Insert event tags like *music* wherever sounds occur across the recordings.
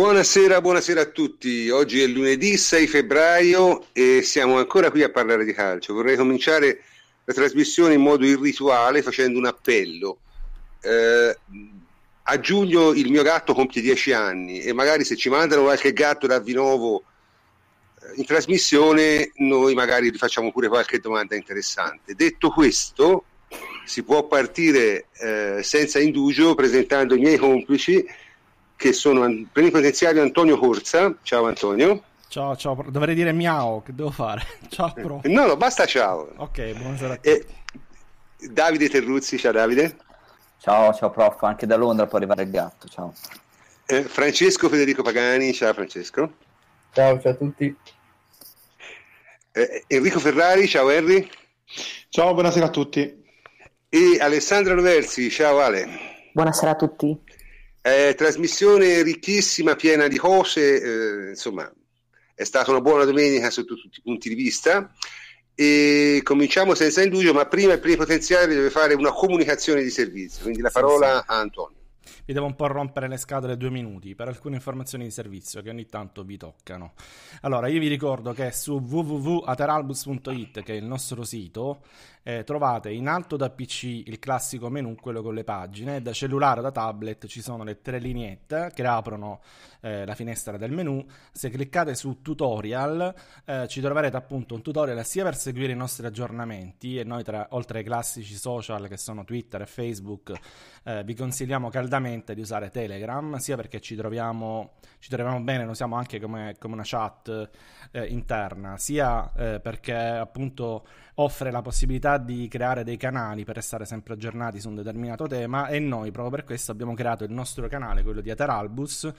Buonasera, buonasera a tutti. Oggi è lunedì 6 febbraio e siamo ancora qui a parlare di calcio. Vorrei cominciare la trasmissione in modo irrituale facendo un appello. Eh, a giugno il mio gatto compie 10 anni e magari se ci mandano qualche gatto da Vinovo eh, in trasmissione noi magari gli facciamo pure qualche domanda interessante. Detto questo, si può partire eh, senza indugio presentando i miei complici che sono plenipotenziario Antonio Corsa. Ciao Antonio. Ciao, ciao, dovrei dire miau, che devo fare? *laughs* Ciao, pro. No, no, basta ciao. Ok, buonasera a tutti. E Davide Terruzzi, ciao Davide. Ciao, ciao prof, anche da Londra può arrivare il gatto, ciao. Eh, Francesco Federico Pagani, ciao Francesco. Ciao, ciao a tutti. Eh, Enrico Ferrari, ciao Henry. Ciao, buonasera a tutti. E Alessandra Roversi, ciao Ale. Buonasera a tutti. Eh, trasmissione ricchissima, piena di cose, eh, insomma, è stata una buona domenica sotto tutti i punti di vista. E cominciamo senza indugio, ma prima il plenipotenziario deve fare una comunicazione di servizio, quindi la parola a Antonio. Vi devo un po' rompere le scatole due minuti per alcune informazioni di servizio che ogni tanto vi toccano. Allora, io vi ricordo che su www.ateralbus.it, che è il nostro sito, eh, trovate in alto da PC il classico menu, quello con le pagine, da cellulare o da tablet ci sono le tre lineette che aprono eh, la finestra del menu. Se cliccate su tutorial eh, ci troverete appunto un tutorial sia per seguire i nostri aggiornamenti e noi tra, oltre ai classici social che sono Twitter e Facebook eh, vi consigliamo caldamente di usare Telegram, sia perché ci troviamo, ci troviamo bene, lo usiamo anche come, come una chat eh, interna, sia eh, perché appunto offre la possibilità di creare dei canali per restare sempre aggiornati su un determinato tema e noi proprio per questo abbiamo creato il nostro canale, quello di Ateralbus.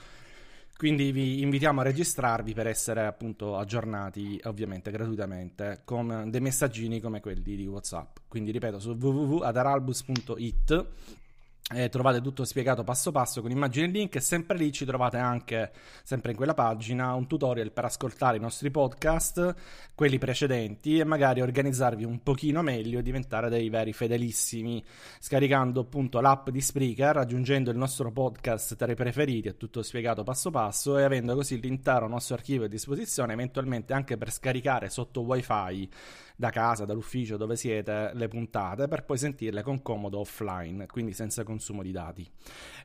Quindi vi invitiamo a registrarvi per essere appunto aggiornati, ovviamente gratuitamente, con dei messaggini come quelli di WhatsApp. Quindi ripeto, su www.adaralbus.it eh, trovate tutto spiegato passo passo con immagini e link e sempre lì ci trovate anche, sempre in quella pagina, un tutorial per ascoltare i nostri podcast, quelli precedenti e magari organizzarvi un pochino meglio e diventare dei veri fedelissimi, scaricando appunto l'app di Spreaker, aggiungendo il nostro podcast tra i preferiti, è tutto spiegato passo passo e avendo così l'intero nostro archivio a disposizione, eventualmente anche per scaricare sotto wifi da casa, dall'ufficio dove siete le puntate per poi sentirle con comodo offline, quindi senza consumo di dati.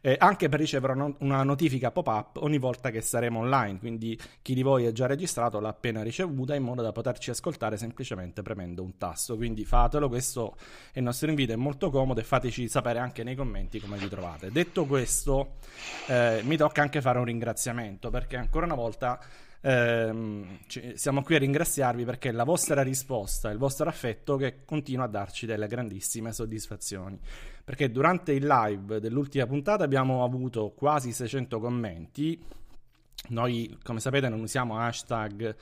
Eh, anche per ricevere una, notifica pop-up ogni volta che saremo online, quindi chi di voi è già registrato l'ha appena ricevuta in modo da poterci ascoltare semplicemente premendo un tasto. Quindi fatelo, questo è il nostro invito, è molto comodo e fateci sapere anche nei commenti come vi trovate. Detto questo, eh, mi tocca anche fare un ringraziamento perché ancora una volta ehm, siamo qui a ringraziarvi perché la vostra risposta, il vostro affetto che continua a darci delle grandissime soddisfazioni. Perché durante il live dell'ultima puntata abbiamo avuto quasi 600 commenti. Noi, come sapete, non usiamo hashtag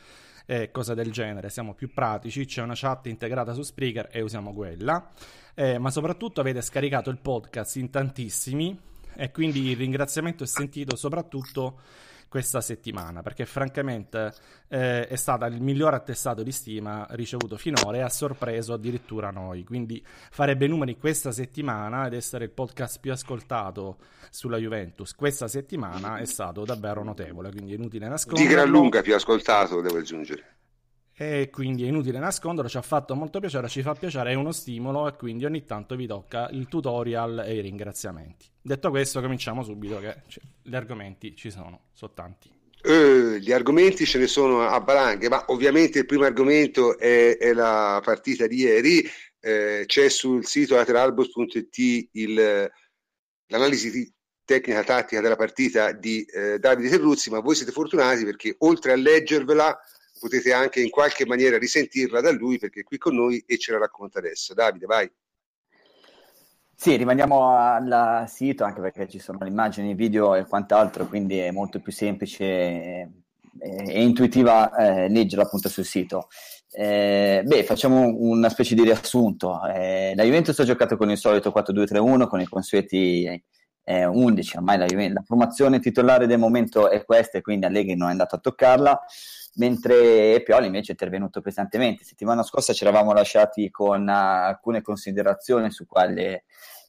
e cose del genere, siamo più pratici, c'è una chat integrata su Spreaker e usiamo quella, eh, ma soprattutto avete scaricato il podcast in tantissimi e quindi il ringraziamento è sentito soprattutto questa settimana, perché francamente eh, è stata il miglior attestato di stima ricevuto finora e ha sorpreso addirittura noi. Quindi farebbe numeri questa settimana ed essere il podcast più ascoltato sulla Juventus questa settimana è stato davvero notevole, quindi è inutile nascondere. Di gran lunga più ascoltato, devo aggiungere e quindi è inutile nasconderlo, ci ha fatto molto piacere, ci fa piacere, è uno stimolo e quindi ogni tanto vi tocca il tutorial e i ringraziamenti. Detto questo cominciamo subito che gli argomenti ci sono, sono tanti. Uh, gli argomenti ce ne sono a valanghe, ma ovviamente il primo argomento è, è la partita di ieri, eh, c'è sul sito lateralbus.it il, l'analisi tecnica tattica della partita di eh, Davide Terruzzi, ma voi siete fortunati perché oltre a leggervela potete anche in qualche maniera risentirla da lui perché è qui con noi e ce la racconta adesso. Davide, vai. Sì, rimaniamo al sito anche perché ci sono le immagini, i video e quant'altro, quindi è molto più semplice e, intuitiva eh, leggerla appunto sul sito. Eh, beh, facciamo una specie di riassunto. Eh, la Juventus ha giocato con il solito 4-2-3-1, con i consueti eh, 11, ormai la, la, formazione titolare del momento è questa e quindi Allegri non è andato a toccarla mentre Pioli invece è intervenuto pesantemente. Settimana scorsa ci eravamo lasciati con uh, alcune considerazioni su quale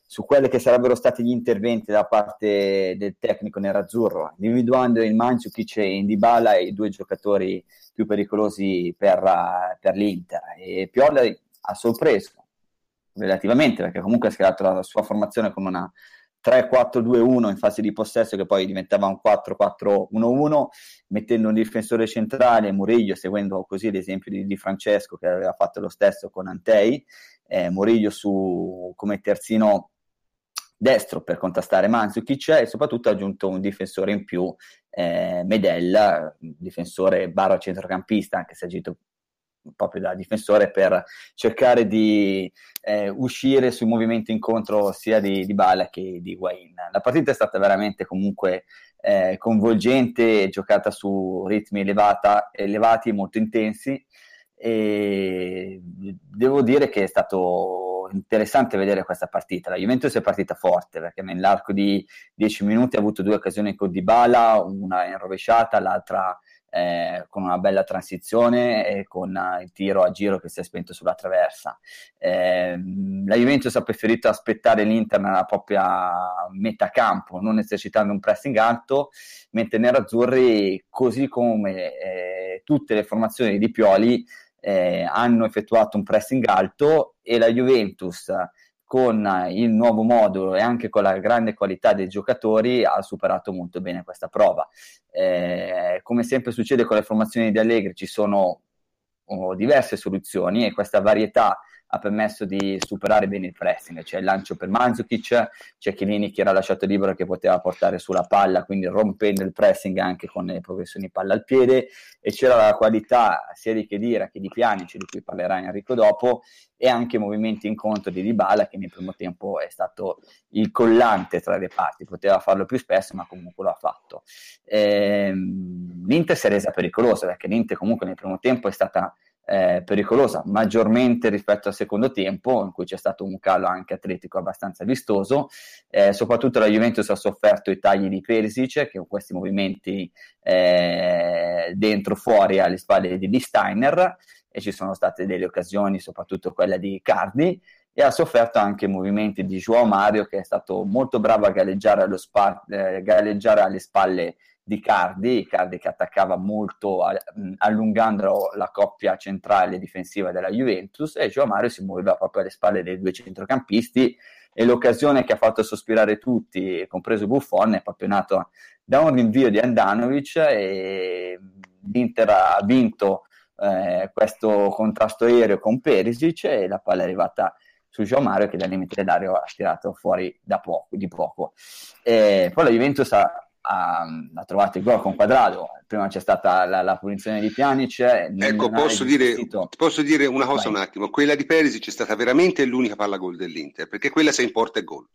su quelli che sarebbero stati gli interventi da parte del tecnico nerazzurro, individuando il Mandzukic e Indibala i due giocatori più pericolosi per, per l'Inter. E Pioli ha sorpreso relativamente perché comunque ha schierato la sua formazione con una 3-4-2-1 in fase di possesso che poi diventava un 4-4-1-1 mettendo un difensore centrale Murillo seguendo così l'esempio di, di Francesco che aveva fatto lo stesso con Antei eh, Murillo su, come terzino destro per contrastare Manzukic e soprattutto ha aggiunto un difensore in più eh, Medella difensore barra centrocampista anche se ha agito proprio da difensore per cercare di eh, uscire sui movimenti incontro sia di, di Bala che di Wayne. La partita è stata veramente comunque eh, coinvolgente, giocata su ritmi elevata, elevati, molto intensi e devo dire che è stato interessante vedere questa partita. La Juventus è partita forte perché nell'arco di 10 minuti ha avuto due occasioni con Dybala, una in rovesciata, l'altra eh, con una bella transizione e con uh, il tiro a giro che si è spento sulla traversa. Eh, la Juventus ha preferito aspettare l'Inter nella propria metà campo, non esercitando un pressing alto, mentre Nerazzurri, così come eh, tutte le formazioni di Pioli, eh, hanno effettuato un pressing alto e la Juventus con il nuovo modulo e anche con la grande qualità dei giocatori ha superato molto bene questa prova. Eh, come sempre succede con le formazioni di Allegri ci sono oh, diverse soluzioni e questa varietà ha permesso di superare bene il pressing. C'è il lancio per Mandzukic, c'è Chiellini che era lasciato libero che poteva portare sulla palla, quindi rompendo il pressing anche con le progressioni palla al piede e c'era la qualità sia di Chedira che di Pjanic, di cui parlerà Enrico dopo, e anche movimenti in conto di Dybala che nel primo tempo è stato il collante tra le parti, poteva farlo più spesso ma comunque lo ha fatto. Ehm, L'Inter si è resa pericolosa perché l'Inter comunque nel primo tempo è stata eh, pericolosa, maggiormente rispetto al secondo tempo, in cui c'è stato un calo anche atletico abbastanza vistoso. Eh, soprattutto la Juventus ha sofferto i tagli di Perisic, che con questi movimenti eh, dentro fuori alle spalle di Steiner, e ci sono state delle occasioni, soprattutto quella di Cardi, e ha sofferto anche movimenti di Joao Mario, che è stato molto bravo a galleggiare, spa- eh, galleggiare alle spalle di Cardi, Cardi che attaccava molto allungando la coppia centrale difensiva della Juventus e Gio Mario si muoveva proprio alle spalle dei due centrocampisti e l'occasione che ha fatto sospirare tutti, compreso Buffon, è proprio nato da un rinvio di Andanovic e l'Inter ha vinto eh, questo contrasto aereo con Perisic e la palla è arrivata su Gio Mario che dal limite dell'aria ha tirato fuori da poco, di poco. E poi la Juventus ha ha, ha, trovato il gol con Quadrado. Prima c'è stata la, la punizione di Pjanic. Ecco, posso dire, posso dire, una cosa Vai. un attimo. Quella di Perisic è stata veramente l'unica palla gol dell'Inter, perché quella se importa è gol.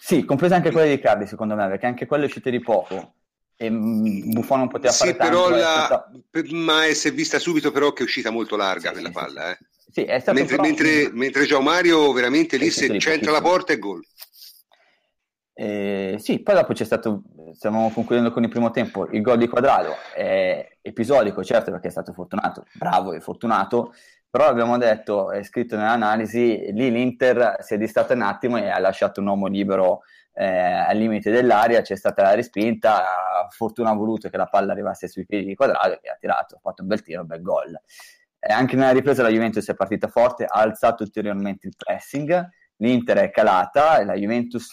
Sì, compresa anche quella di Cardi, secondo me, perché anche quella è uscita di poco. E mm, Buffon non poteva sì, fare tanto. La... Stata... Ma si è vista subito però che è uscita molto larga sì, quella sì, palla. Eh. Sì, mentre, però... mentre, mentre Gio Mario veramente lì se c'entra la porta è gol. Eh, sì, poi dopo c'è stato, stiamo concludendo con il primo tempo, il gol di Quadrado è episodico, certo perché è stato fortunato, bravo e fortunato, però abbiamo detto, è scritto nell'analisi, lì l'Inter si è distratto un attimo e ha lasciato un uomo libero eh, al limite dell'aria, c'è stata la respinta, fortuna ha voluto che la palla arrivasse sui piedi di Quadrado che ha tirato, ha fatto un bel tiro, un bel gol. Eh, anche nella ripresa la Juventus è partita forte, ha alzato ulteriormente il pressing, l'Inter è calata e la Juventus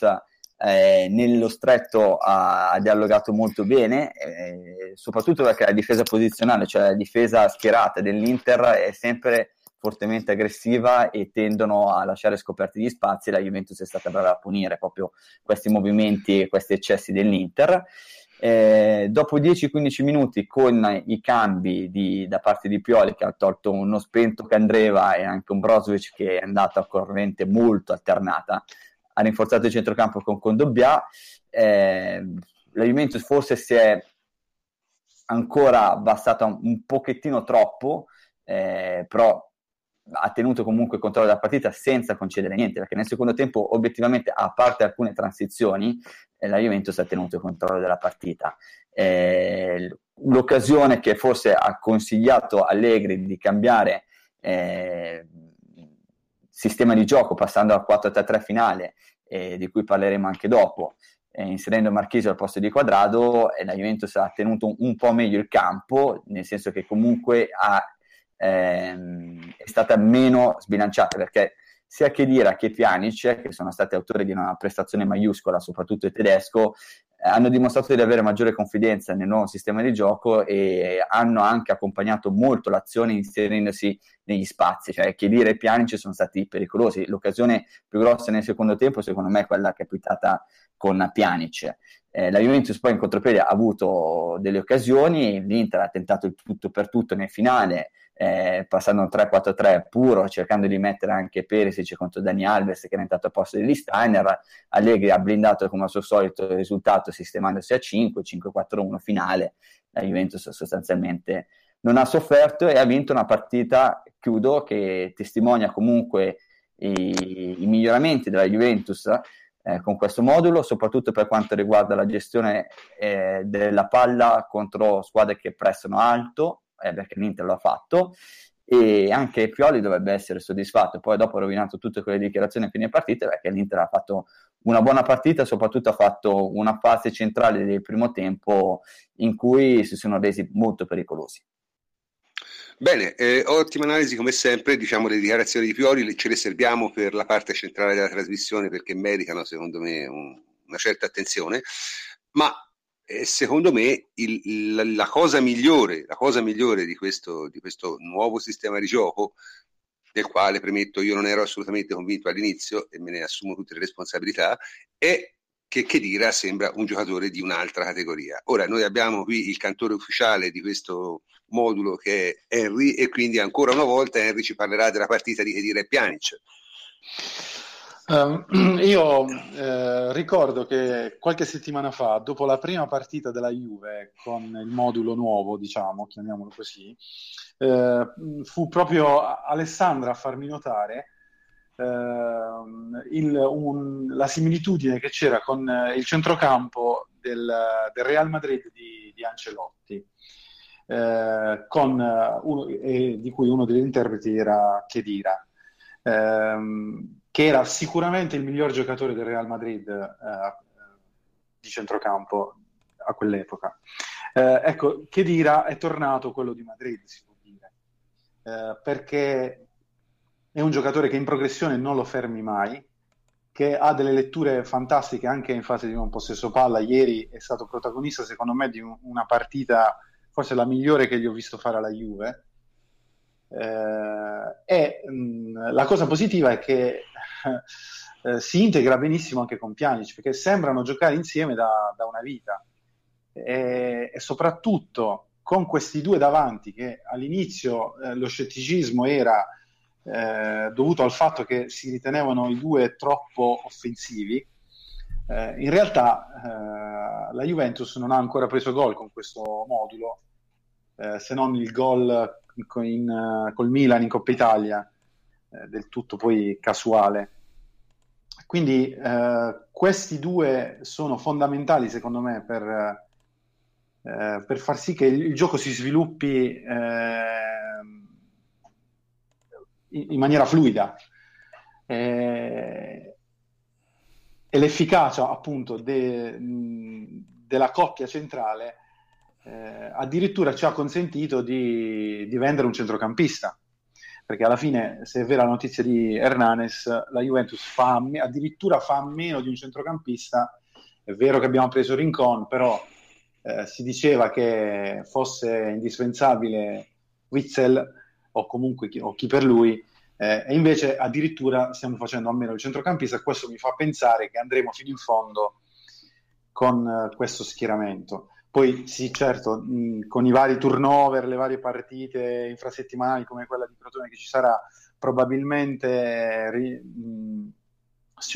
eh, nello stretto ha, ha, dialogato molto bene, eh, soprattutto perché la difesa posizionale, cioè la difesa schierata dell'Inter è sempre fortemente aggressiva e tendono a lasciare scoperti gli spazi. La Juventus è stata brava a punire proprio questi movimenti e questi eccessi dell'Inter. Eh, dopo 10-15 minuti con i cambi di, da parte di Pioli che ha tolto uno spento Candreva e anche un Brozovic che è andato a corrente molto alternata ha rinforzato il centrocampo con Condobbia. Eh, la Juventus forse si è ancora abbassata un, un pochettino troppo, eh, però ha tenuto comunque il controllo della partita senza concedere niente, perché nel secondo tempo obiettivamente, a parte alcune transizioni, eh, la Juventus ha tenuto il controllo della partita. Eh, l'occasione che forse ha consigliato Allegri di cambiare eh, sistema di gioco passando al 4-3-3 finale eh, di cui parleremo anche dopo. Eh, inserendo Marchisio al posto di Quadrado, la Juventus ha tenuto un, un, po' meglio il campo, nel senso che comunque ha, ehm, è stata meno sbilanciata, perché sia Chedira che Pjanic, che sono stati autori di una prestazione maiuscola, soprattutto il tedesco, eh, hanno dimostrato di avere maggiore confidenza nel nuovo sistema di gioco e hanno anche accompagnato molto l'azione inserendosi negli spazi, cioè Chedira e Pjanic sono stati pericolosi. L'occasione più grossa nel secondo tempo, secondo me, è quella capitata con Pjanic. Eh, la Juventus poi in contropiede ha avuto delle occasioni, l'Inter ha tentato il tutto per tutto nel finale, eh, passando un 3-4-3 puro, cercando di mettere anche Perisic contro Dani Alves che è entrato a posto di Steiner. Allegri ha blindato come al suo solito il risultato sistemandosi a 5, 5-4-1 finale. La Juventus sostanzialmente non ha sofferto e ha vinto una partita, chiudo, che testimonia comunque i, i miglioramenti della Juventus eh, con questo modulo, soprattutto per quanto riguarda la gestione eh, della palla contro squadre che prestano alto, eh, perché l'Inter l'ha fatto, e anche Pioli dovrebbe essere soddisfatto. Poi dopo ha rovinato tutte quelle dichiarazioni a fine partita perché l'Inter ha fatto una buona partita, soprattutto ha fatto una fase centrale del primo tempo in cui si sono resi molto pericolosi. Bene, eh, ottima analisi come sempre, diciamo le dichiarazioni di Pioli ce le serviamo per la parte centrale della trasmissione perché meritano secondo me un, una certa attenzione, ma eh, secondo me il, la, la, cosa migliore, la cosa migliore di questo, di questo nuovo sistema di gioco del quale premetto io non ero assolutamente convinto all'inizio e me ne assumo tutte le responsabilità, è che Chedira sembra un giocatore di un'altra categoria. Ora noi abbiamo qui il cantore ufficiale di questo modulo che è Henry e quindi ancora una volta Henry ci parlerà della partita di Chedira e Pjanic. Um, *clears throat* io eh, ricordo che qualche settimana fa, dopo la prima partita della Juve con il modulo nuovo, diciamo, chiamiamolo così, eh, fu proprio Alessandra a farmi notare Uh, il, un, la similitudine che c'era con uh, il centrocampo del, del, Real Madrid di, di Ancelotti, uh, con uno, eh, di cui uno degli interpreti era Chedira, ehm, che era sicuramente il miglior giocatore del Real Madrid di centrocampo a quell'epoca. ecco, Chedira è tornato quello di Madrid, si può dire, perché è un giocatore che in progressione non lo fermi mai, che ha delle letture fantastiche anche in fase di non possesso palla. Ieri è stato protagonista, secondo me, di un, una partita forse la migliore che gli ho visto fare alla Juve. Eh, e mh, la cosa positiva è che eh, si integra benissimo anche con Pjanic, perché sembrano giocare insieme da, da una vita. E, e, soprattutto con questi due davanti, che all'inizio eh, lo scetticismo era eh, dovuto al fatto che si ritenevano i due troppo offensivi. Eh, in realtà eh, la Juventus non ha ancora preso gol con questo modulo, se non il gol con, in, col Milan in Coppa Italia, eh, del tutto poi casuale. Quindi questi due sono fondamentali secondo me per, per far sì che il, il gioco si sviluppi in maniera fluida. Eh, e l'efficacia appunto de, della coppia centrale eh, addirittura ci ha consentito di, di, vendere un centrocampista perché alla fine se è vera la notizia di Hernanes la Juventus fa, addirittura fa meno di un centrocampista è vero che abbiamo preso Rincon però eh, si diceva che fosse indispensabile Witzel o comunque chi, o chi per lui, eh, e invece addirittura stiamo facendo a meno il centrocampista questo mi fa pensare che andremo fino in fondo con uh, questo schieramento. Poi sì, certo, mh, con i vari turnover, le varie partite infrasettimanali come quella di Crotone che ci sarà, probabilmente ri, mh,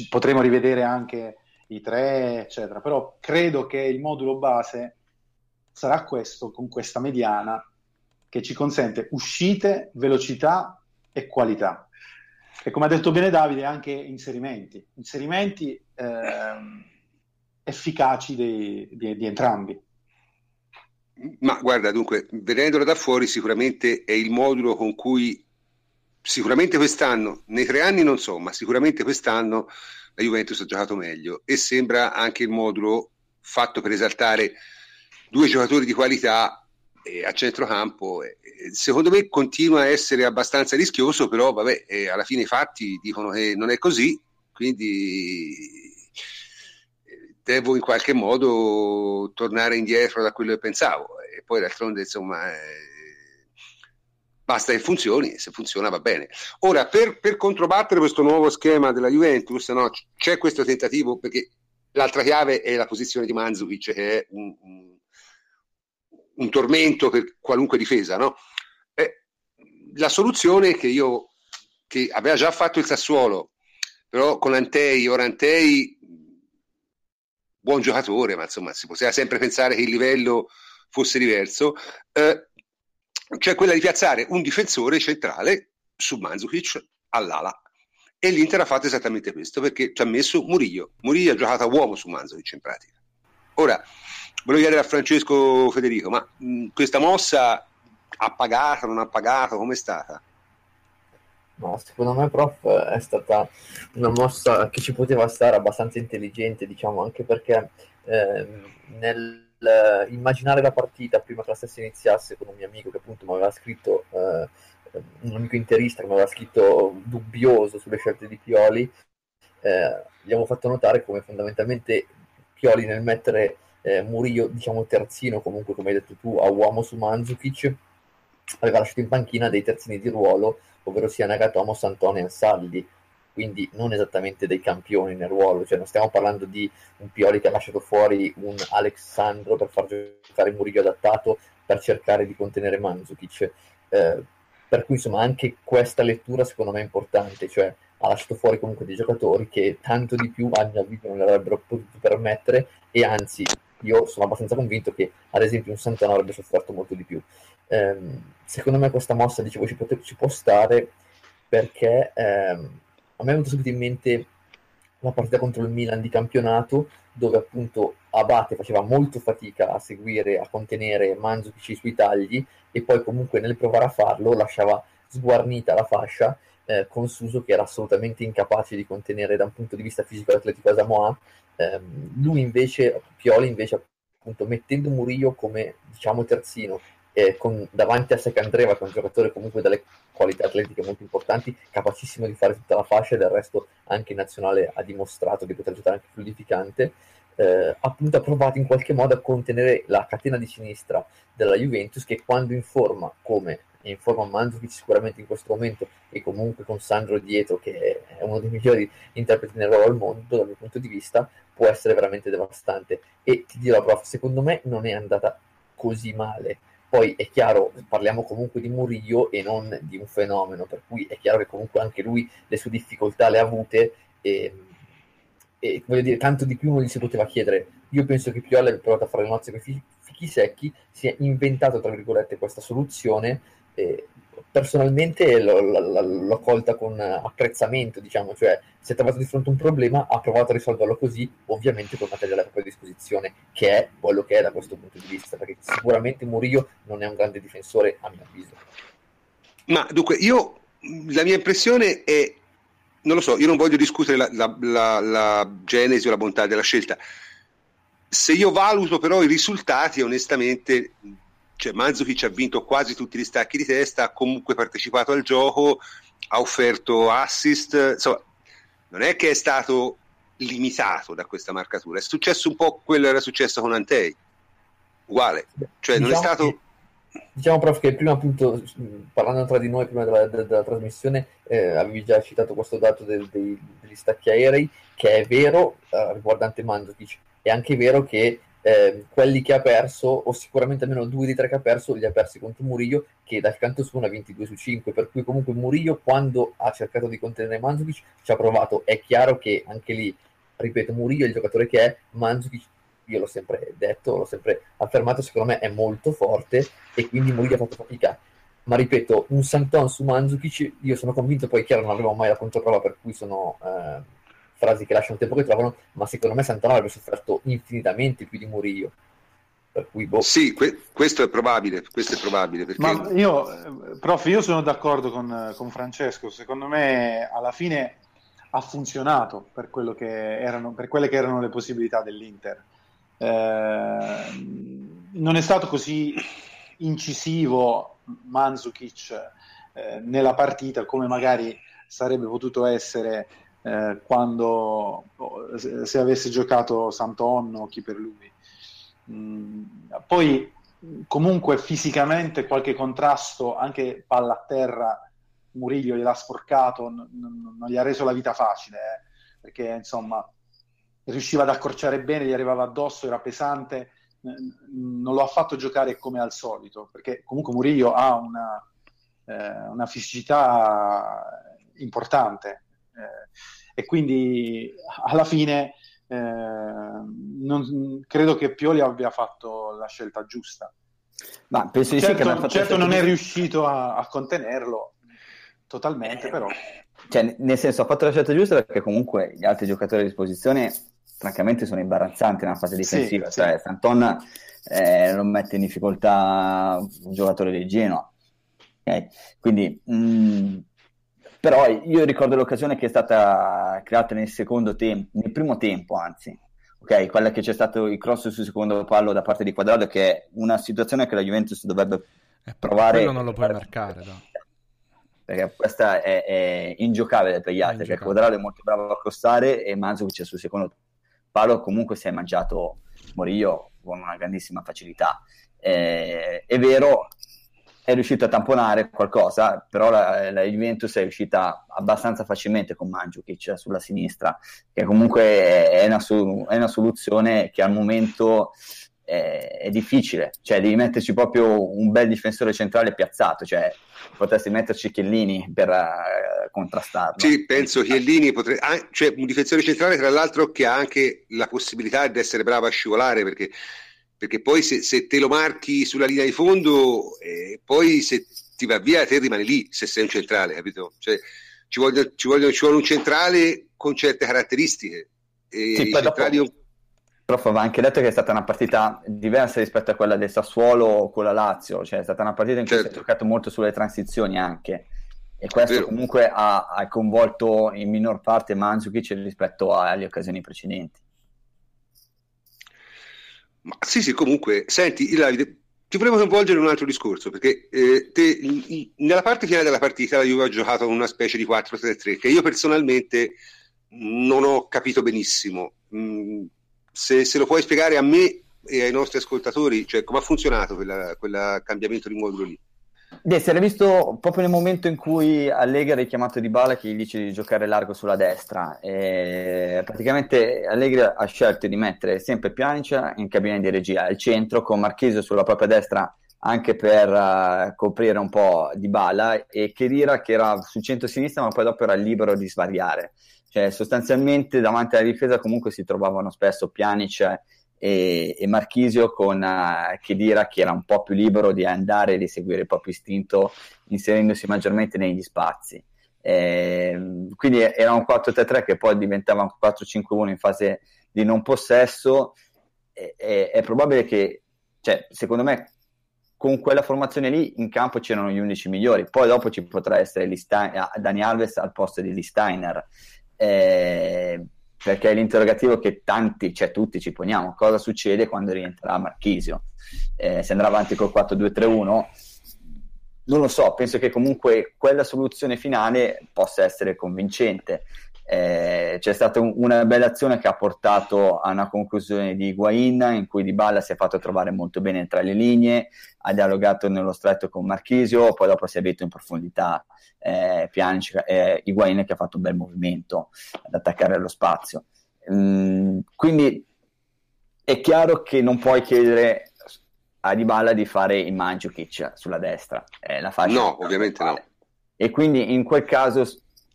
potremo rivedere anche i tre, eccetera. Però credo che il modulo base sarà questo, con questa mediana, che ci consente uscite, velocità e qualità. E come ha detto bene Davide, anche inserimenti, inserimenti ehm, efficaci di, di, di entrambi. Ma guarda, dunque, vedendolo da fuori, sicuramente è il modulo con cui sicuramente quest'anno, nei tre anni non so, ma sicuramente quest'anno la Juventus ha giocato meglio e sembra anche il modulo fatto per esaltare due giocatori di qualità eh, a centrocampo. Eh, secondo me continua a essere abbastanza rischioso, però vabbè, eh, alla fine i fatti dicono che non è così, quindi eh, devo in qualche modo tornare indietro da quello che pensavo. E poi d'altronde, insomma, eh, basta che funzioni, se funziona va bene. Ora, per, per controbattere questo nuovo schema della Juventus, no, c'è questo tentativo, perché l'altra chiave è la posizione di Manzukic, che è un, un, un tormento per qualunque difesa, no? Eh, la soluzione che io, che aveva già fatto il Sassuolo, però con Antei, ora Antei, buon giocatore, ma insomma si poteva sempre pensare che il livello fosse diverso, eh, cioè quella di piazzare un difensore centrale su Mandzukic all'ala. E l'Inter ha fatto esattamente questo perché ci ha messo Murillo. Murillo ha giocato a uomo su Mandzukic in pratica. Ora, volevo chiedere a Francesco Federico, ma mh, questa mossa ha pagato, non ha pagato, com'è stata? No, secondo me, prof, è stata una mossa che ci poteva stare abbastanza intelligente, diciamo, anche perché eh, nel immaginare la partita prima che la stessa iniziasse con un mio amico che appunto mi aveva scritto, eh, un amico interista che mi aveva scritto dubbioso sulle scelte di Pioli, eh, gli avevo fatto notare come fondamentalmente Pioli nel mettere eh, Murillo, diciamo terzino, comunque come hai detto tu, a uomo su Mandzukic, aveva lasciato in panchina dei terzini di ruolo, ovvero sia Nagatomo, Santoni e Saldi quindi non esattamente dei campioni nel ruolo, cioè non stiamo parlando di un Pioli che ha lasciato fuori un Alexandro per far giocare Murillo adattato per cercare di contenere Mandzukic. Eh, per cui insomma anche questa lettura secondo me è importante, cioè ha lasciato fuori comunque dei giocatori che tanto di più a mio avviso non le avrebbero potuto permettere e anzi io sono abbastanza convinto che ad esempio un Santana avrebbe sofferto molto di più. Eh, secondo me questa mossa, dicevo, ci, pot- ci può stare perché ehm, a me è venuto subito in mente la partita contro il Milan di campionato, dove appunto Abate faceva molto fatica a seguire, a contenere Mandzukic sui tagli e poi comunque nel provare a farlo lasciava sguarnita la fascia eh, con Suso che era assolutamente incapace di contenere da un punto di vista fisico l'atletico Asamoah. Eh, lui invece, Pioli invece appunto mettendo Murillo come diciamo terzino eh, con, davanti a Secandreva che è un giocatore comunque dalle qualità atletiche molto importanti, capacissimo di fare tutta la fascia e del resto anche in nazionale ha dimostrato di poter giocare anche fluidificante, eh, appunto ha provato in qualche modo a contenere la catena di sinistra della Juventus che quando in forma come in forma Mandzukic sicuramente in questo momento e comunque con Sandro dietro che è uno dei migliori interpreti nel ruolo al mondo dal mio punto di vista può essere veramente devastante e ti dirò prof secondo me non è andata così male poi è chiaro, parliamo comunque di Murillo e non di un fenomeno, per cui è chiaro che comunque anche lui le sue difficoltà le ha avute e, e voglio dire, tanto di più non gli si poteva chiedere. Io penso che Piola abbia provato a fare le nozze con i fichi secchi, si è inventato, tra virgolette, questa soluzione. Personalmente l'ho, l'ho, colta con apprezzamento, diciamo, cioè si è trovato di fronte a un problema, ha provato a risolverlo così, ovviamente con materiale a propria disposizione, che è quello che è da questo punto di vista, perché sicuramente Murillo non è un grande difensore a mio avviso. Ma dunque, io la mia impressione è, non lo so, io non voglio discutere la, la, la, la genesi o la bontà della scelta. Se io valuto però i risultati, onestamente cioè Mandzukic ha vinto quasi tutti gli stacchi di testa, ha comunque partecipato al gioco, ha offerto assist, insomma, non è che è stato limitato da questa marcatura, è successo un po' quello che era successo con Antei, uguale, cioè diciamo non è diciamo stato... Che, diciamo prof che prima appunto, parlando tra di noi, prima della, della, della trasmissione, eh, avevi già citato questo dato del, dei, degli stacchi aerei, che è vero eh, riguardante Mandzukic, è anche vero che eh, quelli che ha perso, o sicuramente almeno due di tre che ha perso, li ha persi contro Murillo, che dal canto suo ha 22 su 5, per cui comunque Murillo quando ha cercato di contenere Mandzukic ci ha provato, è chiaro che anche lì, ripeto, Murillo è il giocatore che è, Mandzukic io l'ho sempre detto, l'ho sempre affermato, secondo me è molto forte e quindi Murillo ha fatto fatica. Ma ripeto, un Santon su Mandzukic, io sono convinto, poi chiaro non avevo mai la controprova per cui sono... Eh, frasi che lasciano il tempo che trovano, ma secondo me Santana avrebbe sofferto infinitamente più di Murillo. Per cui, boh. Sì, que- questo è probabile, questo è probabile. Perché... Ma io, prof, io sono d'accordo con, con Francesco, secondo me alla fine ha funzionato per, che erano, per, quelle che erano le possibilità dell'Inter. Eh, non è stato così incisivo Mandzukic eh, nella partita come magari sarebbe potuto essere eh, quando se avesse giocato Santonno o chi per lui. Mm, poi comunque fisicamente qualche contrasto, anche palla a terra, Muriglio gliel'ha sporcato, n- n- non gli ha reso la vita facile, eh, perché insomma riusciva ad accorciare bene, gli arrivava addosso, era pesante, n- non lo ha fatto giocare come al solito, perché comunque Muriglio ha una, eh, una fisicità importante e quindi alla fine eh, non, credo che Pioli abbia fatto la scelta giusta. Ma penso di certo, sì che certo non è riuscito a, a contenerlo totalmente, però. Cioè, nel senso, ha fatto la scelta giusta perché comunque gli altri giocatori a disposizione, francamente, sono imbarazzanti nella fase difensiva. Sì, cioè, sì. Santon eh, non mette in difficoltà un giocatore del Genoa. Okay? Quindi, mh, mm, però io ricordo l'occasione che è stata creata nel secondo tempo, nel primo tempo anzi, ok? Quella che c'è stato il cross sul secondo pallo da parte di Quadrado, che è una situazione che la Juventus dovrebbe eh, provare. Quello non lo puoi marcare, no? Perché questa è, è ingiocabile per gli altri, perché Quadrado è molto bravo a costare e Mandzukic sul secondo palo comunque si è mangiato Morillo con una grandissima facilità. Eh, è vero, è riuscito a tamponare qualcosa, però la, la, Juventus è riuscita abbastanza facilmente con Mandzukic sulla sinistra, che comunque è una, è una soluzione che al momento è, è, difficile, cioè devi metterci proprio un bel difensore centrale piazzato, cioè potresti metterci Chiellini per uh, contrastarlo. Sì, penso Chiellini potrebbe, ah, cioè un difensore centrale tra l'altro che ha anche la possibilità di essere bravo a scivolare perché perché poi se, se, te lo marchi sulla linea di fondo, eh, poi se ti va via te rimani lì, se sei un centrale, capito? Cioè, ci, voglio, ci, voglio, ci vuole un centrale con certe caratteristiche. E sì, poi dopo, un... Prof, va anche detto che è stata una partita diversa rispetto a quella del Sassuolo o con la Lazio, cioè è stata una partita in cui certo. si è giocato molto sulle transizioni anche e questo comunque ha, ha, coinvolto in minor parte Mandzukic rispetto alle occasioni precedenti. Ma sì, sì, comunque, senti, Davide, ti volevo coinvolgere in un altro discorso, perché eh, te, nella parte finale della partita la Juve ha giocato una specie di 4-3-3 che io personalmente non ho capito benissimo. Mm, se, se, lo puoi spiegare a me e ai nostri ascoltatori, cioè come ha funzionato quel cambiamento di modulo lì? Beh, si era visto proprio nel momento in cui Allegri ha richiamato Di Bala che gli dice di giocare largo sulla destra. E praticamente Allegri ha scelto di mettere sempre Pjanic in cabina di regia al centro con Marchisio sulla propria destra anche per uh, coprire un po' Di Bala e Chedira che era sul centro-sinistra ma poi dopo era libero di svariare. Cioè sostanzialmente davanti alla difesa comunque si trovavano spesso Pjanic e, e Marchisio con uh, che era un po' più libero di andare e di seguire il proprio istinto inserendosi maggiormente negli spazi. Eh, quindi era un 4-3-3 che poi diventava un 4-5-1 in fase di non possesso. E, e, è probabile che, cioè, secondo me, con quella formazione lì in campo c'erano gli 11 migliori. Poi dopo ci potrà essere Stein- Dani Alves al posto di Steiner. Eh, perché è l'interrogativo che tanti, cioè tutti ci poniamo, cosa succede quando rientrerà Marchisio? Eh, se andrà avanti col 4-2-3-1? Non lo so, penso che comunque quella soluzione finale possa essere convincente. Eh, c'è stata un, una bella azione che ha portato a una conclusione di Higuain in cui Di Balla si è fatto trovare molto bene tra le linee, ha dialogato nello stretto con Marchisio, poi dopo si è visto in profondità eh, Pjanic, eh, Higuain che ha fatto un bel movimento ad attaccare lo spazio. Mm, quindi è chiaro che non puoi chiedere a Dybala di fare il Mandzukic sulla destra, eh, la fascia no, ovviamente no. E quindi in quel caso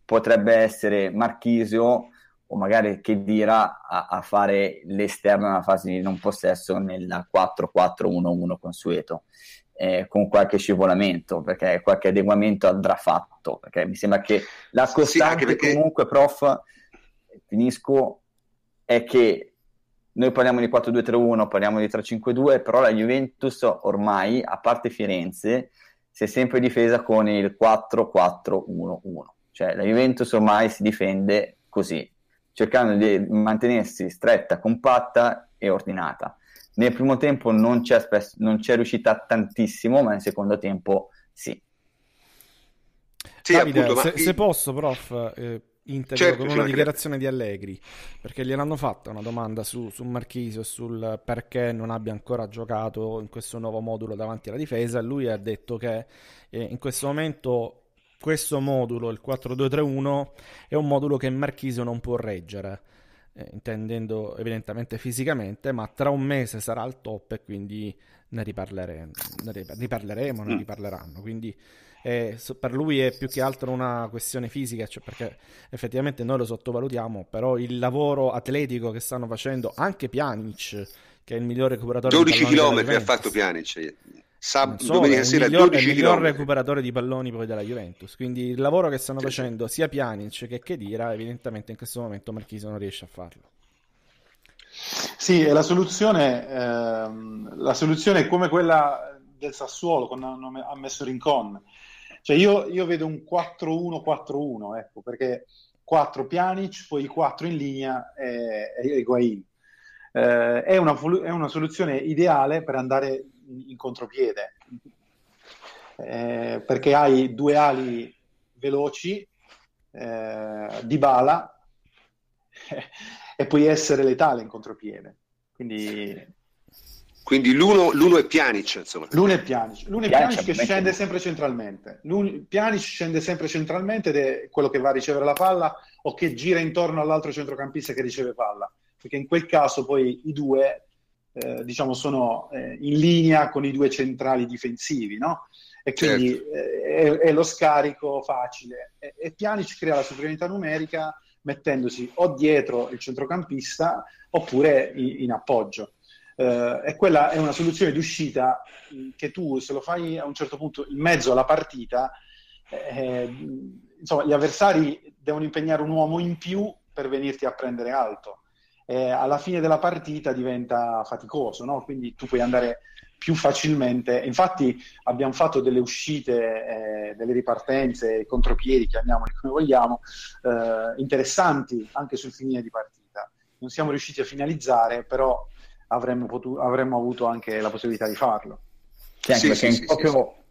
potrebbe essere Marchisio o magari Chedira a, a fare l'esterno nella fase di non possesso nella 4-4-1-1 consueto eh, con qualche scivolamento, perché qualche adeguamento andrà fatto, perché mi sembra che la costante sì, perché... comunque, prof, finisco, è che noi parliamo di 4-2-3-1, parliamo di 3-5-2, però la Juventus ormai, a parte Firenze, si è sempre difesa con il 4-4-1-1. Cioè la Juventus ormai si difende così, cercando di mantenersi stretta, compatta e ordinata. Nel primo tempo non c'è, spes- non c'è riuscita tantissimo, ma nel secondo tempo sì. sì Davide, appunto, se, ma... se, posso, prof, eh, integro certo, con una dichiarazione di Allegri, perché gliel'hanno fatta una domanda su, su Marchisio e sul perché non abbia ancora giocato in questo nuovo modulo davanti alla difesa, lui ha detto che eh, in questo momento questo modulo, il 4-2-3-1, è un modulo che Marchisio non può reggere eh, intendendo evidentemente fisicamente, ma tra un mese sarà al top e quindi ne riparleremo, ne riparleremo, ne mm. riparleranno. Quindi eh, per lui è più che altro una questione fisica, cioè perché effettivamente noi lo sottovalutiamo, però il lavoro atletico che stanno facendo anche Pjanic, che è il migliore recuperatore 12 km ha fatto Pjanic Sab- so, domenica è sera il miglior, 12 è il miglior recuperatore di palloni poi della Juventus. Quindi il lavoro che stanno sì, facendo sia Pjanic che Chedira evidentemente in questo momento Marchisi non riesce a farlo. Sì, la soluzione, ehm, la soluzione è come quella del Sassuolo quando hanno ha messo Rincon. Cioè io, io vedo un 4-1-4-1 ecco, perché 4 Pjanic poi 4 in linea e, e Higuain. Eh, è, una, è una soluzione ideale per andare in contropiede, eh, perché hai due ali veloci eh, di bala *laughs* e puoi essere letale in contropiede. Quindi, Quindi l'uno, l'uno, è Pjanic, insomma. L'uno è Pjanic, l'uno è Pjanic che scende sempre centralmente. Pjanic scende sempre centralmente ed è quello che va a ricevere la palla o che gira intorno all'altro centrocampista che riceve palla. Perché in quel caso poi i due eh, diciamo, sono eh, in linea con i due centrali difensivi, no? E quindi certo. eh, è, è, lo scarico facile. E, e Pjanic crea la superiorità numerica mettendosi o dietro il centrocampista oppure in, in appoggio. Uh, e quella è una soluzione d'uscita che tu, se lo fai a un certo punto in mezzo alla partita, eh, insomma, gli avversari devono impegnare un uomo in più per venirti a prendere alto eh, alla fine della partita diventa faticoso, no? quindi tu puoi andare più facilmente. Infatti abbiamo fatto delle uscite, eh, delle ripartenze, contropiedi, chiamiamoli come vogliamo, eh, interessanti anche sul finire di partita. Non siamo riusciti a finalizzare, però avremmo, potuto, avremmo avuto anche la possibilità di farlo. Sì, anche sì, perché sì, proprio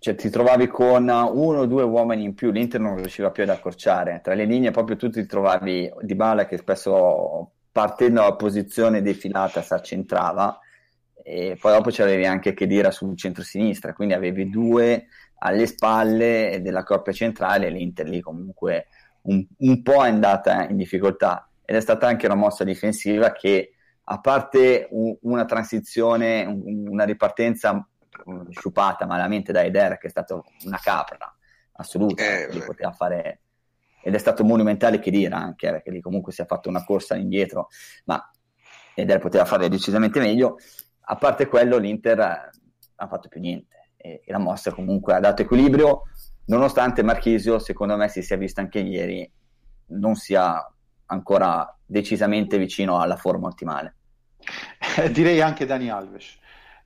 cioè, ti trovavi con uno o due uomini in più, l'Inter non riusciva più ad accorciare. Tra le linee proprio tu ti trovavi Di Bala che spesso partendo dalla posizione defilata si accentrava e poi dopo c'avevi anche Chedira sul centro-sinistra, quindi avevi due alle spalle della coppia centrale e l'Inter lì comunque un, un po' è andata in difficoltà ed è stata anche una mossa difensiva che a parte un, una transizione, un, una ripartenza sciupata malamente da Eder, che è stato una capra assoluta, eh, poteva fare ed è stato monumentale che dire anche, eh, perché lì comunque si è fatto una corsa indietro, ma Eder poteva fare decisamente meglio. A parte quello, l'Inter ha fatto più niente e, e la mossa comunque ha dato equilibrio, nonostante Marchisio, secondo me, si sia visto anche ieri, non sia ancora decisamente vicino alla forma ottimale. direi anche Dani Alves.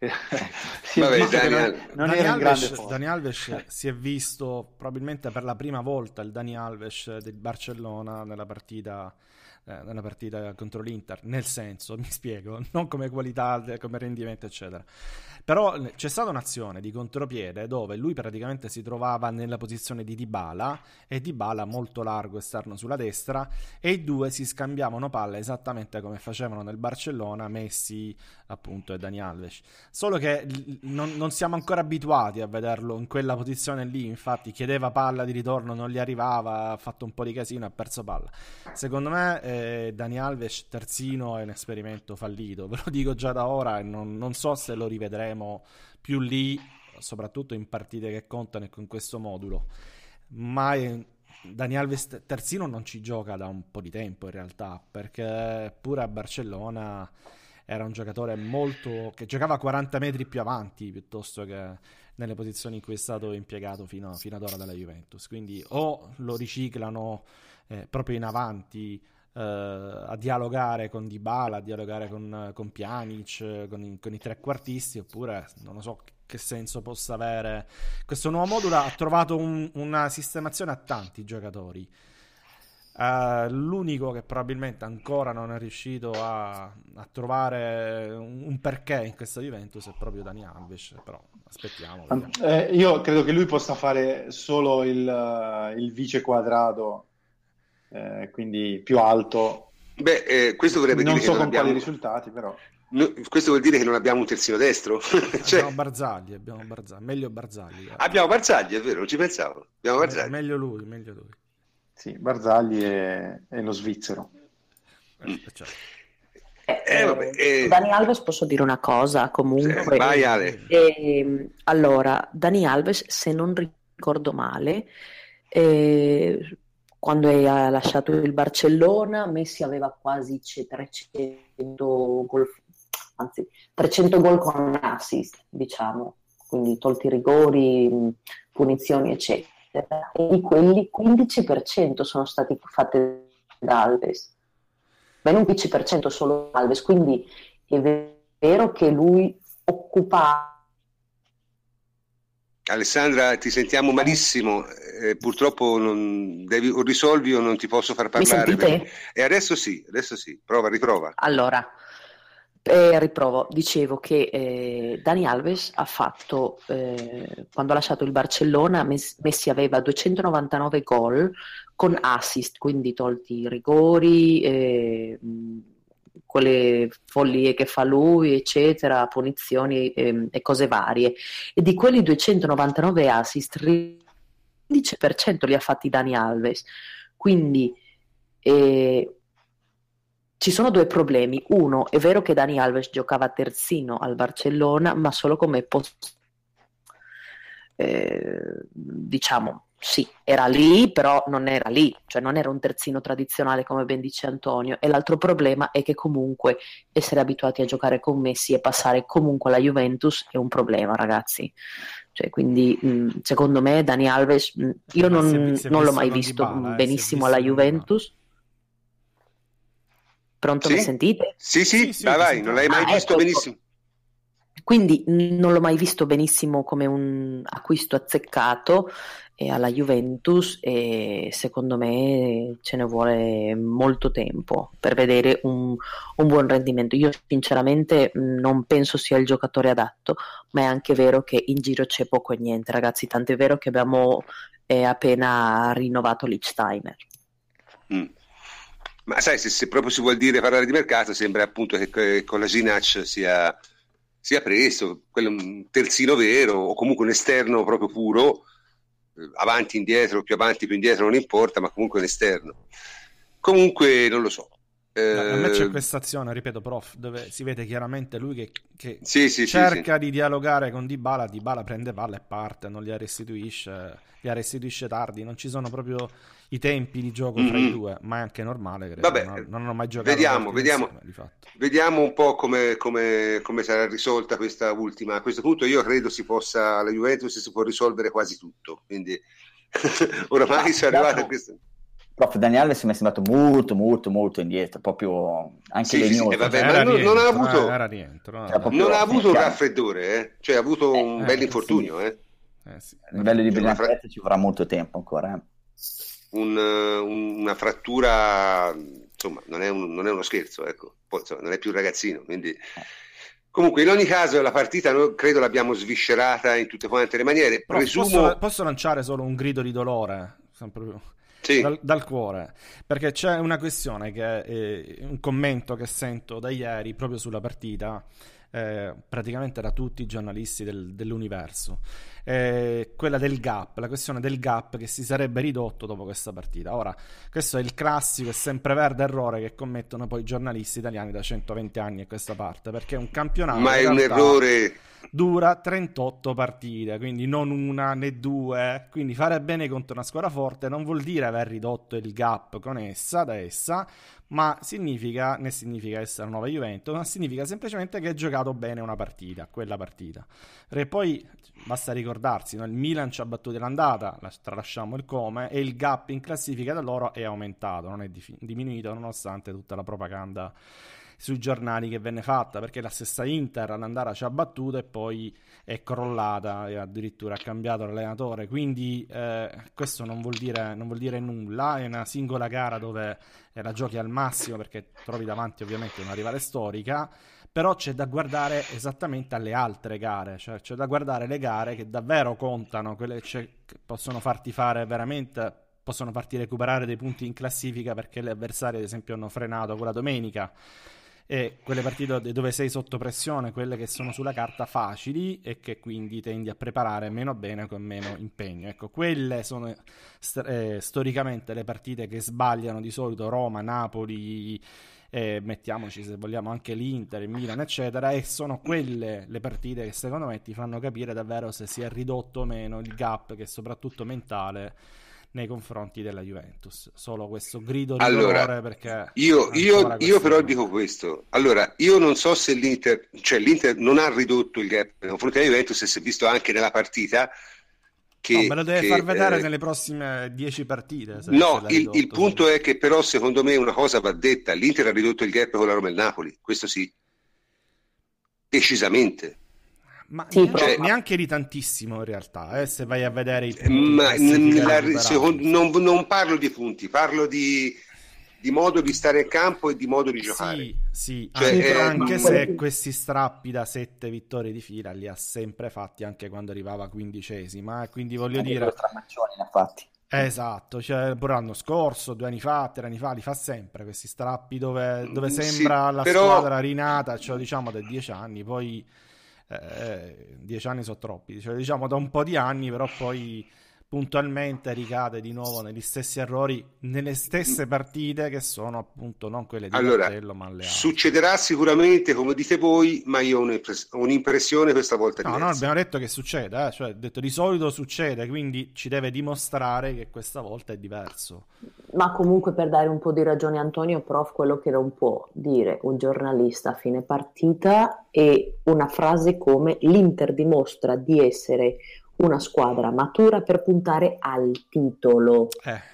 *laughs* Vabbè, Daniel... non, non Dani, Alves, Dani Alves si è visto probabilmente per la prima volta il Dani Alves del Barcellona nella partita eh, nella partita contro l'Inter, nel senso, *laughs* mi spiego, non come qualità, come rendimento, eccetera. Però c'è stata un'azione di contropiede dove lui praticamente si trovava nella posizione di Dybala e Dybala molto largo esterno sulla destra e i due si scambiavano palla esattamente come facevano nel Barcellona Messi appunto e Dani Alves. Solo che non, non siamo ancora abituati a vederlo in quella posizione lì, infatti chiedeva palla di ritorno, non gli arrivava, ha fatto un po' di casino, ha perso palla. Secondo me eh, eh, Dani Alves terzino è un esperimento fallito, *laughs* ve lo dico già da ora e non, non so se lo rivedremo più lì, soprattutto in partite che contano e con questo modulo. Ma eh, Dani Alves terzino non ci gioca da un po' di tempo in realtà, perché pure a Barcellona era un giocatore molto che giocava 40 metri più avanti piuttosto che nelle posizioni in cui è stato impiegato fino, fino ad ora dalla Juventus. Quindi o lo riciclano eh, proprio in avanti eh, a dialogare con Dybala, a dialogare con, con Pjanic, con i, con i trequartisti, oppure non lo so che senso possa avere. Questo nuovo modulo ha trovato un, una sistemazione a tanti giocatori. Uh, l'unico che probabilmente ancora non è riuscito a, a trovare un, un, perché in questa Juventus è proprio Dani Alves, però aspettiamo. Eh, io credo che lui possa fare solo il, uh, il vice quadrato, eh, quindi più alto. Beh, eh, questo vorrebbe non dire so che con abbiamo... quali risultati, però. No, questo vuol dire che non abbiamo un terzino destro? *laughs* cioè... Abbiamo Barzagli, abbiamo Barzagli, meglio Barzagli. Abbiamo Barzagli, è vero, non ci pensavo. Abbiamo Barzagli. Meglio lui, meglio lui. Sì, Barzagli è, è lo svizzero. Mm. Certo. Eh, vabbè, eh... Dani Alves posso dire una cosa comunque vai Ale eh, allora Dani Alves se non ricordo male eh, quando ha lasciato il Barcellona Messi aveva quasi 300 gol anzi 300 gol con assist diciamo. Quindi tolti rigori punizioni eccetera. E di quelli 15% sono stati fatti da Alves. Ben un 15% solo Alves, quindi è vero che lui occupa Alessandra, ti sentiamo malissimo, eh, purtroppo non devi, o risolvi o non ti posso far parlare. Perché... E adesso sì, adesso sì, prova, riprova. Allora, eh, riprovo, dicevo che eh, Dani Alves ha fatto, eh, quando ha lasciato il Barcellona, Messi aveva 299 gol con assist, quindi tolti i rigori, eh, quelle follie che fa lui, eccetera, punizioni ehm, e cose varie. E di quelli 299 assist, il 15% li ha fatti Dani Alves. Quindi eh, ci sono due problemi. Uno, è vero che Dani Alves giocava terzino al Barcellona, ma solo come posto. Eh, diciamo, sì, era lì, però non era lì, cioè non era un terzino tradizionale come ben dice Antonio. E l'altro problema è che comunque essere abituati a giocare con Messi e passare comunque alla Juventus è un problema, ragazzi. Cioè, quindi mh, secondo me Dani Alves, mh, io non, si si non l'ho mai visto bala, eh, benissimo alla Juventus. Pronto, sì? mi sentite? Sì, sì, sì, sì vai, vai, non l'hai mai ah, visto ecco, benissimo. Quindi non l'ho mai visto benissimo come un acquisto azzeccato eh, alla Juventus e secondo me ce ne vuole molto tempo per vedere un, un, buon rendimento. Io sinceramente non penso sia il giocatore adatto, ma è anche vero che in giro c'è poco e niente, ragazzi, tant'è vero che abbiamo eh, appena rinnovato Lichsteiner. Mm. Ma sai, se, se, proprio si vuol dire parlare di mercato, sembra appunto che, che con la Ginac sia, sia preso, quello un terzino vero o comunque un esterno proprio puro, avanti, indietro, più avanti, più indietro, non importa, ma comunque un esterno. Comunque non lo so. Eh... A me c'è questa azione, ripeto, prof, dove si vede chiaramente lui che, che sì, sì, cerca sì, di dialogare con Dybala, Dybala prende palla e parte, non li restituisce, li restituisce tardi, non ci sono proprio i tempi di gioco mm-hmm. fra i due, ma è anche normale. Credo. Vabbè, non, non hanno mai giocato. Vediamo, vediamo, insieme, vediamo un po' come, come, come, sarà risolta questa ultima. A questo punto io credo si possa, la Juventus si può risolvere quasi tutto, quindi *laughs* oramai si è arrivato a questo. Prof. Daniele mi è sembrato molto, molto, molto indietro, proprio anche sì, sì, sì, vabbè, ma non, non, ha avuto, era rientro, cioè, non ha avuto un raffreddore, eh? cioè ha avuto un eh, bel infortunio. Sì. Eh? Eh, sì. A livello di brillantezza ci vorrà molto tempo ancora. Eh un, una frattura, insomma, non è, un, non è uno scherzo, ecco. Poi, insomma, non è più un ragazzino, quindi... Comunque, in ogni caso, la partita noi credo l'abbiamo sviscerata in tutte quante le maniere. Presumo... Posso, posso, lanciare solo un grido di dolore? Sempre sì. dal, dal, cuore, perché c'è una questione che è un commento che sento da ieri proprio sulla partita, eh, praticamente da tutti i giornalisti del, dell'universo eh, quella del gap, la questione del gap che si sarebbe ridotto dopo questa partita. Ora, questo è il classico e sempreverde errore che commettono poi i giornalisti italiani da 120 anni a questa parte, perché è un campionato... Ma è un errore dura 38 partite, quindi non una né due. Quindi fare bene contro una squadra forte non vuol dire aver ridotto il gap con essa, da essa, ma significa, né significa essere una nuova Juventus, ma significa semplicemente che hai giocato bene una partita, quella partita. Perché poi basta ricordarsi, no? il Milan ci ha battuto l'andata, tralasciamo il come, e il gap in classifica da loro è aumentato, non è diminuito nonostante tutta la propaganda sui giornali che venne fatta, perché la stessa Inter all'andare ci ha battuto e poi è crollata e addirittura ha cambiato l'allenatore. Quindi eh, questo non vuol, dire, non vuol, dire, nulla, è una singola gara dove la giochi al massimo perché trovi davanti ovviamente una rivale storica però c'è da guardare esattamente alle altre gare, cioè c'è da guardare le gare che davvero contano, quelle che possono farti fare veramente, possono farti recuperare dei punti in classifica perché gli avversari ad esempio hanno frenato quella domenica e quelle partite dove sei sotto pressione, quelle che sono sulla carta facili e che quindi tendi a preparare meno bene con meno impegno. Ecco, quelle sono eh, storicamente le partite che sbagliano di solito Roma, Napoli, eh, mettiamoci se vogliamo anche l'Inter, il Milan, eccetera, e sono quelle le partite che secondo me ti fanno capire davvero se si è ridotto o meno il gap, che è soprattutto mentale nei confronti della Juventus. Solo questo grido di allora, dolore perché... Io, io, io però dico questo. Allora, io non so se l'Inter... Cioè l'Inter non ha ridotto il gap nei confronti della Juventus e si è visto anche nella partita che, no, me lo deve che, far vedere eh, nelle prossime dieci partite. No, il, il, punto è che però secondo me una cosa va detta, l'Inter ha ridotto il gap con la Roma e il Napoli, questo sì, decisamente. Ma sì, neanche, cioè, neanche di tantissimo in realtà, eh, se vai a vedere i punti. Ma la, secondo, non, non, parlo di punti, parlo di, di modo di stare in campo e di modo di giocare. Sì, sì. Cioè, anche, eh, anche se questi strappi da sette vittorie di fila li ha sempre fatti anche quando arrivava quindicesima, quindi voglio anche dire... fatti. Esatto, cioè pure l'anno scorso, due anni fa, tre anni fa, li fa sempre questi strappi dove, dove sembra sì, la però... squadra rinata, cioè diciamo da dieci anni, poi eh, dieci anni sono troppi, cioè diciamo da un po' di anni, però poi puntualmente ricade di nuovo negli stessi errori, nelle stesse partite che sono appunto non quelle di allora, Martello, ma le altre. Succederà sicuramente, come dite voi, ma io ho un'impressione questa volta no, diversa. No, abbiamo detto che succede, eh? cioè, detto di solito succede, quindi ci deve dimostrare che questa volta è diverso. Ma comunque per dare un po' di ragione a Antonio, prof, quello che non può dire un giornalista a fine partita è una frase come l'Inter dimostra di essere una squadra matura per puntare al titolo. Eh.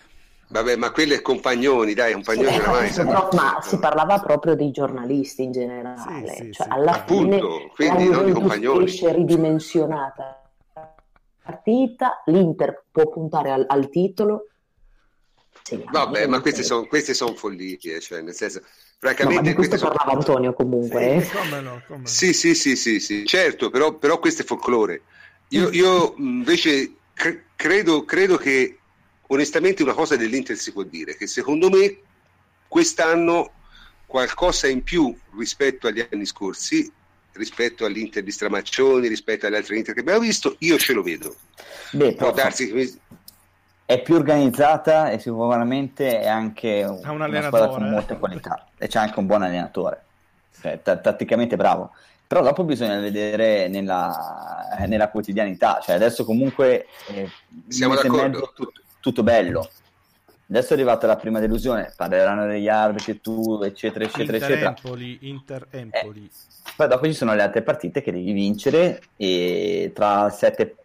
Vabbè, ma quello è compagnoni, dai, compagnoni sì, oramai. Però, ma si parlava proprio dei giornalisti in generale. Sì, sì, cioè, alla Appunto, fine, quindi non di compagnoni. esce ridimensionata partita, l'Inter può puntare al, al titolo. Sì, Vabbè, ma queste sono son follie, cioè, nel senso, francamente... No, questo parlava sono... Antonio comunque. Sì, come no, come no. sì, sì, sì, sì, sì, certo, però, però questo è folklore. Io, io invece cre- credo, credo che onestamente una cosa dell'Inter si può dire, che secondo me quest'anno qualcosa in più rispetto agli anni scorsi, rispetto all'Inter di Stramaccioni, rispetto alle altre Inter che abbiamo visto, io ce lo vedo. Beh, Può darsi che mi... È più organizzata e sicuramente è anche un, una squadra con molte qualità e c'è anche un buon allenatore, cioè, t- tatticamente bravo. Però dopo bisogna vedere nella, nella quotidianità, cioè adesso comunque eh, siamo d'accordo. Tutto, tutto, bello. Adesso è arrivata la prima delusione, parleranno degli arbitri, tu, eccetera, eccetera, Inter eccetera. Empoli, Inter Empoli. Eh, poi dopo ci sono le altre partite che devi vincere e tra sette,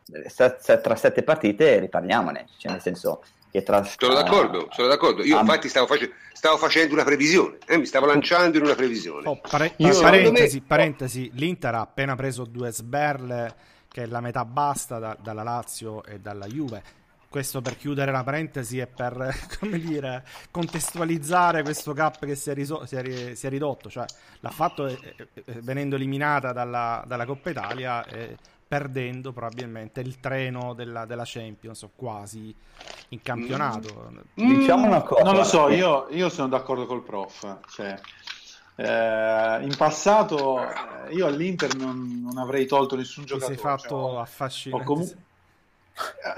tra sette partite riparliamone, cioè nel senso che tra... Sono d'accordo, sono d'accordo. Io ah, infatti stavo, face... stavo, facendo una previsione, eh? mi stavo lanciando in una previsione. Oh, pare... Io, parentesi, me... parentesi, l'Inter ha appena preso due sberle, che è la metà basta da, dalla Lazio e dalla Juve. Questo per chiudere la parentesi e per, *laughs* come dire, contestualizzare questo gap che si è, riso... si è, si è ridotto. Cioè, l'ha fatto eh, eh, venendo eliminata dalla, dalla Coppa Italia. E perdendo probabilmente il treno della, della Champions o quasi in campionato. Mm, diciamo una cosa. Non lo so, io, io sono d'accordo col prof. Cioè, eh, in passato eh, io all'Inter non, non, avrei tolto nessun Ti giocatore. Sei fatto cioè, affascinare. Comu-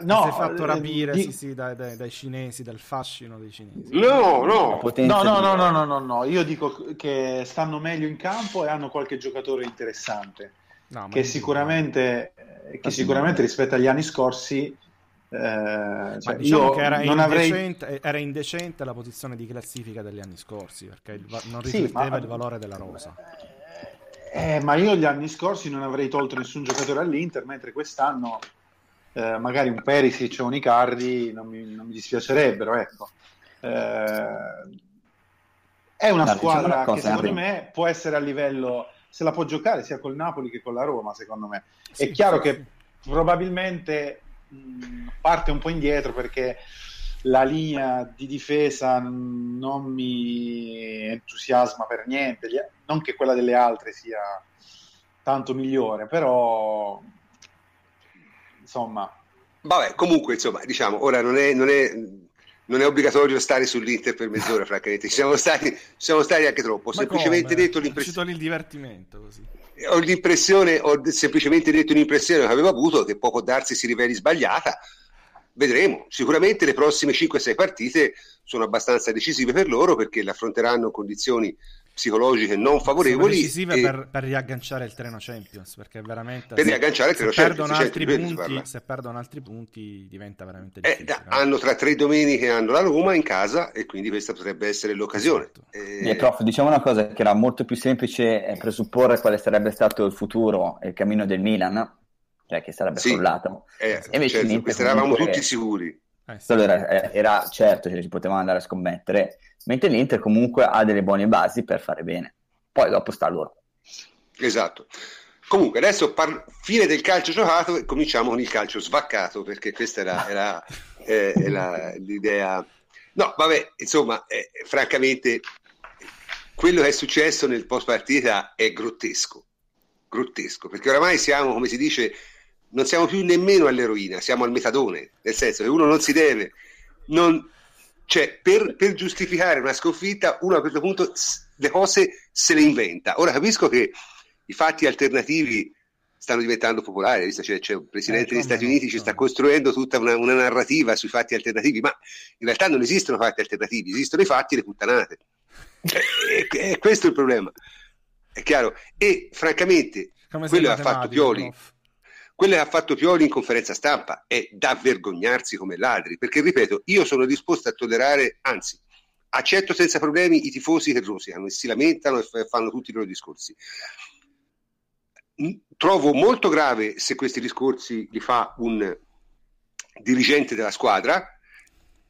no, sei fatto rapire di... sì, sì, dai, dai, dai, cinesi, dal fascino dei cinesi. No, no. No, no, no, no, no, no, no. Io dico che stanno meglio in campo e hanno qualche giocatore interessante. No, che sicuramente, eh, che sicuramente rispetto agli anni scorsi eh, cioè diciamo che era, non indecente, avrei... era indecente la posizione di classifica degli anni scorsi perché il, non rifletteva sì, ma... il valore della rosa. Eh, ma io gli anni scorsi non avrei tolto nessun giocatore all'Inter, mentre quest'anno eh, magari un Perisic o un Icardi non mi, non mi dispiacerebbero. Ecco. Eh, È una No, diciamo squadra una cosa, che secondo Henry. me può essere a livello, se la può giocare sia col Napoli che con la Roma, secondo me. Sì, È chiaro sì, che probabilmente mh, parte un po' indietro perché la linea di difesa non mi entusiasma per niente, non che quella delle altre sia tanto migliore, però insomma, Vabbè, comunque, insomma, diciamo, ora non è, non è, non è obbligatorio stare sull'Inter per mezz'ora, *laughs* francamente. Ci siamo stati, ci siamo stati anche troppo. Ho Ma semplicemente come? detto l'impressione. il divertimento così. Ho l'impressione, ho semplicemente detto un'impressione che avevo avuto che poco darsi si riveli sbagliata. Vedremo. Sicuramente le prossime 5-6 partite sono abbastanza decisive per loro perché l'affronteranno condizioni psicologiche non Sono favorevoli. decisive e- per, per riagganciare il treno Champions, perché veramente Per se- riagganciare il se treno Champions, perdono certo, altri di quello si punti, parla. se perdono altri punti diventa veramente Eh, difficile. da- hanno tra tre domeniche hanno la Roma in casa e quindi questa potrebbe essere l'occasione. Esatto. Eh, Eh, prof, diciamo una cosa che era molto più semplice eh, presupporre quale sarebbe stato il futuro e il cammino del Milan, cioè che sarebbe Sì. crollato. eh, E invece certo, eravamo tutti sicuri. Eh, sì. Allora era, era certo che ci potevamo andare a scommettere, mentre l'Inter comunque ha delle buone basi per fare bene. Poi dopo sta a loro. Esatto. Comunque, adesso par- fine del calcio giocato e cominciamo con il calcio svaccato, perché questa era, era, *laughs* eh, la- l'idea. No, vabbè, insomma, eh, francamente, quello che è successo nel post partita è grottesco. Grottesco, perché oramai siamo, come si dice, non siamo più nemmeno all'eroina, siamo al metadone, nel senso che uno non si deve, non, cioè per, per giustificare una sconfitta, uno a questo punto le cose se le inventa. Ora capisco che i fatti alternativi stanno diventando popolari, visto c'è, c'è un presidente Eh, degli Stati Uniti, ci sta costruendo tutta una, una narrativa sui fatti alternativi, ma in realtà non esistono fatti alternativi, esistono i fatti e le puttanate. Cioè, è, è questo il problema, è chiaro. E francamente, quello che ha fatto Pioli, prof. quello che ha fatto Pioli in conferenza stampa è da vergognarsi come ladri, perché ripeto, io sono disposto a tollerare, anzi, accetto senza problemi i tifosi che rosicano e si lamentano e fanno tutti i loro discorsi. Trovo molto grave se questi discorsi li fa un dirigente della squadra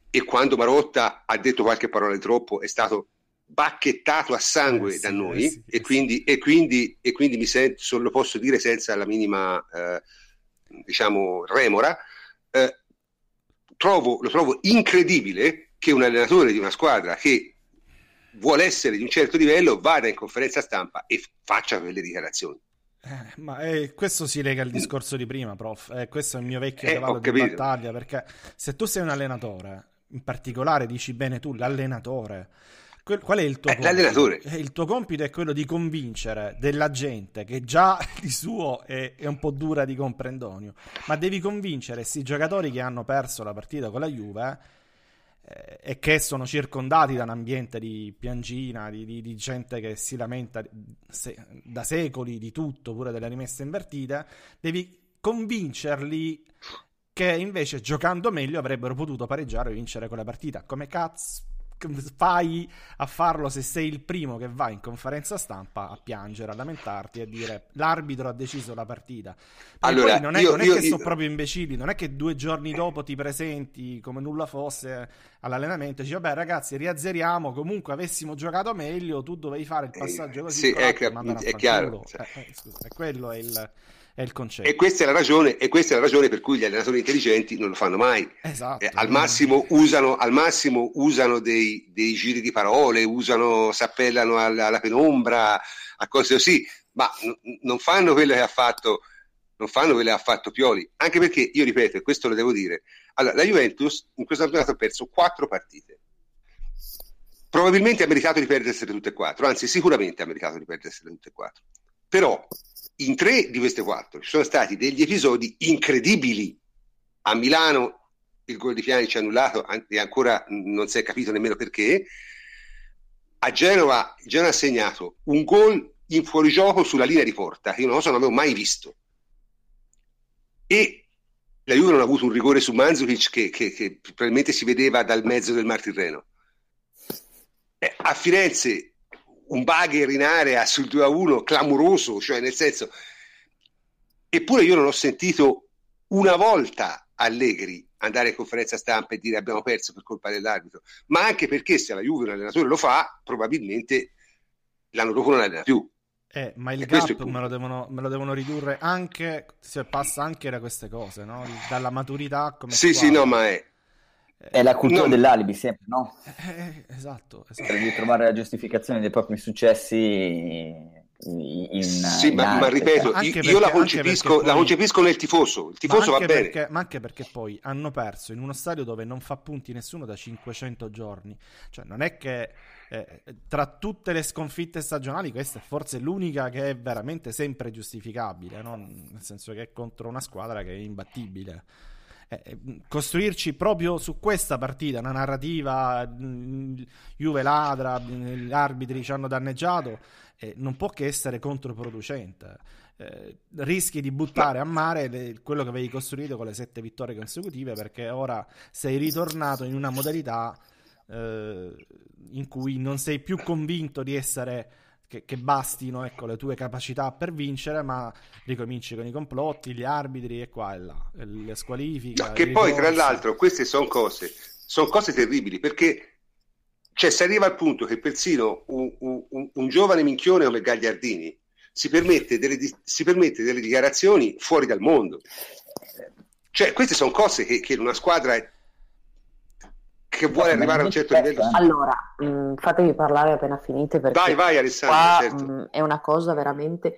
e quando Marotta ha detto qualche parola di troppo è stato bacchettato a sangue Eh sì, da eh noi sì, e, eh quindi, e, quindi, e quindi mi sento, lo posso dire senza la minima eh, diciamo remora eh, trovo, lo trovo incredibile che un allenatore di una squadra che vuole essere di un certo livello vada in conferenza stampa e faccia quelle dichiarazioni ma eh, questo si lega al discorso di prima, prof. Eh, questo è il mio vecchio Eh, cavallo di battaglia. Perché se tu sei un allenatore, in particolare dici bene tu, l'allenatore, quel- qual è il tuo Eh, compito? l'allenatore. Eh, il tuo compito è quello di convincere della gente che già *laughs* di suo è, è un po' dura di comprendonio, ma devi convincere questi giocatori che hanno perso la partita con la Juve eh, e che sono circondati da un ambiente di piangina, di, di- di gente che si lamenta se- da secoli di tutto, pure delle rimesse invertite, devi convincerli che invece giocando meglio avrebbero potuto pareggiare o vincere quella partita. Come cazzo fai a farlo se sei il primo che va in conferenza stampa a piangere, a lamentarti e a dire l'arbitro ha deciso la partita? Allora, poi non è, io- non è io- che sono io- proprio imbecilli, non è che due giorni dopo ti presenti come nulla fosse all'allenamento e dici vabbè ragazzi riazzeriamo, comunque avessimo giocato meglio, tu dovevi fare il passaggio così, sì, è ti cap- mandano a è chiaro, cioè. Eh, eh, scusa, è quello è il, è il concetto. e questa è la ragione e questa è la ragione per cui gli allenatori intelligenti non lo fanno mai Esatto. Eh, al massimo usano, al massimo usano dei, dei giri di parole, usano, si appellano alla, alla penombra, a cose così, ma n- non fanno quello che ha fatto, non fanno quello che ha fatto Pioli. Anche perché, io ripeto, e questo lo devo dire, allora, la Juventus in questo campionato ha perso quattro partite. Probabilmente ha meritato di perdersele tutte e quattro, anzi sicuramente ha meritato di perdersele tutte e quattro. Però in tre di queste quattro ci sono stati degli episodi incredibili. A Milano il gol di Piani ci ha annullato an- e ancora non si è capito nemmeno perché. A Genova, Genova ha segnato un gol in fuorigioco sulla linea di porta, che io non so, non avevo mai visto. E la Juve non ha avuto un rigore su Mandzukic che, che- che probabilmente si vedeva dal mezzo del Mar Tirreno. Eh, a Firenze un bagger in area sul 2 a 1 clamoroso, cioè nel senso, eppure io non ho sentito una volta Allegri andare in conferenza stampa e dire abbiamo perso per colpa dell'arbitro, ma anche perché se la Juve un allenatore lo fa, probabilmente l'anno dopo non allena più. Eh, ma il e gap me lo, devono, me lo, devono, ridurre anche, se passa anche da queste cose, no? dalla maturità come Sì, squadra. sì, no, ma è... È la cultura no. dell'alibi sempre, no? Eh, esatto, esatto. Di trovare la giustificazione dei propri successi in, sì, in ma, ma, ripeto, io, perché, io la, concepisco, poi, concepisco, nel tifoso. Il tifoso va perché, bene. Ma anche perché poi hanno perso in uno stadio dove non fa punti nessuno da 500 giorni. Cioè, non è che eh, tra tutte le sconfitte stagionali, questa è forse l'unica che è veramente sempre giustificabile. No? Nel senso che è contro una squadra che è imbattibile. Eh, eh, costruirci proprio su questa partita, una narrativa Juve ladra, gli arbitri ci hanno danneggiato, eh, non può che essere controproducente. Eh, rischi di buttare a mare le, quello che avevi costruito con le sette vittorie consecutive perché ora sei ritornato in una modalità eh, in cui non sei più convinto di essere che, che, bastino ecco, le tue capacità per vincere, ma ricominci con i complotti, gli arbitri e qua e là, le squalifiche. No, che poi, tra l'altro, queste sono cose, sono cose terribili perché cioè, si arriva al punto che persino un, un, un giovane minchione come Gagliardini si permette, delle, si permette delle dichiarazioni fuori dal mondo. Cioè, queste sono cose che, che una squadra che vuole arrivare a un certo livello. Allora, mh, mm, fatevi parlare appena finite perché vai, vai, Alessandra, certo. mh, mm, è una cosa veramente...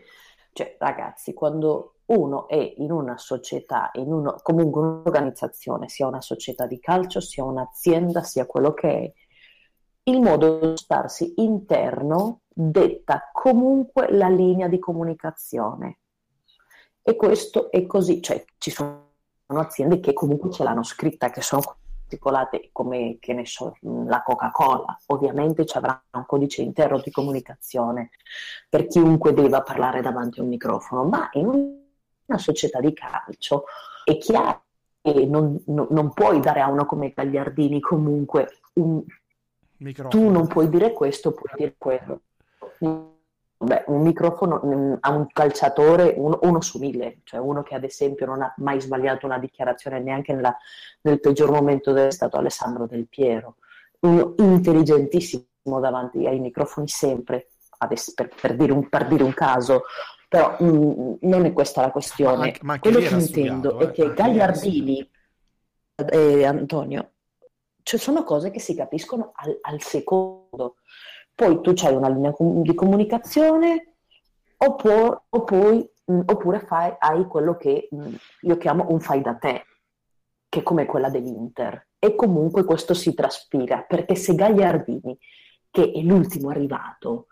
Cioè, ragazzi, quando uno è in una società, in uno, comunque un'organizzazione, sia una società di calcio, sia un'azienda, sia quello che è, il modo di starsi interno detta comunque la linea di comunicazione. E questo è così, cioè ci sono aziende che comunque ce l'hanno scritta, che sono articolate come, che ne so, la Coca-Cola. Ovviamente ci avrà un codice interno di comunicazione per chiunque debba parlare davanti a un microfono, ma in una società di calcio è chiaro che non, non, non puoi dare a uno come Gagliardini comunque un... Microfono. Tu non puoi dire questo, puoi dire quello. Beh, un microfono mm, a un calciatore, uno, uno, su mille, cioè uno che ad esempio non ha mai sbagliato una dichiarazione neanche nella, nel peggior momento è stato Alessandro Del Piero, uno intelligentissimo davanti ai microfoni sempre, adesso, per, per, dire un, per, dire un, caso, però mh, mm, non è questa la questione. Ma anche, ma anche Quello che intendo studiato, è che Gagliardini e Antonio, cioè sono cose che si capiscono al, al secondo poi tu hai una linea di comunicazione oppure, oppure, mm, oppure fai, hai quello che mm, io chiamo un fai da te, che è come quella dell'Inter. E comunque questo si traspira, perché se Gagliardini, che è l'ultimo arrivato,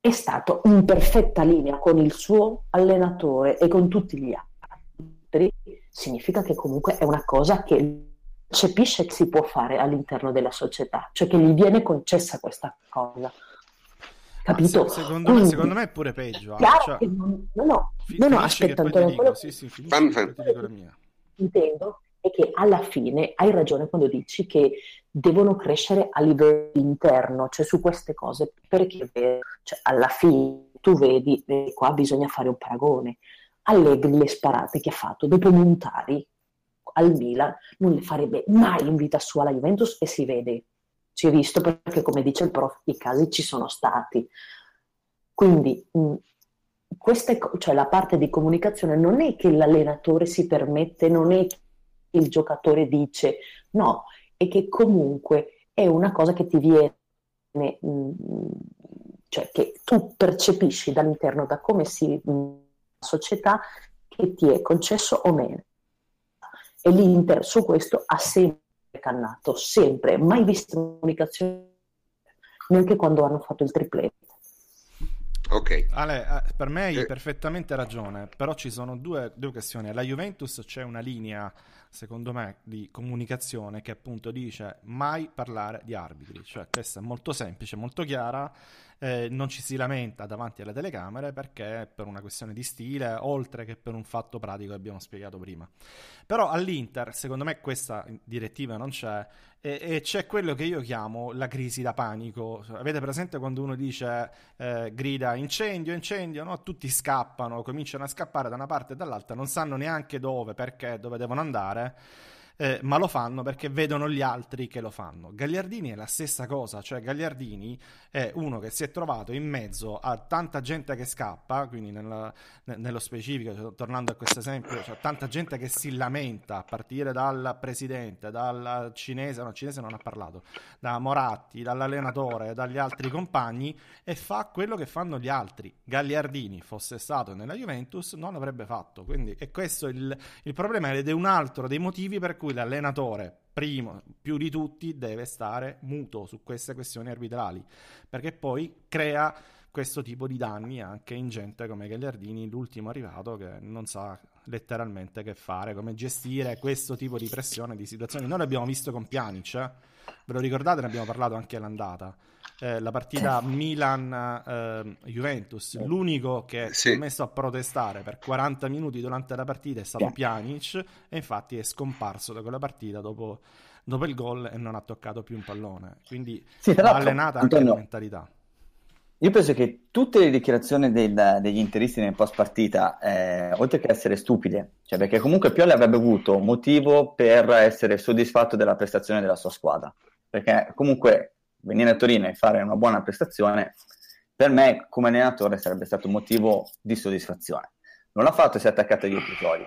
è stato in perfetta linea con il suo allenatore e con tutti gli altri, significa che comunque è una cosa che percepisce che si può fare all'interno della società, cioè che gli viene concessa questa cosa. Capito? Se, secondo, Quindi, me, secondo, me, è pure peggio. Chiaro cioè, che non, no, no, no, no aspetta, Antonio, quello sì, sì, fammi, fammi. intendo è che alla fine hai ragione quando dici che devono crescere a livello interno, cioè su queste cose, perché cioè, alla fine tu vedi, e qua bisogna fare un paragone, Allegri le sparate che ha fatto dopo Montari al Milan non le farebbe mai in vita sua la Juventus e si vede, si è visto perché come dice il prof i casi ci sono stati. Quindi mh, queste, cioè la parte di comunicazione non è che l'allenatore si permette, non è che il giocatore dice, no, è che comunque è una cosa che ti viene, mh, cioè che tu percepisci dall'interno da come si la società che ti è concesso o meno e l'Inter su questo ha sempre cannato, sempre, mai visto comunicazione neanche quando hanno fatto il triplete. Ok. Ale, eh, per me hai eh. perfettamente ragione, però ci sono due, due questioni. Alla Juventus c'è una linea, secondo me, di comunicazione che appunto dice mai parlare di arbitri, cioè questa è molto semplice, molto chiara eh, non ci si lamenta davanti alle telecamere perché per una questione di stile, oltre che per un fatto pratico che abbiamo spiegato prima. Però all'Inter, secondo me, questa direttiva non c'è e, e c'è quello che io chiamo la crisi da panico. Avete presente quando uno dice, eh, grida incendio, incendio, no? tutti scappano, cominciano a scappare da una parte e dall'altra, non sanno neanche dove, perché, dove devono andare eh, ma lo fanno perché vedono gli altri che lo fanno. Gagliardini è la stessa cosa, cioè Gagliardini è uno che si è trovato in mezzo a tanta gente che scappa, quindi nella, nello specifico, cioè, tornando a questo esempio, cioè, tanta gente che si lamenta a partire dal presidente, dal cinese, no, cinese non ha parlato, da Moratti, dall'allenatore, dagli altri compagni e fa quello che fanno gli altri. Gagliardini fosse stato nella Juventus non l'avrebbe fatto, quindi è questo il, il problema ed è un altro dei motivi per cui cui l'allenatore, primo, più di tutti, deve stare muto su queste questioni arbitrali, perché poi crea questo tipo di danni anche in gente come Gagliardini, l'ultimo arrivato che non sa letteralmente che fare, come gestire questo tipo di pressione, di situazioni. Noi l'abbiamo visto con Pjanic, eh? ve lo ricordate? Ne abbiamo parlato anche all'andata eh, la partita Milan-Juventus. Eh, L'unico che sì. si è messo a protestare per 40 minuti durante la partita è stato Pjanic e infatti è scomparso da quella partita dopo, dopo il gol e non ha toccato più un pallone. Quindi sì, ha allenata anche Antonio, la mentalità. Io penso che tutte le dichiarazioni del, degli interisti nel post partita, eh, oltre che essere stupide, cioè perché comunque Pioli avrebbe avuto motivo per essere soddisfatto della prestazione della sua squadra, perché comunque venire a Torino e fare una buona prestazione, per me come allenatore sarebbe stato motivo di soddisfazione. Non l'ha fatto, si è attaccato agli episodi.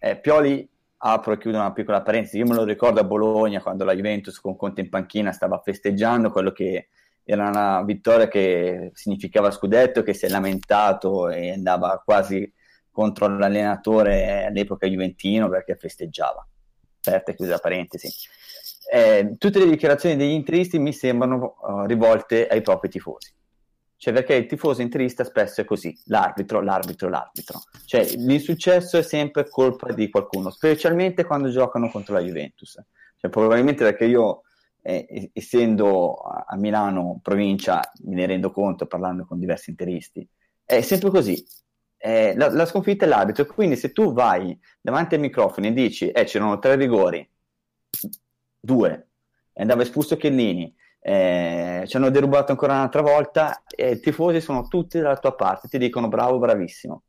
Eh, Pioli, apro e chiudo una piccola parentesi, io me lo ricordo a Bologna quando la Juventus con Conte in panchina stava festeggiando quello che era una vittoria che significava scudetto, che si è lamentato e andava quasi contro l'allenatore all'epoca juventino perché festeggiava. Aperta e chiusa parentesi eh, tutte le dichiarazioni degli interisti mi sembrano uh, rivolte ai propri tifosi. Cioè, perché il tifoso interista spesso è così, l'arbitro, l'arbitro, l'arbitro. Cioè, l'insuccesso è sempre colpa di qualcuno, specialmente quando giocano contro la Juventus. Cioè, probabilmente perché io, eh, essendo a Milano provincia, me ne rendo conto parlando con diversi interisti, è sempre così. Eh, la, la, sconfitta è l'arbitro, quindi se tu vai davanti ai microfoni e dici, eh, c'erano tre rigori, due, e andava espulso Chiellini, eh, ci hanno derubato ancora un'altra volta. E i tifosi sono tutti dalla tua parte, ti dicono bravo, bravissimo.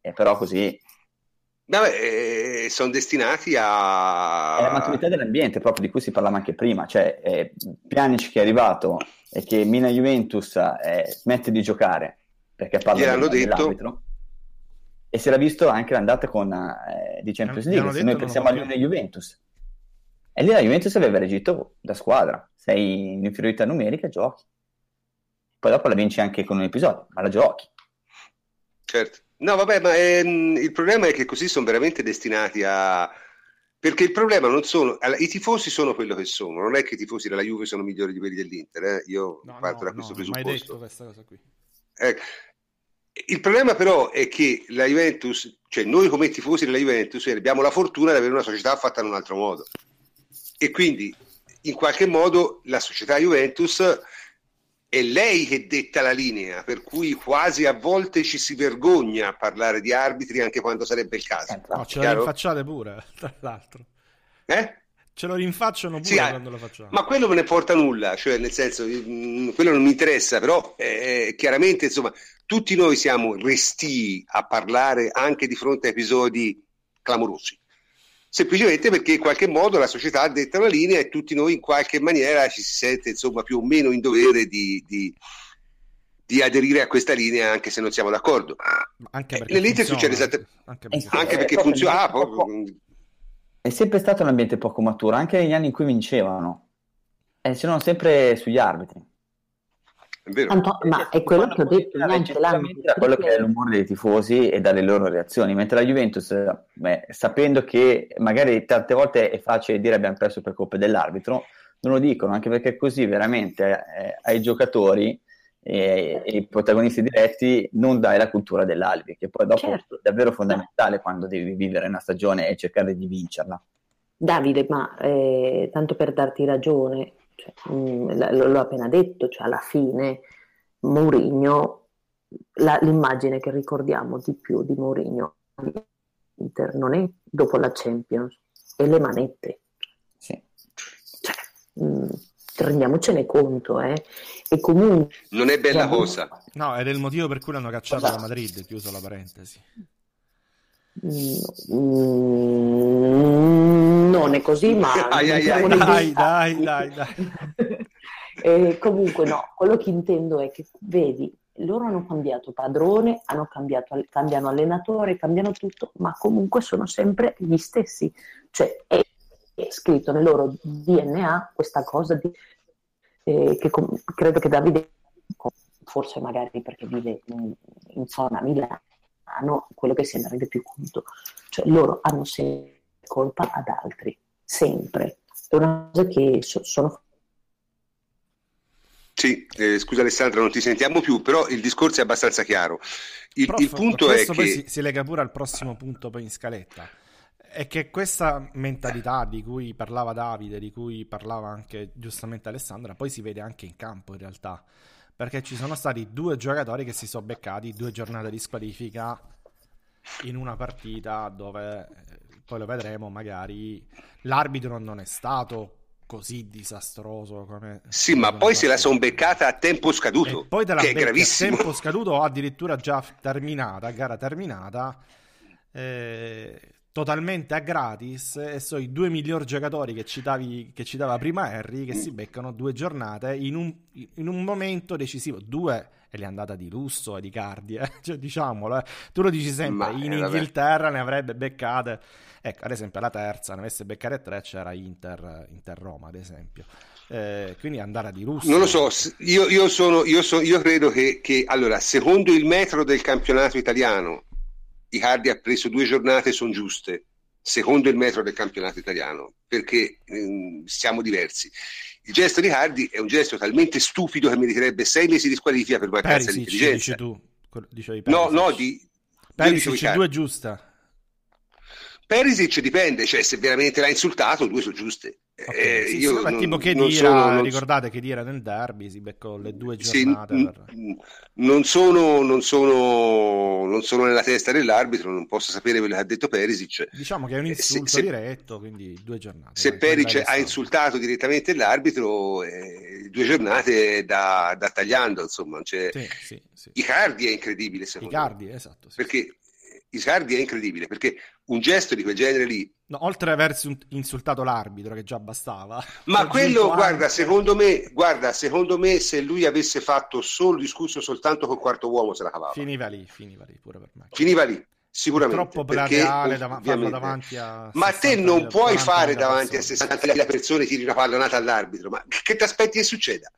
E però così... Vabbè, eh, sono destinati a... È la maturità dell'ambiente, proprio di cui si parlava anche prima, cioè eh, Pjanic che è arrivato e che Mina Juventus eh, smette di giocare perché parla Gli dell'arbitro e si era visto anche l'andata con, eh, di Champions League, se noi pensiamo a Juventus e lì la Juventus aveva reagito da squadra. Sei in inferiorità numerica, giochi. Poi dopo la vinci anche con un episodio, ma la giochi. Certo. No, vabbè, ma ehm, il problema è che così sono veramente destinati a... Perché il problema non sono... I tifosi sono quello che sono, non è che i tifosi della Juve sono migliori di quelli dell'Inter, eh? io no, parto no, da questo no, presupposto. mai detto questa cosa qui. Ecco. Il problema però è che la Juventus, cioè noi come tifosi della Juventus abbiamo la fortuna di avere una società fatta in un altro modo e quindi in qualche modo la società Juventus è lei che detta la linea, per cui quasi a volte ci si vergogna a parlare di arbitri anche quando sarebbe il caso. Eh, no, ce lo rinfacciate pure, *laughs* tra l'altro. Eh? Ce lo rinfacciano pure sì, ah, quando lo facciamo. Ma quello me ne porta nulla, cioè nel senso, mm, quello non mi interessa, però eh, chiaramente insomma tutti noi siamo restii a parlare anche di fronte a episodi clamorosi semplicemente perché in qualche modo la società ha detto la linea e tutti noi in qualche maniera ci si sente insomma più o meno in dovere di, di, di aderire a questa linea anche se non siamo d'accordo. Anche eh, perché Nell'Inter succede esattamente anche perché, anche perché eh, funziona. Ah, poco... È sempre stato un ambiente poco maturo, anche negli anni in cui vincevano. E c'erano sempre sugli arbitri. Tanto, ma è quello che ho detto neanche l'anno da quello che è l'umore dei tifosi e dalle loro reazioni mentre la Juventus beh, sapendo che magari tante volte è facile dire abbiamo perso per colpa dell'arbitro non lo dicono anche perché così veramente eh, ai giocatori e ai protagonisti diretti non dai la cultura dell'albi che poi dopo certo. è davvero fondamentale quando devi vivere una stagione e cercare di vincerla Davide ma eh, tanto per darti ragione cioè, mh, mm, l'ho appena detto, cioè alla fine Mourinho, la, l'immagine che ricordiamo di più di Mourinho Inter non è dopo la Champions, è le manette. Sì. Cioè, mh, mm, rendiamocene conto, eh. E comunque... Non è bella cosa. No, ed è il motivo per cui l'hanno cacciato esatto. da Madrid, chiuso la parentesi. Mm, non è così, ma *laughs* ai, ai, ai, dai, dai, dai, dai. *laughs* eh, comunque no, quello che intendo è che vedi, loro hanno cambiato padrone, hanno cambiato, cambiano allenatore, cambiano tutto, ma comunque sono sempre gli stessi. Cioè è, è scritto nel loro DNA questa cosa di, eh, che com- credo che Davide, forse magari perché vive in, in zona Milano, quello che se ne rende più conto. Cioè loro hanno sempre colpa ad altri, sempre. È una cosa che so- sono sì, eh, scusa Alessandra, non ti sentiamo più, però il discorso è abbastanza chiaro. Il, Prof, il punto è che... Si, si, lega pure al prossimo punto poi in scaletta. È che questa mentalità di cui parlava Davide, di cui parlava anche giustamente Alessandra, poi si vede anche in campo in realtà. Perché ci sono stati due giocatori che si sono beccati due giornate di squalifica in una partita dove, eh, poi lo vedremo, magari l'arbitro non è stato così disastroso come... Sì, ma poi se la sono beccata a tempo scaduto, e poi te la che è gravissimo. a tempo scaduto o addirittura già terminata, gara terminata, eh, totalmente a gratis e sono i due migliori giocatori che, citavi, che citava prima Harry che si beccano due giornate in un, in un momento decisivo, due e le è andata di lusso e di cardi, eh? *laughs* cioè, diciamolo, eh. tu lo dici sempre, Ma, in eh, Inghilterra vabbè. ne avrebbe beccate Ecco, ad esempio, la terza, ne avesse beccare tre, c'era Inter, Inter Roma, ad esempio. Eh, quindi andare di lusso. Non lo so, io, io, sono, io, so, io credo che, che, allora, secondo il metro del campionato italiano, Icardi ha preso due giornate, sono giuste, secondo il metro del campionato italiano, perché ehm, siamo diversi. Il gesto di Hardy è un gesto talmente stupido che mi richiederebbe sei mesi di squalifica per mancanza di intelligenza. Dici tu, dicevi no, no, di... Perisic, due giusta. Perisic dipende, cioè se veramente l'ha insultato, due sono giuste. Okay, eh, sì, io sì, non, tipo che non sono, non... ricordate che era nel derby, si beccò le due giornate. Sì, per... non, sono, non, sono, non sono nella testa dell'arbitro, non posso sapere quello che ha detto Perisic. Diciamo che è un eh, insulto se, diretto, quindi due giornate. Se Perisic ha insultato direttamente l'arbitro, eh, due giornate da, da tagliando, insomma. Cioè, sì, sì, sì. Icardi è incredibile, secondo Icardi, me. esatto. Perché Icardi è incredibile perché un gesto di quel genere lì. No, oltre ad aver insultato l'arbitro, che già bastava. Ma quello, guarda, anche... secondo me, guarda, secondo me, se lui avesse fatto solo discusso soltanto col quarto uomo, se la cavava. Finiva lì, finiva lì pure per me. Finiva lì. Sicuramente. È troppo plateale dav- davanti a. Ma te non puoi fare davanti persone. a 60.000 persone tiri una pallonata all'arbitro. Ma che ti aspetti che succeda?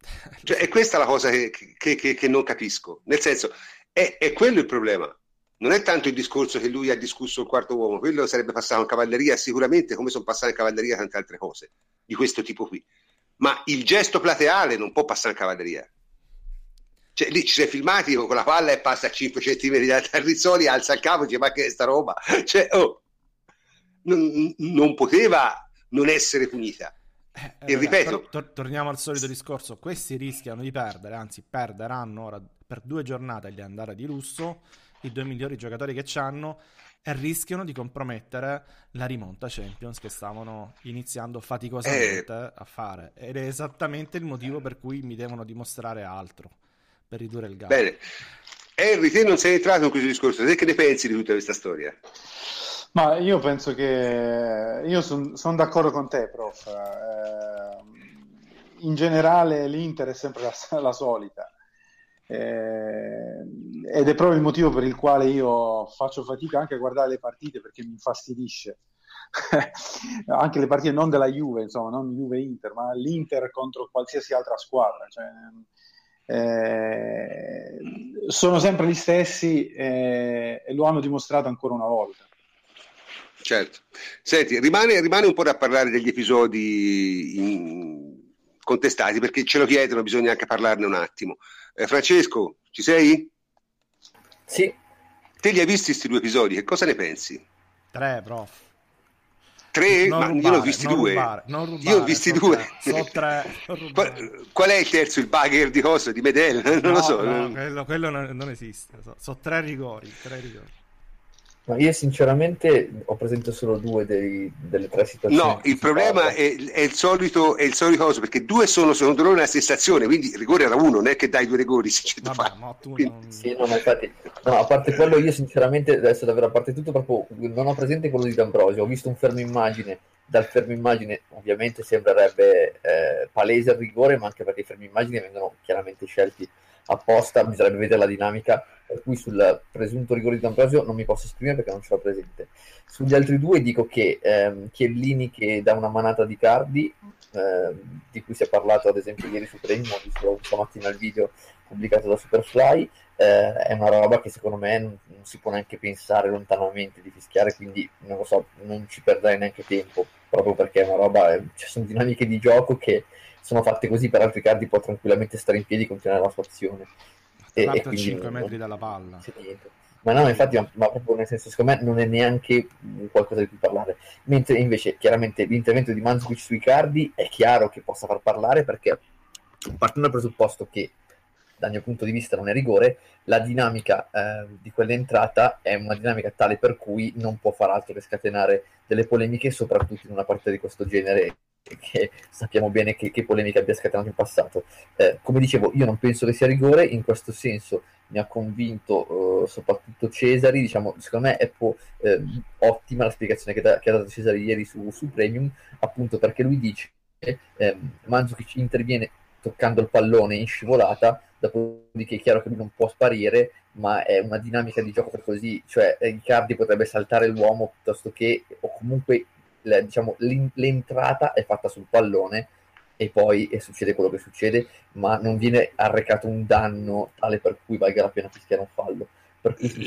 *laughs* Cioè, è questa la cosa che, che, che, che non capisco. Nel senso, è, è quello il problema. Non è tanto il discorso che lui ha discusso il quarto uomo, quello sarebbe passato in cavalleria sicuramente, come sono passate in cavalleria tante altre cose di questo tipo qui. Ma il gesto plateale non può passare in cavalleria. Cioè, lì ci sei filmati con la palla e passa a 5 cm da Rizzoli, alza il capo e dice ma che è sta roba? *laughs* Cioè, oh, non, non poteva non essere punita. Eh, e ripeto, tor- torniamo al solito discorso: questi rischiano di perdere, anzi, perderanno ora per due giornate gli andare di lusso, i due migliori giocatori che hanno, e rischiano di compromettere la rimonta Champions che stavano iniziando faticosamente eh... a fare. Ed è esattamente il motivo per cui mi devono dimostrare altro per ridurre il gap. Bene. Henry, te non sei entrato in questo discorso, te che ne pensi di tutta questa storia? Ma io penso che io sono son d'accordo con te, prof. Eh, in generale l'Inter è sempre la, *laughs* la solita. Eh, ed è proprio il motivo per il quale io faccio fatica anche a guardare le partite perché mi infastidisce. *laughs* anche le partite non della Juve, insomma, non Juve-Inter, ma l'Inter contro qualsiasi altra squadra. Cioè, eh, sono sempre gli stessi eh, e lo hanno dimostrato ancora una volta. Certo. Senti, rimane, rimane un po' da parlare degli episodi in... contestati perché ce lo chiedono, bisogna anche parlarne un attimo. Eh, Francesco, ci sei? Sì. Te li hai visti questi due episodi? Che cosa ne pensi? Tre, prof. Tre? Non Ma rubare, io ne ho visti due. Rubare, rubare, io ho visti so due. Tre, so tre, *laughs* qual, qual, è il terzo? Il bugger di cosa? Di Medel? *laughs* Non no, lo so. No, quello, quello non, non, esiste. So, so tre rigori, tre rigori. Ma io sinceramente ho presente solo due dei, delle tre situazioni. No, il problema è, è, il solito, è il solito coso, perché due sono secondo loro nella stessa azione, quindi rigore era uno, non è che dai due rigori. Vabbè, tu quindi... non... Sì, no, ma infatti, no, a parte quello io sinceramente, adesso davvero a parte tutto, proprio non ho presente quello di D'Ambrosio, ho visto un fermo immagine, dal fermo immagine ovviamente sembrerebbe eh, palese il rigore, ma anche perché i fermi immagine vengono chiaramente scelti apposta, bisognerebbe vedere la dinamica, per cui sul presunto rigore di D'Ambrosio non mi posso esprimere perché non ce l'ho presente. Sugli altri due dico che ehm, Chiellini che dà una manata di Cardi, ehm, di cui si è parlato ad esempio ieri su Premium, ho visto stamattina il video pubblicato da Superfly, eh, è una roba che secondo me non, non, si può neanche pensare lontanamente di fischiare, quindi non lo so, non ci perderei neanche tempo, proprio perché è una roba, eh, ci sono dinamiche di gioco che sono fatte così, per altri cardi può tranquillamente stare in piedi e continuare la sua azione. E, e quindi 5 non, metri dalla palla. Ma no, infatti, ma, ma, proprio nel senso, secondo me non è neanche qualcosa di cui parlare. Mentre invece, chiaramente, l'intervento di Manzukic sui cardi è chiaro che possa far parlare perché, partendo dal presupposto che dal mio punto di vista non è rigore, la dinamica eh, di quell'entrata è una dinamica tale per cui non può far altro che scatenare delle polemiche, soprattutto in una partita di questo genere che sappiamo bene che, che polemica abbia scatenato in passato. Eh, come dicevo, io non penso che sia rigore, in questo senso mi ha convinto eh, soprattutto Cesari, diciamo, secondo me è po- eh, ottima la spiegazione che, da- che, ha dato Cesari ieri su, su Premium, appunto perché lui dice che eh, Mandzukic interviene toccando il pallone in scivolata, dopodiché è chiaro che lui non può sparire, ma è una dinamica di gioco così, cioè Icardi potrebbe saltare l'uomo piuttosto che, o comunque la, diciamo, l'entrata è fatta sul pallone e poi e succede quello che succede, ma non viene arrecato un danno tale per cui valga la pena fischiare un fallo.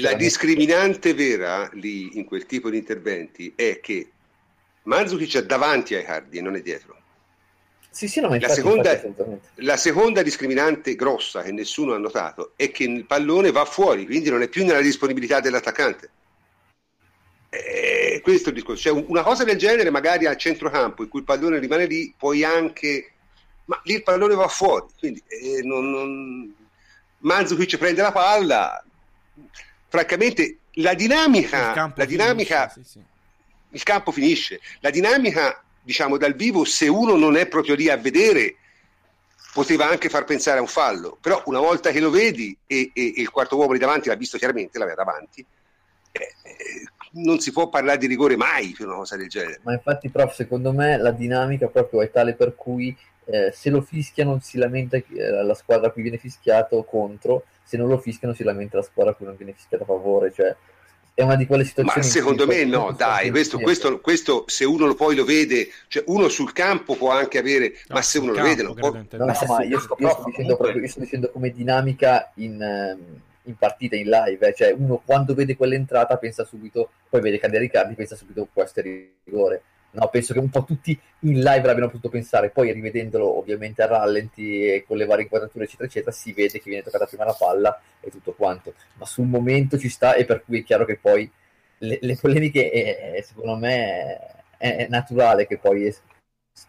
La discriminante vera lì in quel tipo di interventi è che Mandzukic è davanti ai cardi e non è dietro. Sì, sì, no, la, seconda, la, seconda, discriminante grossa che nessuno ha notato è che il pallone va fuori, quindi non è più nella disponibilità dell'attaccante. Eh, questo è il discorso. Cioè, una cosa del genere, magari al centrocampo in cui il pallone rimane lì, puoi anche. Ma lì il pallone va fuori. Quindi eh, non, non... Manzukic prende la palla. Francamente, la dinamica. La dinamica finisce, sì, sì. Il campo finisce. La dinamica, diciamo, dal vivo, se uno non è proprio lì a vedere, poteva anche far pensare a un fallo. Però una volta che lo vedi e, e, e il quarto uomo lì davanti l'ha visto chiaramente, l'aveva davanti. Eh, eh non si può parlare di rigore mai per una cosa del genere. Ma infatti, prof, secondo me la dinamica proprio è tale per cui eh, se lo fischiano si lamenta eh, la squadra a cui viene fischiato contro, se non lo fischiano si lamenta la squadra a cui non viene fischiato a favore, cioè è una di quelle situazioni. Ma secondo me no, dai, questo, questo, questo, se uno poi lo vede, cioè uno sul campo può anche avere, no, ma se uno lo vede non può... No, no, ma io sto, io sto, dicendo, proprio, io sto dicendo come dinamica in... Um, in partita, in live, eh. cioè uno quando vede quell'entrata pensa subito, poi vede cadere Riccardi, pensa subito questo è rigore. No, penso che un po' tutti in live l'abbiano potuto pensare, poi rivedendolo ovviamente a rallenti e con le varie inquadrature eccetera eccetera si vede che viene toccata prima la palla e tutto quanto, ma sul momento ci sta e per cui è chiaro che poi le, le polemiche è, secondo me è, è naturale che poi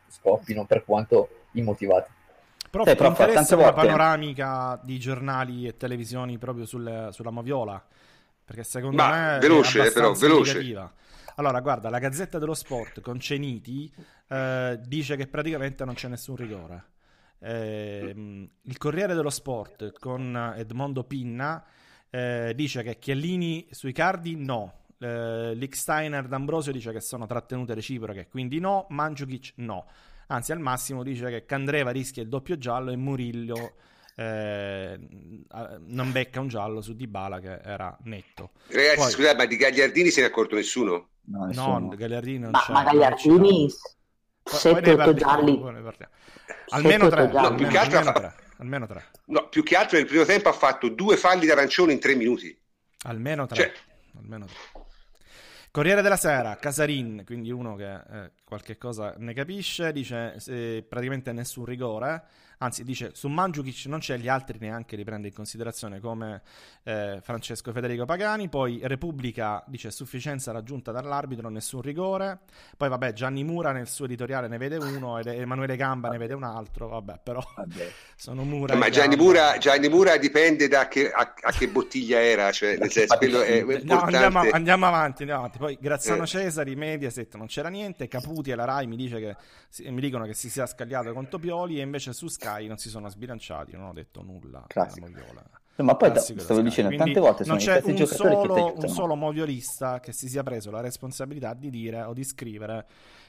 scoppino per quanto immotivate. Però sì, ti interessa una volte... panoramica di giornali e televisioni proprio sul, sulla Moviola? Perché secondo Ma, me veloce, è però, veloce. Allora, guarda, la Gazzetta dello Sport con Ceniti eh, dice che praticamente non c'è nessun rigore. Eh, il Corriere dello Sport con Edmondo Pinna eh, dice che Chiellini sui cardi no. Eh, Licksteiner D'Ambrosio dice che sono trattenute reciproche, quindi no. Mandzukic no. Anzi, al massimo dice che Candreva rischia il doppio giallo e Murillo eh, non becca un giallo su Dybala che era netto. Ragazzi, Poi, scusate, ma di Gagliardini se ne è accorto nessuno? No, no Gagliardini non ma, c'è. Ma Gagliardini 7-8 gialli. Almeno tre, no, almeno, più che altro almeno, fa... tre, almeno tre. No, più che altro nel primo tempo ha fatto due falli d'arancione in tre minuti. Almeno tre. Cioè... Almeno tre. Corriere della Sera, Casarin, quindi uno che eh, qualche cosa ne capisce, dice eh, praticamente nessun rigore. Anzi, dice su Mandzukic non c'è gli altri neanche li prende in considerazione come eh, Francesco Federico Pagani. Poi Repubblica dice sufficienza raggiunta dall'arbitro, nessun rigore. Poi vabbè, Gianni Mura nel suo editoriale ne vede uno ed Emanuele Gamba ne vede un altro. Vabbè, però vabbè. *laughs* sono Mura. Ma Gianni Mura, Gianni Mura, dipende da che, a, a, che bottiglia era, cioè nel senso quello è no, andiamo, andiamo, avanti, andiamo avanti. Poi Graziano eh. Cesari, Mediaset non c'era niente. Caputi e la Rai mi, dice che, mi dicono che si sia scagliato con Topioli e invece su Sky Sky non si sono sbilanciati, non ho detto nulla. ma poi Classico stavo dicendo Quindi tante volte non c'è un solo, un solo moviolista che si sia preso la responsabilità di dire o di scrivere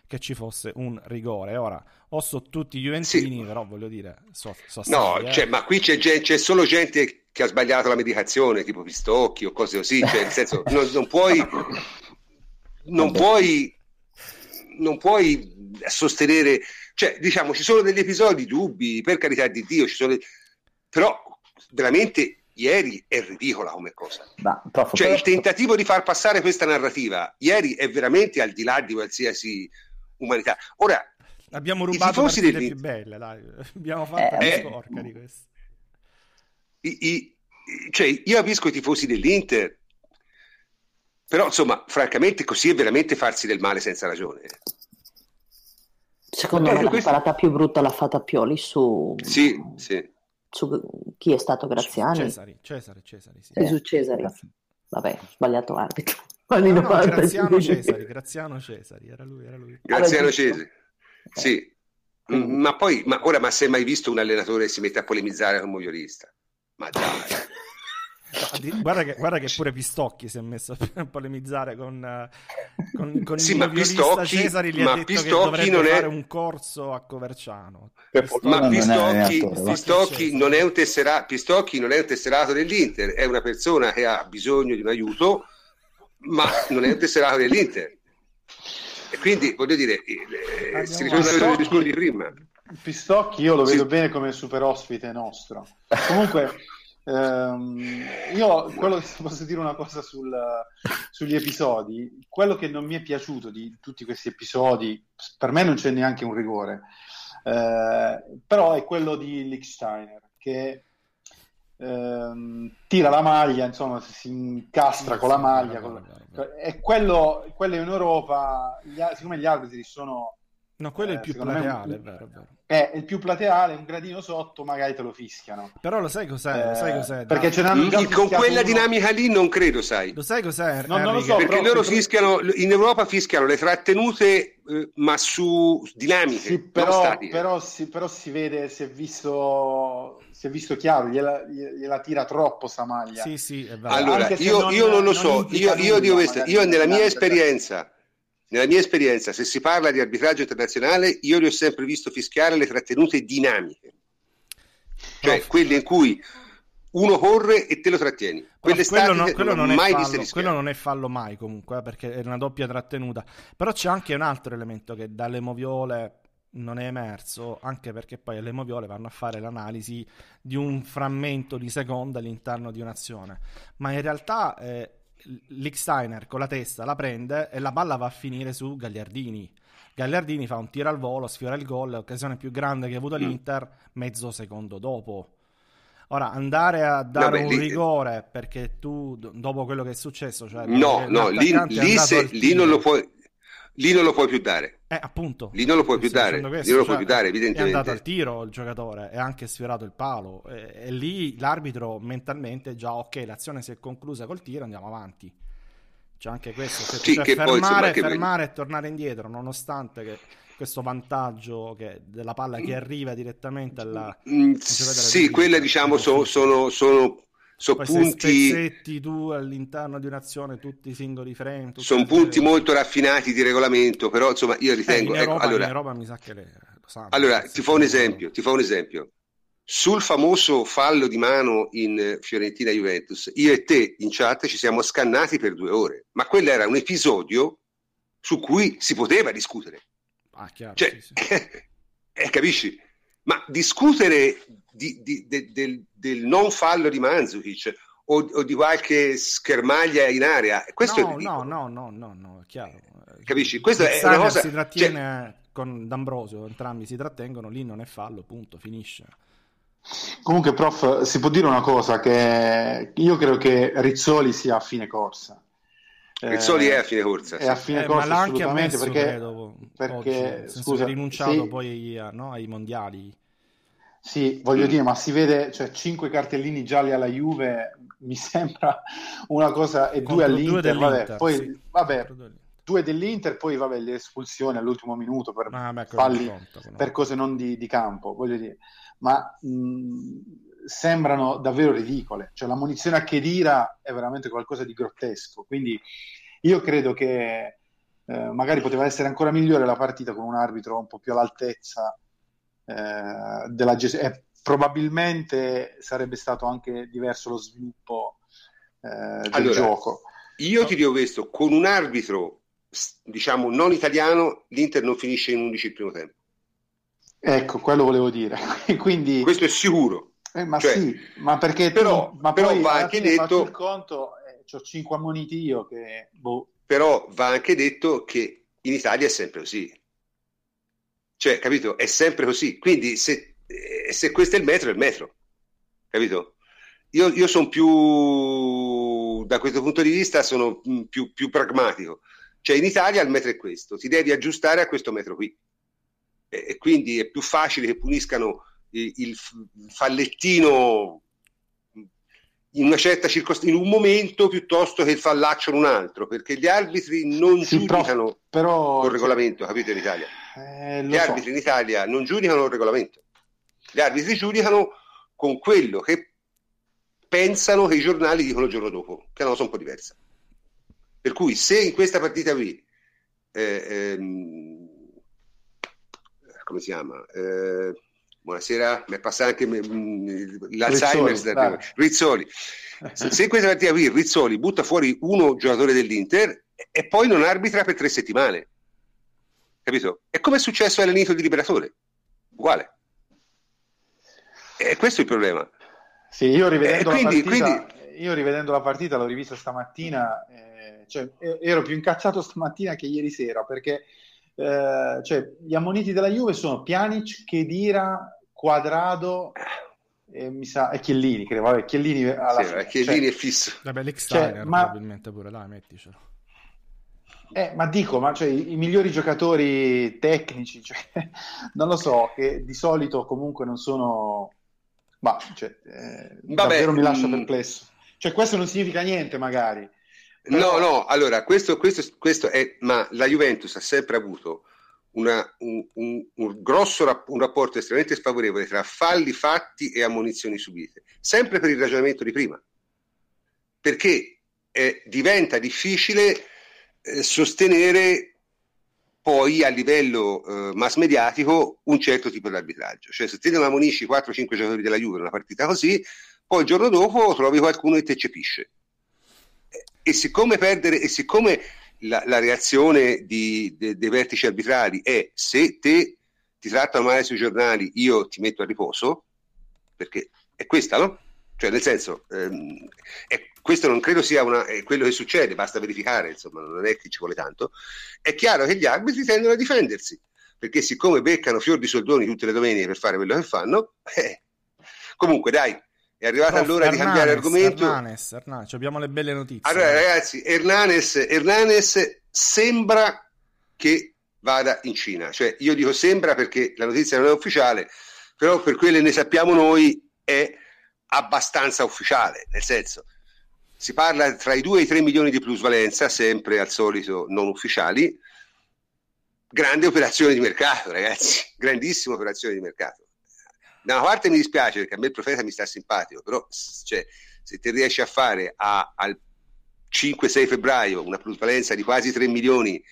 che ci fosse un rigore. Ora, o so tutti Juventini, sì. però voglio dire, so, so no, stati, cioè, ma qui c'è, c'è, solo gente che ha sbagliato la medicazione, tipo Pistocchi o cose così, cioè, nel senso, *laughs* non, non puoi, non puoi, non puoi sostenere cioè, diciamo, ci sono degli episodi dubbi, per carità di Dio, ci sono... però veramente ieri è ridicola come cosa. Ma, cioè, il tentativo di far passare questa narrativa ieri è veramente al di là di qualsiasi umanità. Ora, abbiamo rubato le partite del... più belle, dai. *laughs* abbiamo fatto eh, una sporca di questo. I, i, cioè, io capisco i tifosi dell'Inter, però insomma, francamente, così è veramente farsi del male senza ragione. Secondo me la questo... parata più brutta l'ha fatta Pioli su... Sì, sì. Su chi è stato Graziani? Cesari, Cesari, Cesari. Sì. Eh, su Cesari. Vabbè, sbagliato arbitro. No, no, Graziano Cesari, Graziano Cesari, era lui, era lui. Graziano Cesari, sì. Mm, ma poi, ma ora, ma se mai visto un allenatore che si mette a polemizzare con un moviolista? Ma dai. *laughs* guarda, che, guarda, che, pure Pistocchi si è messo *laughs* a polemizzare con, eh, con, *laughs* con sì, il ma Pistocchi, Cesari gli ma ha detto Pistocchi che non è... fare un corso a Coverciano. Ma Pistocchi, non, Pistocchi non, è un tessera... Pistocchi non è un tesserato dell'Inter, è una persona che ha bisogno di un aiuto, ma non è un tesserato dell'Inter. E quindi voglio dire, eh, si ritorna al discorso di prima. Pistocchi io lo vedo sì. bene come super ospite nostro. Comunque Um, io quello che posso dire una cosa sul, sugli episodi, quello che non mi è piaciuto di tutti questi episodi, per me non c'è neanche un rigore, eh, però è quello di Lichsteiner che ehm, tira la maglia, insomma, si incastra con la maglia. Con la... E quello, quello in Europa, gli, siccome gli arbitri sono No, quello è il eh, più plateale, è vero, è vero. È il più plateale, un gradino sotto, magari te lo fischiano. Però lo sai cos'è? Eh, lo sai cos'è? Perché ce n'hanno già Con quella uno... dinamica lì non credo, sai. Lo sai cos'è? No, non lo so, perché loro fischiano, in Europa fischiano le trattenute, eh, ma su dinamiche, sì, però, però, si, però si vede, si è visto, si è visto chiaro, gliela, gliela tira troppo sta maglia. Sì, sì, è vero. Allora, io non, io non lo so, io, io, nulla, io, io nella mia esperienza nella mia esperienza, se si parla di arbitraggio internazionale, io li ho sempre visto fischiare le trattenute dinamiche, cioè no. quelle in cui uno corre e te lo trattieni. Quelle quello, non, quello non, non fallo, quello non è fallo mai comunque, eh, perché è una doppia trattenuta. Però c'è anche un altro elemento che dalle moviole non è emerso, anche perché poi le moviole vanno a fare l'analisi di un frammento di seconda all'interno di un'azione. Ma in realtà eh, Licksteiner con la testa la prende e la palla va a finire su Gagliardini. Gagliardini fa un tiro al volo, sfiora il gol, l'occasione più grande che ha avuto mm. l'Inter, mezzo secondo dopo. Ora, andare a dare no, un lì... rigore perché tu, dopo quello che è successo, cioè no, no, lì, lì, se, lì, non lo puoi, lì non lo puoi più dare. Eh, appunto. Lì non lo puoi più dare. Questo, lì non lo cioè, puoi più dare, evidentemente. È andato al tiro il giocatore ha anche sfiorato il palo. E, e, lì l'arbitro mentalmente già, ok, l'azione si è conclusa col tiro, andiamo avanti. C'è anche questo. Cioè, sì, cioè, fermare, poi, fermare e tornare indietro, nonostante che questo vantaggio che, della palla che arriva direttamente alla... Mm, sì, quelle diciamo sono, sono, sono sono punti tu all'interno di un'azione tutti singoli frame sono punti molto raffinati di regolamento però insomma io ritengo eh, ecco, Europa, allora, mi sa che le, lo sanno allora ti fa un esempio ti fa un esempio. Sul famoso fallo di mano in Fiorentina Juventus io e te in chat ci siamo scannati per due ore ma quello era un episodio su cui si poteva discutere. Ah, chiaro, cioè, sì, sì. *laughs* eh, capisci ma discutere di, di, de, del, del, non fallo di Manzukic o, o, di qualche schermaglia in area, questo no, è ridicolo. No, no, no, no, no, è chiaro. Capisci? Questo è una cosa... Si trattiene... Cioè, con D'Ambrosio, entrambi si trattengono, lì non è fallo, punto, finisce. Comunque, prof, si può dire una cosa, che io credo che Rizzoli sia a fine corsa. Rizzoli eh, è a fine corsa. È a fine eh, corsa ma l'ha anche ammesso, perché, credo, perché oggi, scusa, ha rinunciato sì, poi a, no, ai mondiali. Sì, voglio dire, ma si vede, cioè, 5 cartellini gialli alla Juve *laughs* mi sembra una cosa, e Contro due all'Inter, due vabbè, dell'Inter, poi, sì. vabbè, due dell'Inter. poi vabbè, le espulsioni all'ultimo minuto per Ah, beh, falli, quello per cose non di, di campo, voglio dire, ma mh, sembrano davvero ridicole, cioè la munizione a Chedira è veramente qualcosa di grottesco, quindi io credo che eh, magari poteva essere ancora migliore la partita con un arbitro un po' più all'altezza eh, della gestione. E probabilmente sarebbe stato anche diverso lo sviluppo eh, del Allora, gioco. Io ti dico questo, con un arbitro, diciamo, non italiano, l'Inter non finisce in 11 il primo tempo. Ecco, quello volevo dire. *laughs* Quindi, Questo è sicuro. Eh, ma cioè, sì, ma perché tu- però- ma però poi va anche detto- il conto, ho 5 ammoniti io che boh, Però va anche detto che in Italia è sempre così. Cioè, capito? È sempre così. Quindi se, eh, se questo è il metro, è il metro. Capito? Io, io sono più, da questo punto di vista, sono mm, più, più pragmatico. Cioè, in Italia il metro è questo, ti devi aggiustare a questo metro qui. E, e quindi è più facile che puniscano il, fallettino in una certa circostanza, in un momento piuttosto che il fallaccio in un altro, perché gli arbitri non Sì, giudicano però col regolamento, capito in Italia? eh, Gli so. arbitri in Italia non giudicano il regolamento, gli arbitri giudicano con quello che pensano che i giornali dicono il giorno dopo, che è una cosa un po' diversa. Per cui se in questa partita qui, eh, ehm, come si chiama? Eh, buonasera, mi è passato anche mm, l'Alzheimer, Rizzoli. Se questa partita qui Rizzoli butta fuori uno giocatore dell'Inter e poi non arbitra per tre settimane, capito? È come è successo all'inizio di Liberatore, uguale. E questo è il problema. Sì, io rivedendo, Eh, quindi- la partita, io rivedendo la partita, l'ho rivista stamattina, eh, cioè, ero più incazzato stamattina che ieri sera, perché eh, cioè, gli ammoniti della Juve sono Pjanic, Chedira, Quadrado e, mi sa, e Chiellini, credo, vabbè, Chiellini alla Sì, fine. Cioè, Chiellini è fisso. Vabbè, l'ex Cioè, ma- probabilmente pure, dai, metticelo. Eh, ma dico, ma cioè, i, i migliori giocatori tecnici, cioè, *laughs* non lo so, che di solito comunque non sono... Ma, cioè, eh, Vabbè, davvero mi lascia mm. perplesso. Cioè, questo non significa niente, magari. No, no, allora questo, questo, questo è, ma la Juventus ha sempre avuto una- un, un- un grosso rap- un rapporto estremamente sfavorevole tra falli fatti e ammonizioni subite, sempre per il ragionamento di prima, perché eh, diventa difficile eh, sostenere poi a livello eh, mass mediatico un certo tipo di arbitraggio, cioè se te ne ammonisci 4-5 giocatori della Juve in una partita così, poi il giorno dopo trovi qualcuno che ti eccepisce e siccome perdere e siccome la, la reazione di- de- dei vertici arbitrali è se te ti trattano male sui giornali io ti metto a riposo perché è questa no? cioè nel senso ehm, è- questo non credo sia una, quello che succede basta verificare insomma non è che ci vuole tanto è chiaro che gli arbitri tendono a difendersi perché siccome beccano fior di soldoni tutte le domeniche per fare quello che fanno *laughs* eh, comunque dai è arrivata Prof, l'ora di cambiare Hernanes, argomento Hernanes, Hernanes, abbiamo le belle notizie. allora, ragazzi, Hernanes, Hernanes sembra che vada in Cina. Cioè, io dico sembra perché la notizia non è ufficiale, però per quelle ne sappiamo noi è abbastanza ufficiale. Nel senso, si parla tra i 2 e i 3 milioni di plusvalenza, sempre al solito non ufficiali. Grande operazione di mercato, ragazzi, *laughs* grandissima operazione di mercato. Da una parte mi dispiace perché a me il profeta mi sta simpatico, però cioè, se ti riesci a fare a- al 5-6 febbraio una plusvalenza di quasi 3 milioni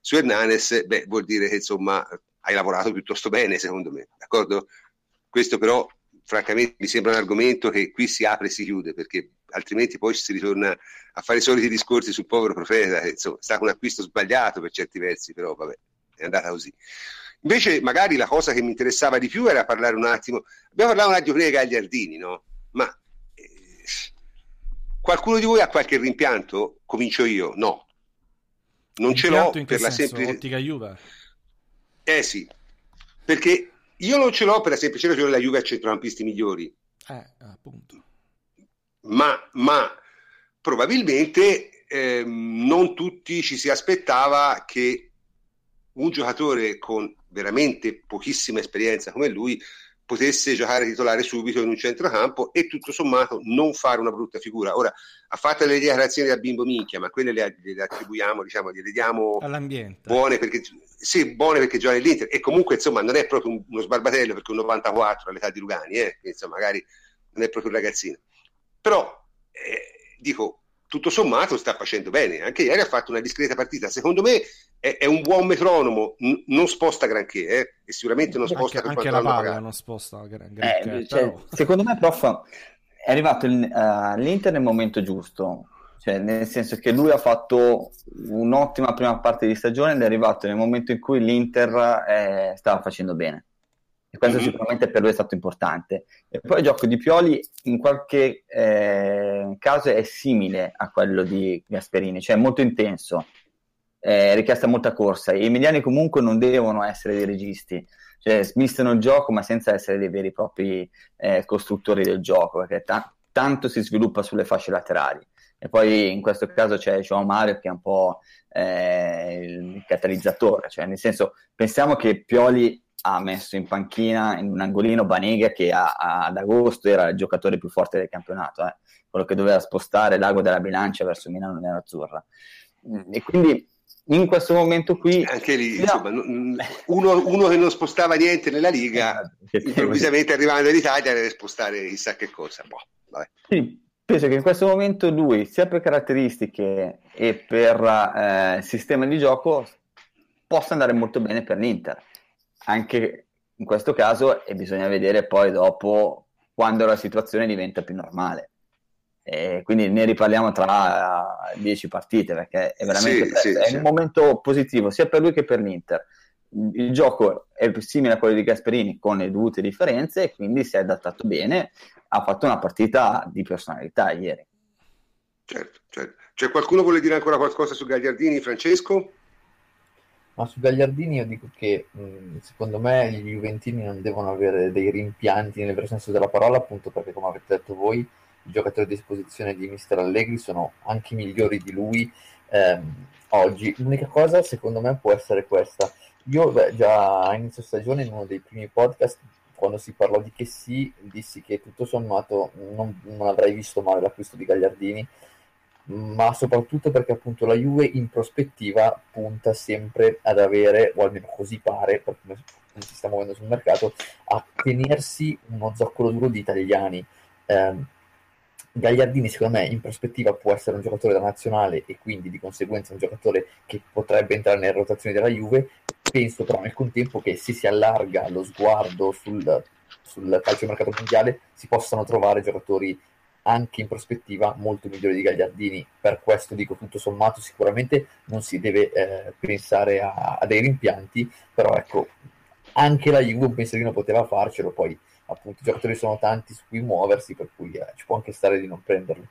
su Hernanes, beh, vuol dire che insomma hai lavorato piuttosto bene, secondo me, d'accordo? Questo però, francamente, mi sembra un argomento che qui si apre e si chiude, perché altrimenti poi si ritorna a fare i soliti discorsi sul povero profeta, che insomma è stato un acquisto sbagliato per certi versi, però vabbè, è andata così. Invece, magari la cosa che mi interessava di più era parlare un attimo. Abbiamo parlato un attimo prima dei Gagliardini, no? Ma eh, qualcuno di voi ha qualche rimpianto? Comincio io? No, non ce l'ho per la semplice. Ottica Juve. Eh sì, perché io non ce l'ho per la semplice ragione che la Juve ha centrocampisti migliori. Eh, appunto. Ma, ma probabilmente eh, non tutti ci si aspettava che un giocatore con veramente pochissima esperienza come lui potesse giocare titolare subito in un centrocampo e tutto sommato non fare una brutta figura. Ora, ha fatto le dichiarazioni da bimbo minchia, ma quelle le, le attribuiamo, diciamo, le diamo all'ambiente. Buone perché, sì, buone perché gioca nell'Inter e comunque insomma non è proprio uno sbarbatello perché un 94 all'età di Lugani, eh, insomma magari non è proprio un ragazzino. Però, eh, dico, tutto sommato sta facendo bene. Anche ieri ha fatto una discreta partita. Secondo me è, è un buon metronomo, n- non sposta granché, eh? e sicuramente non sposta anche, anche la palla non sposta granché. Eh, cioè, secondo me, prof, è arrivato il, uh, all'Inter nel momento giusto. Cioè, nel senso che lui ha fatto un'ottima prima parte di stagione ed è arrivato nel momento in cui l'Inter eh, stava facendo bene e questo mm-hmm. sicuramente per lui è stato importante. E poi il gioco di Pioli in qualche eh, caso è simile a quello di Gasperini, cioè molto intenso, è richiesta molta corsa. I mediani comunque non devono essere dei registi, cioè smistono il gioco ma senza essere dei veri e propri eh, costruttori del gioco, perché ta- tanto si sviluppa sulle fasce laterali. E poi in questo caso c'è João Mario che è un po' eh, il catalizzatore, cioè nel senso pensiamo che Pioli ha messo in panchina in un angolino Banega che a, a, ad agosto era il giocatore più forte del campionato, eh? quello che doveva spostare l'ago della bilancia verso Milano Nerazzurra. E quindi in questo momento qui anche lì insomma, uno, uno, che non spostava niente nella Liga eh, improvvisamente arrivando in Italia deve spostare chissà che cosa. Boh, sì, penso che in questo momento lui sia per caratteristiche e per eh, sistema di gioco possa andare molto bene per l'Inter. Anche in questo caso e bisogna vedere poi dopo quando la situazione diventa più normale. E quindi ne riparliamo tra dieci partite perché è veramente sì, sì, è sì. un momento positivo sia per lui che per l'Inter. Il gioco è simile a quello di Gasperini con le dovute differenze e quindi si è adattato bene. Ha fatto una partita di personalità ieri. Certo, certo. C'è qualcuno che vuole dire ancora qualcosa su Gagliardini, Francesco? Ma su Gagliardini io dico che mh, secondo me gli Juventini non devono avere dei rimpianti nel vero senso della parola, appunto perché come avete detto voi, i giocatori a disposizione di Mister Allegri sono anche migliori di lui ehm, oggi. L'unica cosa secondo me può essere questa. Io beh, già a inizio stagione in uno dei primi podcast, quando si parlò di che sì, dissi che tutto sommato non, non avrei visto male l'acquisto di Gagliardini ma soprattutto perché appunto la Juve in prospettiva punta sempre ad avere, o almeno così pare, per come si sta muovendo sul mercato, a tenersi uno zoccolo duro di italiani. Eh, Gagliardini secondo me in prospettiva può essere un giocatore da nazionale e quindi di conseguenza un giocatore che potrebbe entrare nelle rotazioni della Juve. Penso però nel contempo che se si allarga lo sguardo sul, sul calcio mercato mondiale si possano trovare giocatori anche in prospettiva molto migliore di Gagliardini. Per questo dico tutto sommato sicuramente non si deve eh, pensare a, a, dei rimpianti, però ecco, anche la Juve un pensierino poteva farcelo, poi appunto i giocatori sono tanti su cui muoversi, per cui eh, ci può anche stare di non prenderli.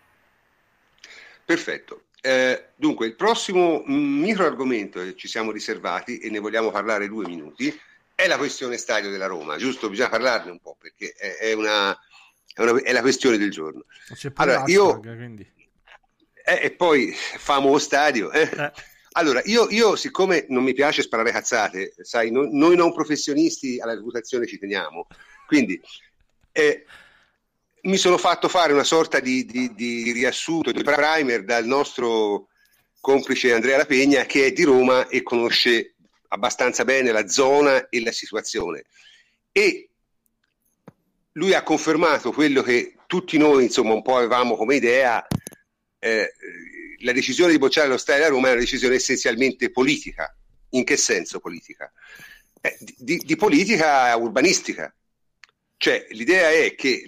Perfetto. Eh, dunque, il prossimo micro argomento che ci siamo riservati e ne vogliamo parlare due minuti è la questione stadio della Roma, giusto? Bisogna parlarne un po' perché è, è una, è, una, è la questione del giorno. Allora, io... Quindi. Eh, e poi famo stadio. Eh. Eh. Allora, io, io, siccome non mi piace sparare cazzate, sai, no, noi non professionisti alla reputazione ci teniamo, quindi eh, mi sono fatto fare una sorta di, di, di, riassunto, di primer dal nostro complice Andrea La Pegna che è di Roma e conosce abbastanza bene la zona e la situazione. E lui ha confermato quello che tutti noi insomma un po' avevamo come idea eh, la decisione di bocciare lo stadio a Roma è una decisione essenzialmente politica in che senso politica? Eh, di, di, politica urbanistica cioè l'idea è che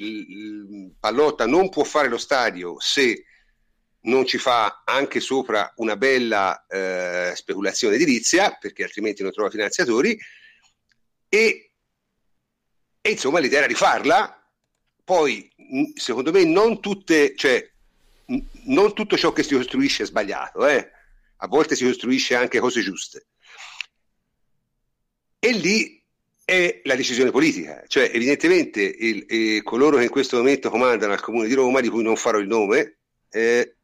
Pallotta non può fare lo stadio se non ci fa anche sopra una bella eh, speculazione edilizia perché altrimenti non trova finanziatori e e insomma l'idea era di farla, poi secondo me non tutte, cioè non tutto ciò che si costruisce è sbagliato, eh? a volte si costruisce anche cose giuste. E lì è la decisione politica, cioè evidentemente il, eh, coloro che in questo momento comandano al Comune di Roma, di cui non farò il nome, eh,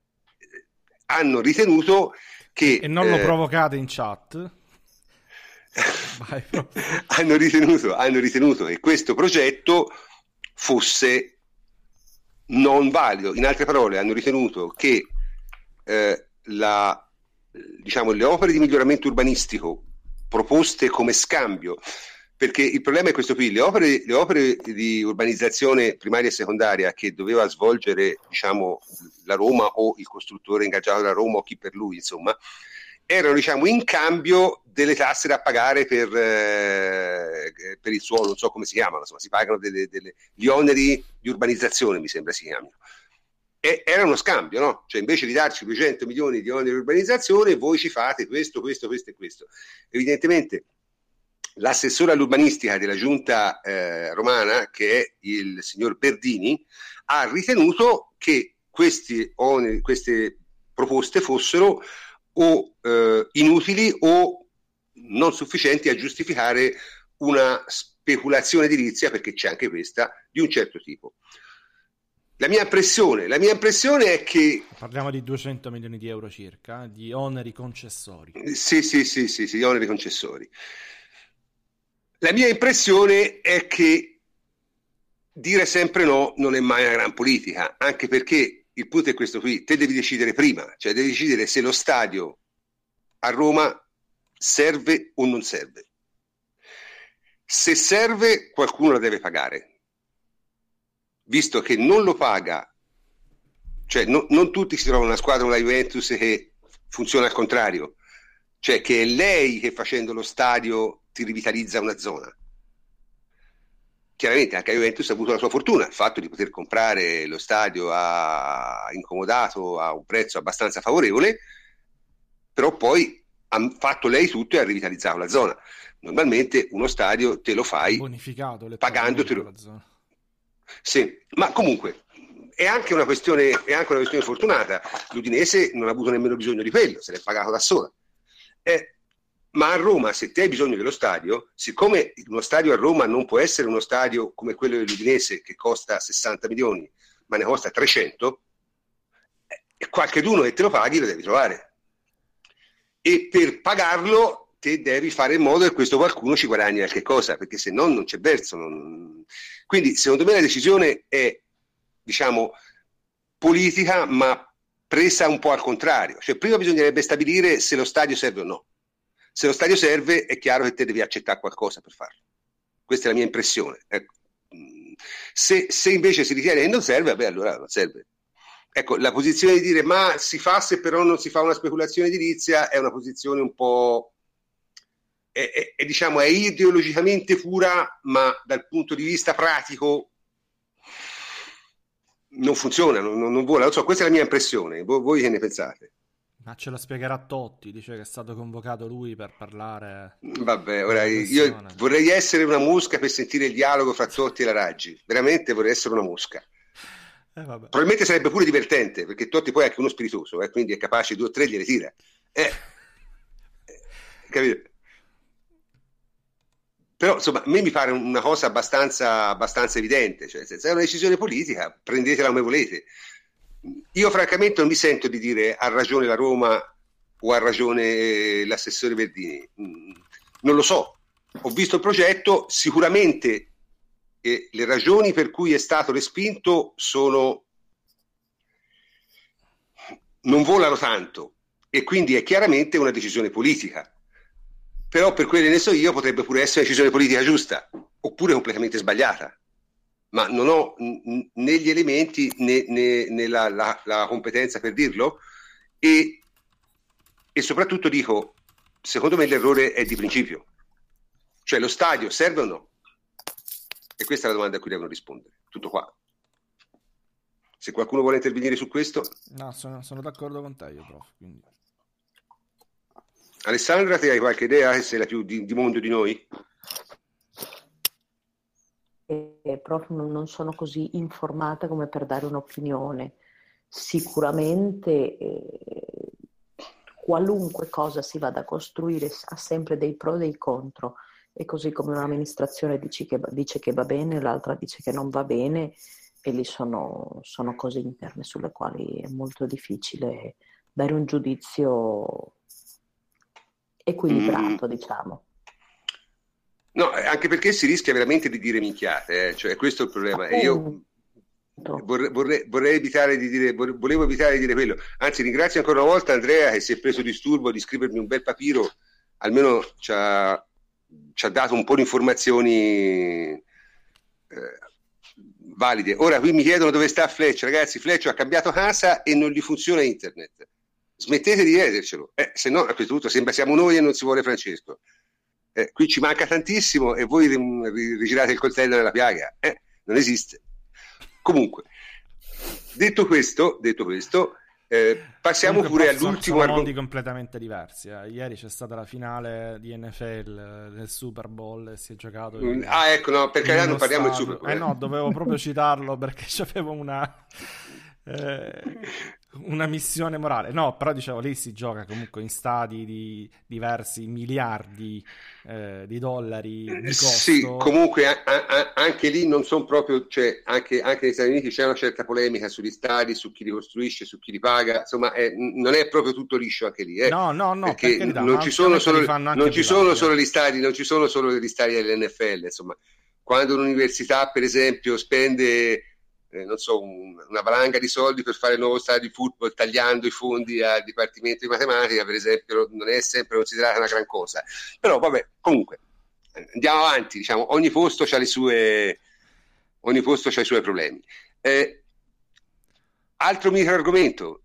hanno ritenuto che... E non lo eh, provocate in chat. *laughs* Vai, hanno, ritenuto, hanno ritenuto che questo progetto fosse non valido. In altre parole, hanno ritenuto che eh, la, diciamo, le opere di miglioramento urbanistico proposte come scambio perché il problema è questo qui, le opere, le opere, di urbanizzazione primaria e secondaria che doveva svolgere diciamo, la Roma o il costruttore ingaggiato da Roma o chi per lui, insomma, erano diciamo, in cambio delle tasse da pagare per, eh, per il suolo, non so come si chiamano, insomma, si pagano delle, delle, gli oneri di urbanizzazione, mi sembra si chiamino. E era uno scambio, no? Cioè invece di darci 200 milioni di oneri di urbanizzazione, voi ci fate questo, questo, questo e questo. Evidentemente l'assessore all'urbanistica della giunta eh, romana, che è il signor Berdini, ha ritenuto che questi, oneri, queste proposte fossero o eh, inutili o non sufficienti a giustificare una speculazione edilizia, perché c'è anche questa, di un certo tipo. La mia impressione, la mia impressione è che... Parliamo di 200 milioni di euro circa, di oneri concessori. Sì, sì, sì, sì, sì, oneri concessori. La mia impressione è che dire sempre no non è mai una gran politica, anche perché il punto è questo qui, te devi decidere prima, cioè devi decidere se lo stadio a Roma serve o non serve. Se serve, qualcuno la deve pagare, visto che non lo paga, cioè no, non tutti si trovano una squadra, una Juventus che funziona al contrario, cioè che è lei che facendo lo stadio ti rivitalizza una zona. Chiaramente anche Juventus ha avuto la sua fortuna, il fatto di poter comprare lo stadio a incomodato a un prezzo abbastanza favorevole, però poi ha fatto lei tutto e ha rivitalizzato la zona. Normalmente uno stadio te lo fai bonificato pagandotelo. Sì, ma comunque è anche una questione, è anche una questione fortunata. L'Udinese non ha avuto nemmeno bisogno di quello, se l'è pagato da sola. Eh, ma a Roma, se te hai bisogno dello stadio, siccome uno stadio a Roma non può essere uno stadio come quello dell'Udinese che costa 60 milioni, ma ne costa 300, eh, qualche d'uno che te lo paghi lo devi trovare. E per pagarlo te devi fare in modo che questo qualcuno ci guadagni qualche cosa, perché se no non c'è verso. Non... Quindi secondo me la decisione è, diciamo, politica, ma presa un po' al contrario. Cioè prima bisognerebbe stabilire se lo stadio serve o no se lo stadio serve, è chiaro che te devi accettare qualcosa per farlo. Questa è la mia impressione. Ecco. Se, se, invece si ritiene che non serve, vabbè, allora non serve. Ecco, la posizione di dire ma si fa se però non si fa una speculazione edilizia è una posizione un po'... È, è, è, diciamo, è ideologicamente pura, ma dal punto di vista pratico non funziona, non, non, non vuole. Non so, questa è la mia impressione. Voi, voi che ne pensate? Ma ce lo spiegherà Totti, dice che è stato convocato lui per parlare. Vabbè, ora io vorrei essere una mosca per sentire il dialogo fra Totti e la Raggi. Veramente vorrei essere una mosca. Eh, Probabilmente sarebbe pure divertente, perché Totti poi è anche uno spiritoso, eh, quindi è capace due o tre gliele tira. Eh. eh, capito? Però insomma, a me mi pare una cosa abbastanza, abbastanza evidente, cioè se è una decisione politica, prendetela come volete io francamente non mi sento di dire ha ragione la Roma o ha ragione l'assessore Verdini. Mm, non lo so. Ho visto il progetto, sicuramente eh, le ragioni per cui è stato respinto sono non volano tanto e quindi è chiaramente una decisione politica. Però per quelle ne so io potrebbe pure essere una decisione politica giusta oppure completamente sbagliata ma non ho né gli elementi né, né, né la, la, la, competenza per dirlo e, e soprattutto dico, secondo me l'errore è di principio, cioè lo stadio serve o no? E questa è la domanda a cui devono rispondere, tutto qua. Se qualcuno vuole intervenire su questo... No, sono, sono d'accordo con te io, prof. Quindi... Alessandra, ti hai qualche idea che sei la più di, di mondo di noi? Eh, prof non, sono così informata come per dare un'opinione. Sicuramente eh, qualunque cosa si vada a costruire ha sempre dei pro e dei contro. e così come un'amministrazione dice che, dice che va bene, l'altra dice che non va bene e lì sono, sono cose interne sulle quali è molto difficile dare un giudizio equilibrato, mm. diciamo. No, anche perché si rischia veramente di dire minchiate, eh? cioè questo è il problema. E io vorrei, vorrei, vorrei, evitare di dire, volevo evitare di dire quello. Anzi, ringrazio ancora una volta Andrea che si è preso disturbo di scrivermi un bel papiro, almeno ci ha, ci ha dato un po' di informazioni eh, valide. Ora qui mi chiedono dove sta Fletch, ragazzi. Fletch ha cambiato casa e non gli funziona internet. Smettete di chiedercelo, eh, se no a questo punto sembra siamo noi e non si vuole Francesco. Eh, qui ci manca tantissimo e voi rigirate il coltello della piaga. Eh, non esiste. Comunque, detto questo, detto questo eh, passiamo Comunque pure all'ultimo argomento. mondi completamente diversi. Eh. Ieri c'è stata la finale di NFL del Super Bowl e si è giocato. In, ah, ecco, no, per carità non parliamo del Super Bowl. Eh no, dovevo proprio citarlo perché *laughs* c'avevo una. Eh, *laughs* una missione morale. No, però dicevo, lì si gioca comunque in stadi di diversi miliardi eh, di dollari di costo. Sì, comunque a, a, anche lì non sono proprio, cioè anche, anche, negli Stati Uniti c'è una certa polemica sugli stadi, su chi li costruisce, su chi li paga, insomma è, non è proprio tutto liscio anche lì. Eh, no, no, no, perché per carità, non ci sono solo, non ci sono solo gli stadi, non ci sono solo gli stadi dell'NFL, insomma. Quando un'università, per esempio, spende eh, non so, un, una valanga di soldi per fare il nuovo stadio di football tagliando i fondi al Dipartimento di Matematica, per esempio, non è sempre considerata una gran cosa. Però vabbè, comunque, andiamo avanti, diciamo, ogni posto ha sue, ogni posto ha i suoi problemi. Eh, altro micro argomento,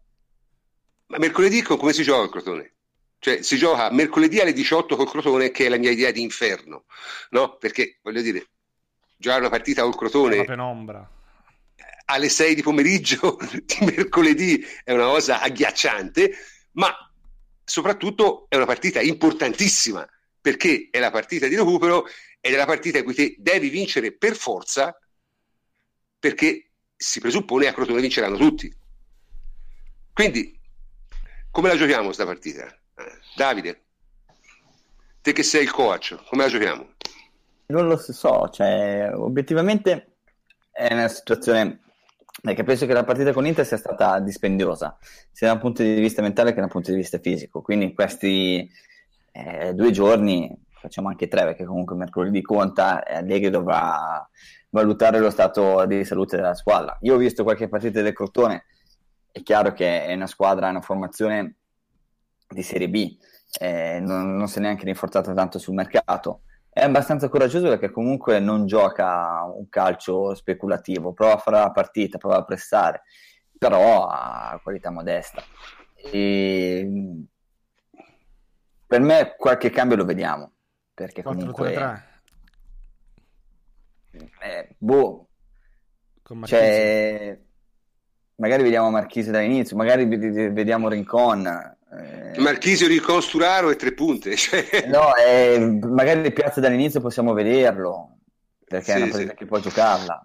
ma mercoledì come si gioca il Crotone? Cioè si gioca mercoledì alle 18 col Crotone, che è la mia idea di inferno, no? Perché, voglio dire, giocare una partita col Crotone... È penombra alle 6 di pomeriggio *laughs* di mercoledì è una cosa agghiacciante, ma soprattutto è una partita importantissima perché è la partita di recupero ed è la partita in cui te devi vincere per forza perché si presuppone a Crotone vinceranno tutti. Quindi, come la giochiamo questa partita? Eh, Davide, te che sei il coach, come la giochiamo? Non lo so, cioè, obiettivamente è una situazione perché penso che la partita con Inter sia stata dispendiosa, sia da un punto di vista mentale che da un punto di vista fisico. Quindi in questi eh, due giorni, facciamo anche tre perché comunque mercoledì conta, e Allegri dovrà valutare lo stato di salute della squadra. Io ho visto qualche partita del Crotone, è chiaro che è una squadra, è una formazione di Serie B, eh, non, non si è neanche rinforzata tanto sul mercato è abbastanza coraggioso perché comunque non gioca un calcio speculativo, prova a fare la partita, prova a pressare, però ha qualità modesta. E... Per me qualche cambio lo vediamo, perché 4, comunque... 3, 3. Eh, boh, cioè, magari vediamo Marchise dall'inizio, magari vediamo Rincon, eh... Marchisio ricostruraro e tre punte. *laughs* Cioè... No, eh, magari piazza dall'inizio possiamo vederlo, perché sì, è una partita sì. che può giocarla.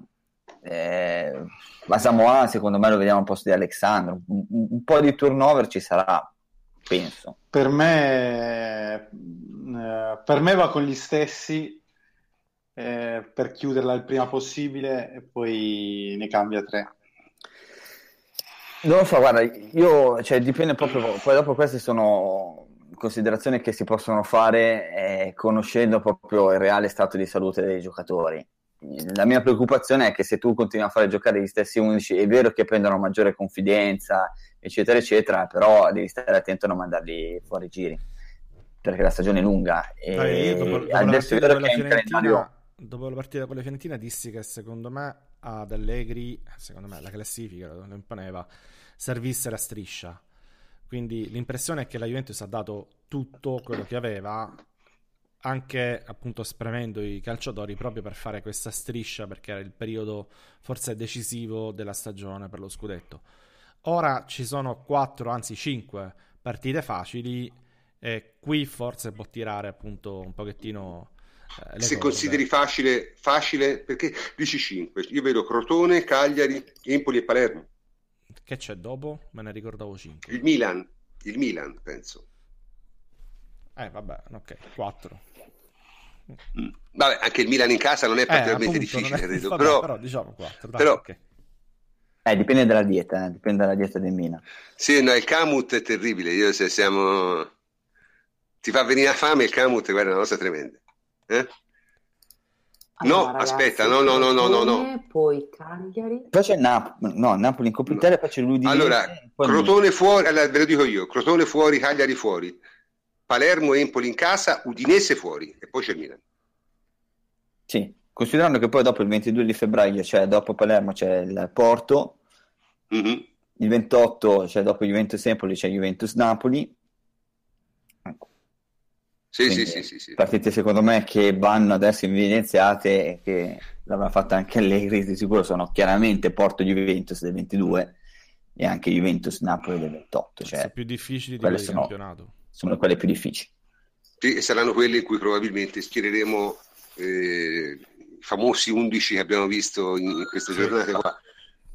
Eh, ma Samoa secondo me lo vediamo al posto di Alexandro. Un, un, po' di turnover ci sarà, penso. Per me, eh, per me va con gli stessi eh, per chiuderla il prima possibile e poi ne cambia tre. Non lo so, guarda, io, cioè, dipende proprio, poi dopo queste sono considerazioni che si possono fare eh, conoscendo proprio il reale stato di salute dei giocatori. La mia preoccupazione è che se tu continui a fare giocare gli stessi 11, è vero che prendono maggiore confidenza, eccetera, eccetera, però devi stare attento a non mandarli fuori giri, perché la stagione è lunga. E Dai, dopo, dopo adesso è vero che in calendario... Dopo la partita con le Fiorentina dissi che secondo me ad Allegri, secondo me la classifica lo imponeva, servisse la striscia. Quindi l'impressione è che la Juventus ha dato tutto quello che aveva, anche appunto spremendo i calciatori proprio per fare questa striscia, perché era il periodo forse decisivo della stagione per lo scudetto. Ora ci sono quattro, anzi cinque partite facili e qui forse può tirare appunto un pochettino eh, se consideri facile, facile, perché dici 5, io vedo Crotone, Cagliari, Empoli e Palermo. Che c'è dopo? Me ne ricordavo 5. Il Milan, il Milan penso. Eh vabbè, ok, 4. Mm. Vabbè, anche il Milan in casa non è particolarmente eh, appunto, difficile, è... credo. *laughs* Vabbè, però, però diciamo 4. Dai, però okay. eh, dipende dalla dieta, eh, dipende dalla dieta del Milan. Sì, no, il Camut è terribile. Io se siamo... Ti fa venire la fame il Camut, guarda, è una cosa tremenda. Eh? No, Allora, ragazzi, aspetta, no, no, no, no, no, no. Poi Cagliari. Poi c'è Napoli, no, Napoli in Coppa Italia, poi c'è l'Udinese. Allora, Crotone fuori, allora, ve lo dico io, Crotone fuori, Cagliari fuori, Palermo e Empoli in casa, Udinese fuori e poi c'è il Milan. Sì, considerando che poi dopo il 22 di febbraio, cioè dopo Palermo c'è il Porto, Mhm. il 28, cioè dopo Juventus Empoli c'è Juventus Napoli. Sì, sì, quindi sì, sì, sì. Partite secondo me che vanno adesso evidenziate e che l'avrà fatta anche Allegri, di sicuro sono chiaramente Porto Juventus del 22 e anche Juventus Napoli del 28, Sono cioè più difficili di quelle sono- campionato. sono quelle più difficili. Sì, e saranno quelle in cui probabilmente schiereremo eh, i famosi 11 che abbiamo visto in, in queste giornate qua.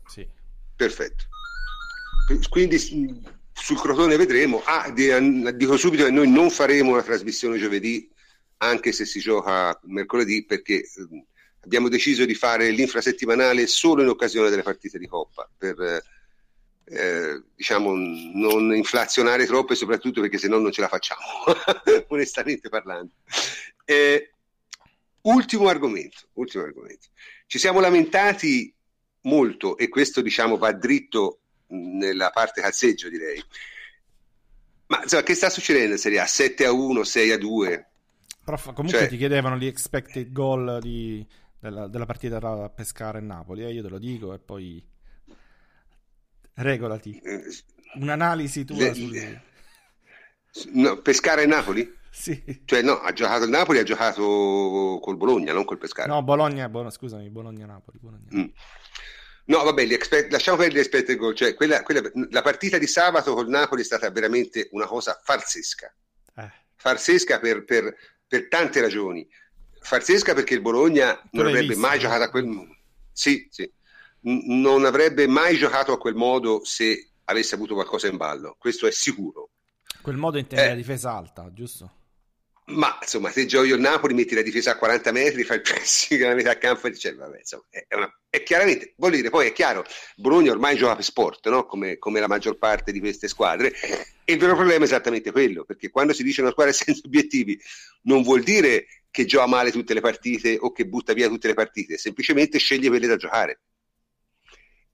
Sì. Perfetto. Quindi sul Crotone vedremo. Ah, dico subito che noi non faremo una trasmissione giovedì, anche se si gioca mercoledì, perché eh, abbiamo deciso di fare l'infrasettimanale solo in occasione delle partite di Coppa, per eh, diciamo non inflazionare troppo e soprattutto perché se no non ce la facciamo, *laughs* onestamente parlando. Eh, ultimo argomento, ultimo argomento. Ci siamo lamentati molto e questo diciamo va dritto nella parte calzeggio direi. Ma insomma, che sta succedendo in Serie A? 7 a 1, 6 a 2? Però fa- comunque Cioè- ti chiedevano gli expected goal di- della, della partita tra Pescara e Napoli, eh, io te lo dico e poi regolati. Eh, Un'analisi tua Le- sul... le- no, Pescara e Napoli? Sì. Cioè no, ha giocato il Napoli, ha giocato col Bologna, non col Pescara. No, Bologna, Bologna scusami, Bologna-Napoli. Bologna. Mm. No, vabbè, gli expect- lasciamo perdere gli expected goal. Cioè, quella- quella- la partita di sabato col Napoli è stata veramente una cosa farsesca. Eh, Farsesca per, per- per tante ragioni. Farsesca perché il Bologna non l'hai avrebbe vista, mai no? giocato a quel modo. Sì, sì. N- non avrebbe mai giocato a quel modo se avesse avuto qualcosa in ballo. Questo è sicuro. quel modo intende Eh. la difesa alta, giusto? Ma insomma, se giochi il Napoli, metti la difesa a 40 metri, fai il pressing *laughs* alla metà campo e dici, "Eh, vabbè, insomma, è, una- è chiaramente, voglio dire, poi è chiaro, Bologna ormai gioca per sport, no? come, come la maggior parte di queste squadre, e il vero problema è esattamente quello, perché quando si dice una squadra *laughs* senza obiettivi, non vuol dire che gioca male tutte le partite o che butta via tutte le partite, semplicemente sceglie quelle da giocare.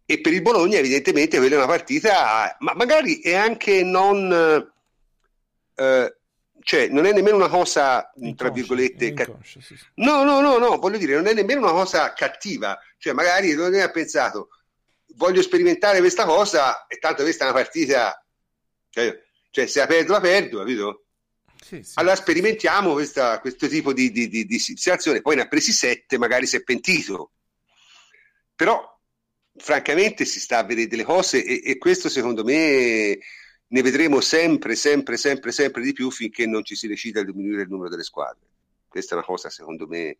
E per il Bologna, evidentemente, quella è una partita, ma magari è anche non. eh, cioè, non è nemmeno una cosa, tra virgolette, ca- inconscio, sì, sì. No, no, no, no, voglio dire, non è nemmeno una cosa cattiva. Cioè, magari non ha pensato, voglio sperimentare questa cosa e tanto questa è una partita, cioè, cioè, se la perdo, la perdo, capito? Sì, sì. Allora sperimentiamo questa- questo tipo di, di- di- di situazione. Poi ne ha presi sette, magari si è pentito. Però, francamente, si sta a vedere delle cose e, e questo secondo me ne vedremo sempre, sempre, sempre, sempre di più finché non ci si decida a diminuire il numero delle squadre. Questa è una cosa, secondo me,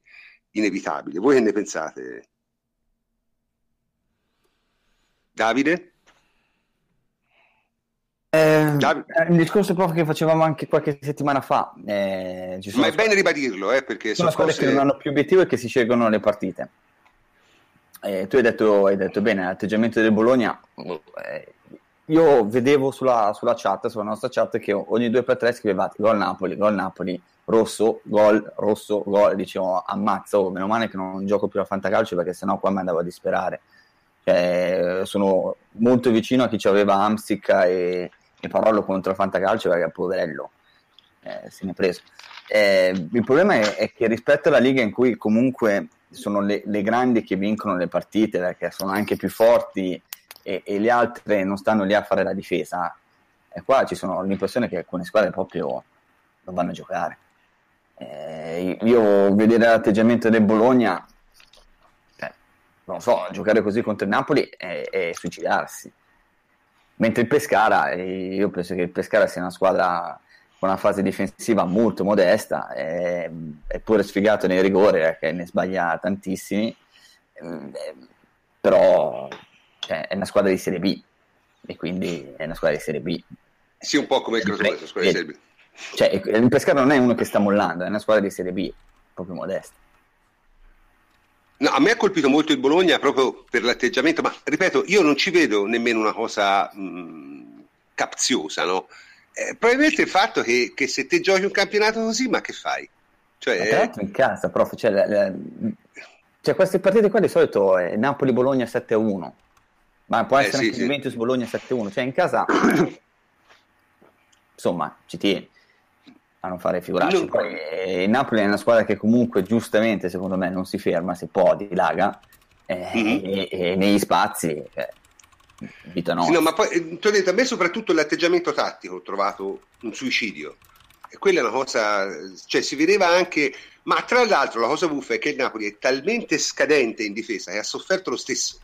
inevitabile. Voi che ne pensate? Davide? Eh, Davide? un discorso proprio che facevamo anche qualche settimana fa. eh, ci sono Ma è bene ribadirlo, eh, perché sono sono squadre cose... che non hanno più obiettivo e che si scelgono le partite. Eh, tu hai detto, hai detto bene, l'atteggiamento del Bologna. eh, io vedevo sulla, sulla chat, sulla nostra chat, che ogni 2x3 scrivevate gol Napoli, gol Napoli, rosso, gol, rosso, gol. Dicevo, ammazza, oh, meno male che non gioco più a fantacalcio perché sennò qua mi andavo a disperare. Cioè, sono molto vicino a chi aveva Amstica e, e Parollo contro il fantacalcio perché poverello eh, se ne è preso. Eh, il problema è, è che rispetto alla Liga in cui comunque sono le, le grandi che vincono le partite perché sono anche più forti e, e le altre non stanno lì a fare la difesa, e qua ci sono l'impressione che alcune squadre proprio non vanno a giocare. Eh, io vedere l'atteggiamento del Bologna, eh, non lo so, giocare così contro il Napoli è, è suicidarsi. Mentre il Pescara, eh, io penso che il Pescara sia una squadra con una fase difensiva molto modesta, è, è pure sfigato nei rigori perché ne sbaglia tantissimi, eh, però cioè, è una squadra di Serie B e quindi è una squadra di Serie B. Sì, un po' come il Crotone, sono squadre di Serie B. Cioè, il Pescara non è uno che sta mollando, è una squadra di Serie B. proprio modesta. No, a me ha colpito molto il Bologna proprio per l'atteggiamento, ma ripeto, io non ci vedo nemmeno una cosa mh, capziosa, no? Eh, probabilmente il fatto che, che, se te giochi un campionato così, ma che fai? Cioè, ma tra l'altro in casa, prof, cioè, le, le, cioè, queste partite qua di solito è Napoli-Bologna 7-1, ma può essere eh, sì, anche sì. Juventus-Bologna 7-1, cioè in casa, *clears throat* insomma, ci tieni a non fare figuracce. Poi, eh, il Napoli è una squadra che comunque giustamente, secondo me, non si ferma, se può, dilaga eh, mm-hmm. e, e, negli spazi. Eh, vita no. Sì, no, ma poi, eh, ti ho detto, a me soprattutto l'atteggiamento tattico ho trovato un suicidio. E quella è una cosa, cioè si vedeva anche, ma tra l'altro la cosa buffa è che il Napoli è talmente scadente in difesa che ha sofferto lo stesso.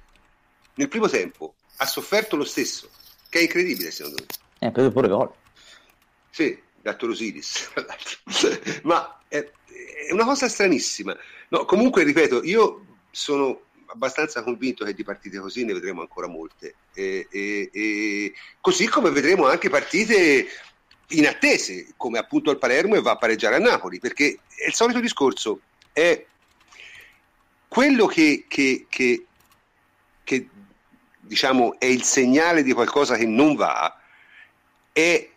Nel primo tempo ha sofferto lo stesso, che è incredibile secondo me. Eh, ha preso pure gol. Sì, da Torosidis, *laughs* ma è, è, una cosa stranissima. No, comunque, ripeto, io sono abbastanza convinto che di partite così ne vedremo ancora molte, e, e, e così come vedremo anche partite inattese, come appunto il Palermo e va a pareggiare a Napoli, perché è il solito discorso, è quello che, che, che, che diciamo è il segnale di qualcosa che non va, è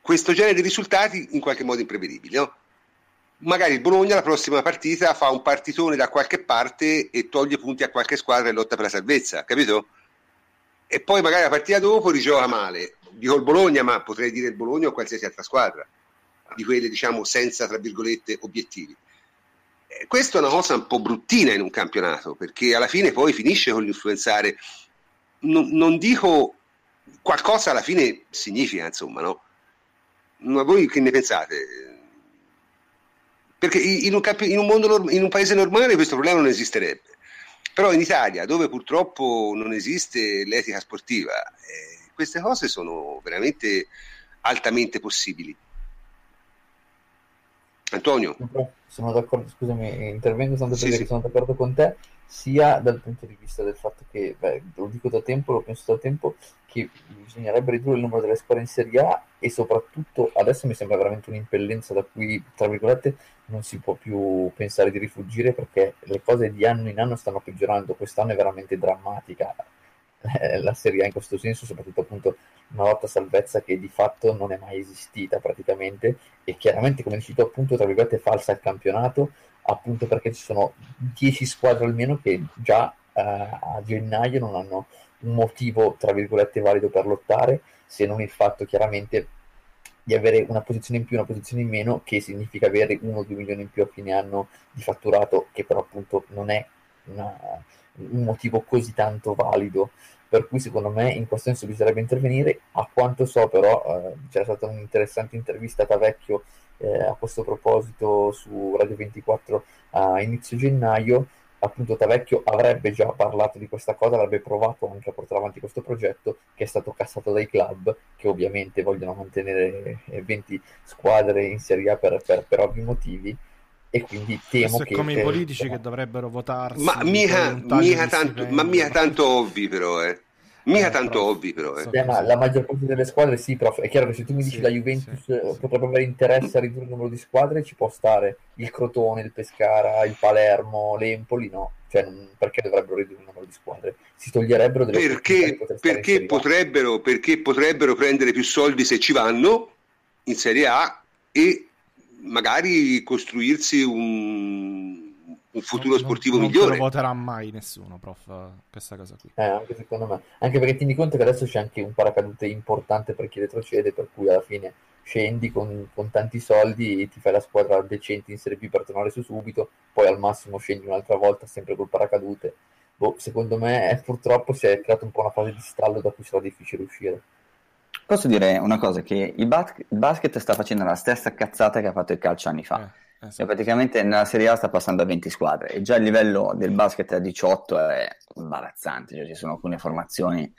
questo genere di risultati in qualche modo imprevedibili. No? Magari il Bologna la prossima partita fa un partitone da qualche parte e toglie punti a qualche squadra e lotta per la salvezza, capito? E poi magari la partita dopo rigioca male. Dico il Bologna, ma potrei dire il Bologna o qualsiasi altra squadra, di quelle diciamo senza, tra virgolette, obiettivi. Eh, questa è una cosa un po' bruttina in un campionato, perché alla fine poi finisce con l'influenzare, non, non dico qualcosa alla fine significa, insomma, no? Ma voi che ne pensate? Perché in un, camp- in un, mondo, in un paese normale questo problema non esisterebbe. Però in Italia, dove purtroppo non esiste l'etica sportiva, eh, queste cose sono veramente altamente possibili. Antonio? Sono d'accordo, scusami, intervengo tanto per sì, sì. sono d'accordo con te, sia dal punto di vista del fatto che, beh, lo dico da tempo, lo penso da tempo, che bisognerebbe ridurre il numero delle squadre in Serie A e soprattutto adesso mi sembra veramente un'impellenza da cui, tra virgolette, non si può più pensare di rifugire perché le cose di anno in anno stanno peggiorando, quest'anno è veramente drammatica eh, la Serie A in questo senso, soprattutto appunto una lotta salvezza che di fatto non è mai esistita praticamente e chiaramente come dici tu appunto tra virgolette falsa al campionato appunto perché ci sono 10 squadre almeno che già eh, a gennaio non hanno un motivo, tra virgolette, valido per lottare, se non il fatto chiaramente di avere una posizione in più, una posizione in meno, che significa avere uno o due milioni in più a fine anno di fatturato, che però appunto non è una, un motivo così tanto valido. Per cui secondo me in questo senso bisognerebbe intervenire. A quanto so però eh, c'era stata un'interessante intervista a Vecchio eh, a questo proposito su Radio 24 a inizio gennaio appunto Tavecchio avrebbe già parlato di questa cosa, avrebbe provato anche a portare avanti questo progetto che è stato cassato dai club che ovviamente vogliono mantenere 20 squadre in Serie A per, per, per ovvi motivi e quindi temo Questo che... come i politici che dovrebbero votarsi ma mica, mica tanto, ma mica tanto ovvi però eh Mica eh, tanto prof, ovvi però. Eh. Eh, ma la maggior parte delle squadre sì, prof. È chiaro che se tu mi dici sì, la Juventus sì, eh, potrebbe avere interesse a ridurre il numero di squadre, ci può stare il Crotone, il Pescara, il Palermo, l'Empoli, no. Cioè, perché dovrebbero ridurre il numero di squadre? Si toglierebbero delle perché, perché potrebbero, perché potrebbero prendere più soldi se ci vanno in Serie A e magari costruirsi un un futuro non, sportivo non, migliore. Non lo voterà mai nessuno, prof, questa cosa qui. Eh, anche secondo me. Anche perché tieni conto che adesso c'è anche un paracadute importante per chi retrocede, per cui alla fine scendi con, con tanti soldi e ti fai la squadra decente in Serie B per tornare su subito, poi al massimo scendi un'altra volta sempre col paracadute. Boh, secondo me eh, purtroppo si è creato un po' una fase di stallo da cui sarà difficile uscire. Posso dire una cosa, che il, bas- il basket sta facendo la stessa cazzata che ha fatto il calcio anni fa. Eh eh, sì. praticamente nella Serie A sta passando a 20 squadre e già il livello del basket a 18 è imbarazzante, cioè ci sono alcune formazioni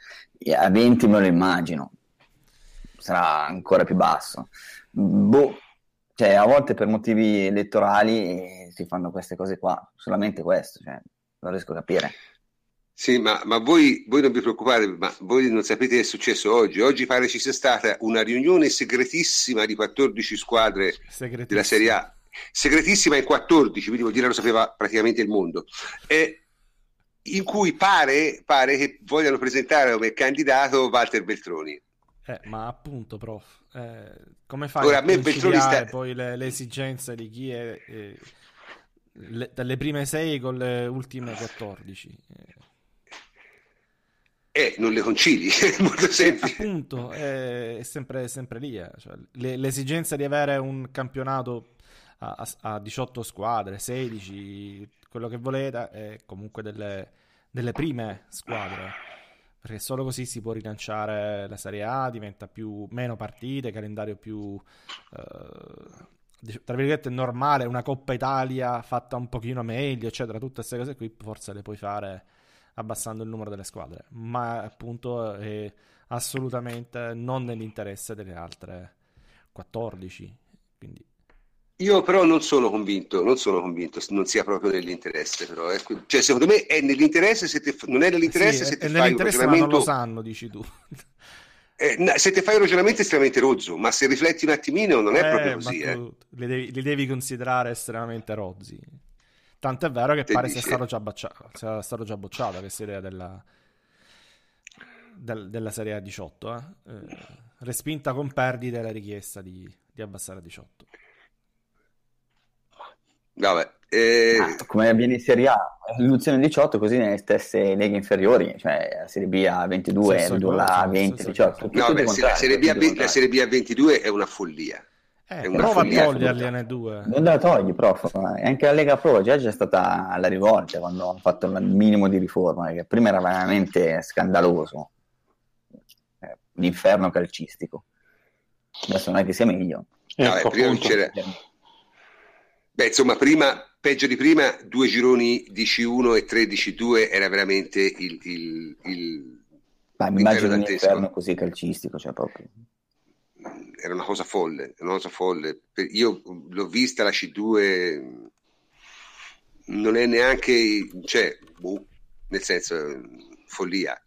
a 20 me lo immagino, sarà ancora più basso. Boh, cioè a volte per motivi elettorali si fanno queste cose qua, solamente questo, cioè, non riesco a capire. Sì, ma, ma voi, voi, non vi preoccupate, ma voi non sapete che è successo oggi. Oggi pare ci sia stata una riunione segretissima di 14 squadre della Serie A segretissima in 14, quindi vuol dire lo sapeva praticamente il mondo, eh, in cui pare, pare che vogliano presentare come candidato Walter Beltroni. Eh, ma appunto, prof, eh, come fai Ora, a me Beltroni sta- poi le, le esigenze di chi è eh, le- dalle prime 6 con le ultime 14? Eh, non le concili, *laughs* è molto semplice. appunto, è, è sempre, sempre lì. eh. Cioè, le- l'esigenza di avere un campionato a, a- a 18 squadre, 16, quello che volete, è comunque delle, delle prime squadre. Perché solo così si può rilanciare la Serie A, diventa più, meno partite, calendario più, eh, tra virgolette, normale, una Coppa Italia fatta un pochino meglio, eccetera. Tutte queste cose qui forse le puoi fare abbassando il numero delle squadre, ma appunto è assolutamente non nell'interesse delle altre 14. Quindi Io però non sono convinto, non sono convinto, non sia proprio nell'interesse, però. eh. Cioè, secondo me è nell'interesse se te, non è nell'interesse Sì, se è fai un nell'interesse, ma non lo ragionamento, sanno, dici tu. *laughs* eh, se te fai un ragionamento estremamente rozzo, ma se rifletti un attimino non è Eh, proprio così, eh. li devi, li devi considerare estremamente rozzi. Tanto è vero che Te pare sia dici? stato già bocciato, sia stato già bocciato questa idea della, del- della Serie A 18. eh. Eh, respinta con perdite la richiesta di, di abbassare a 18. Vabbè, eh, Ah, come avviene in Serie A, riduzione 18 così nelle stesse leghe inferiori, cioè la Serie B a 22, Stesso ridurla cosa, a 20, stesso 18. cosa. tutti no, beh, la Serie B a tutti i 20 la. Serie B a 22 è una follia. Eh, È una prova a togliergliene due. Non la togli, prof. Anche la Lega Pro già è stata alla rivolta quando hanno fatto il minimo di riforma, che prima era veramente scandaloso. Eh, L'inferno calcistico. Adesso non è che sia meglio. Vabbè, Ecco, prima Beh, insomma, prima, peggio di prima, due gironi di C1 e tre di C2 era veramente il, il- il- Ma immagino un inferno così calcistico, cioè proprio. Era una cosa folle, una cosa folle. Io l'ho vista la C2, non è neanche, cioè, boh, nel senso, follia.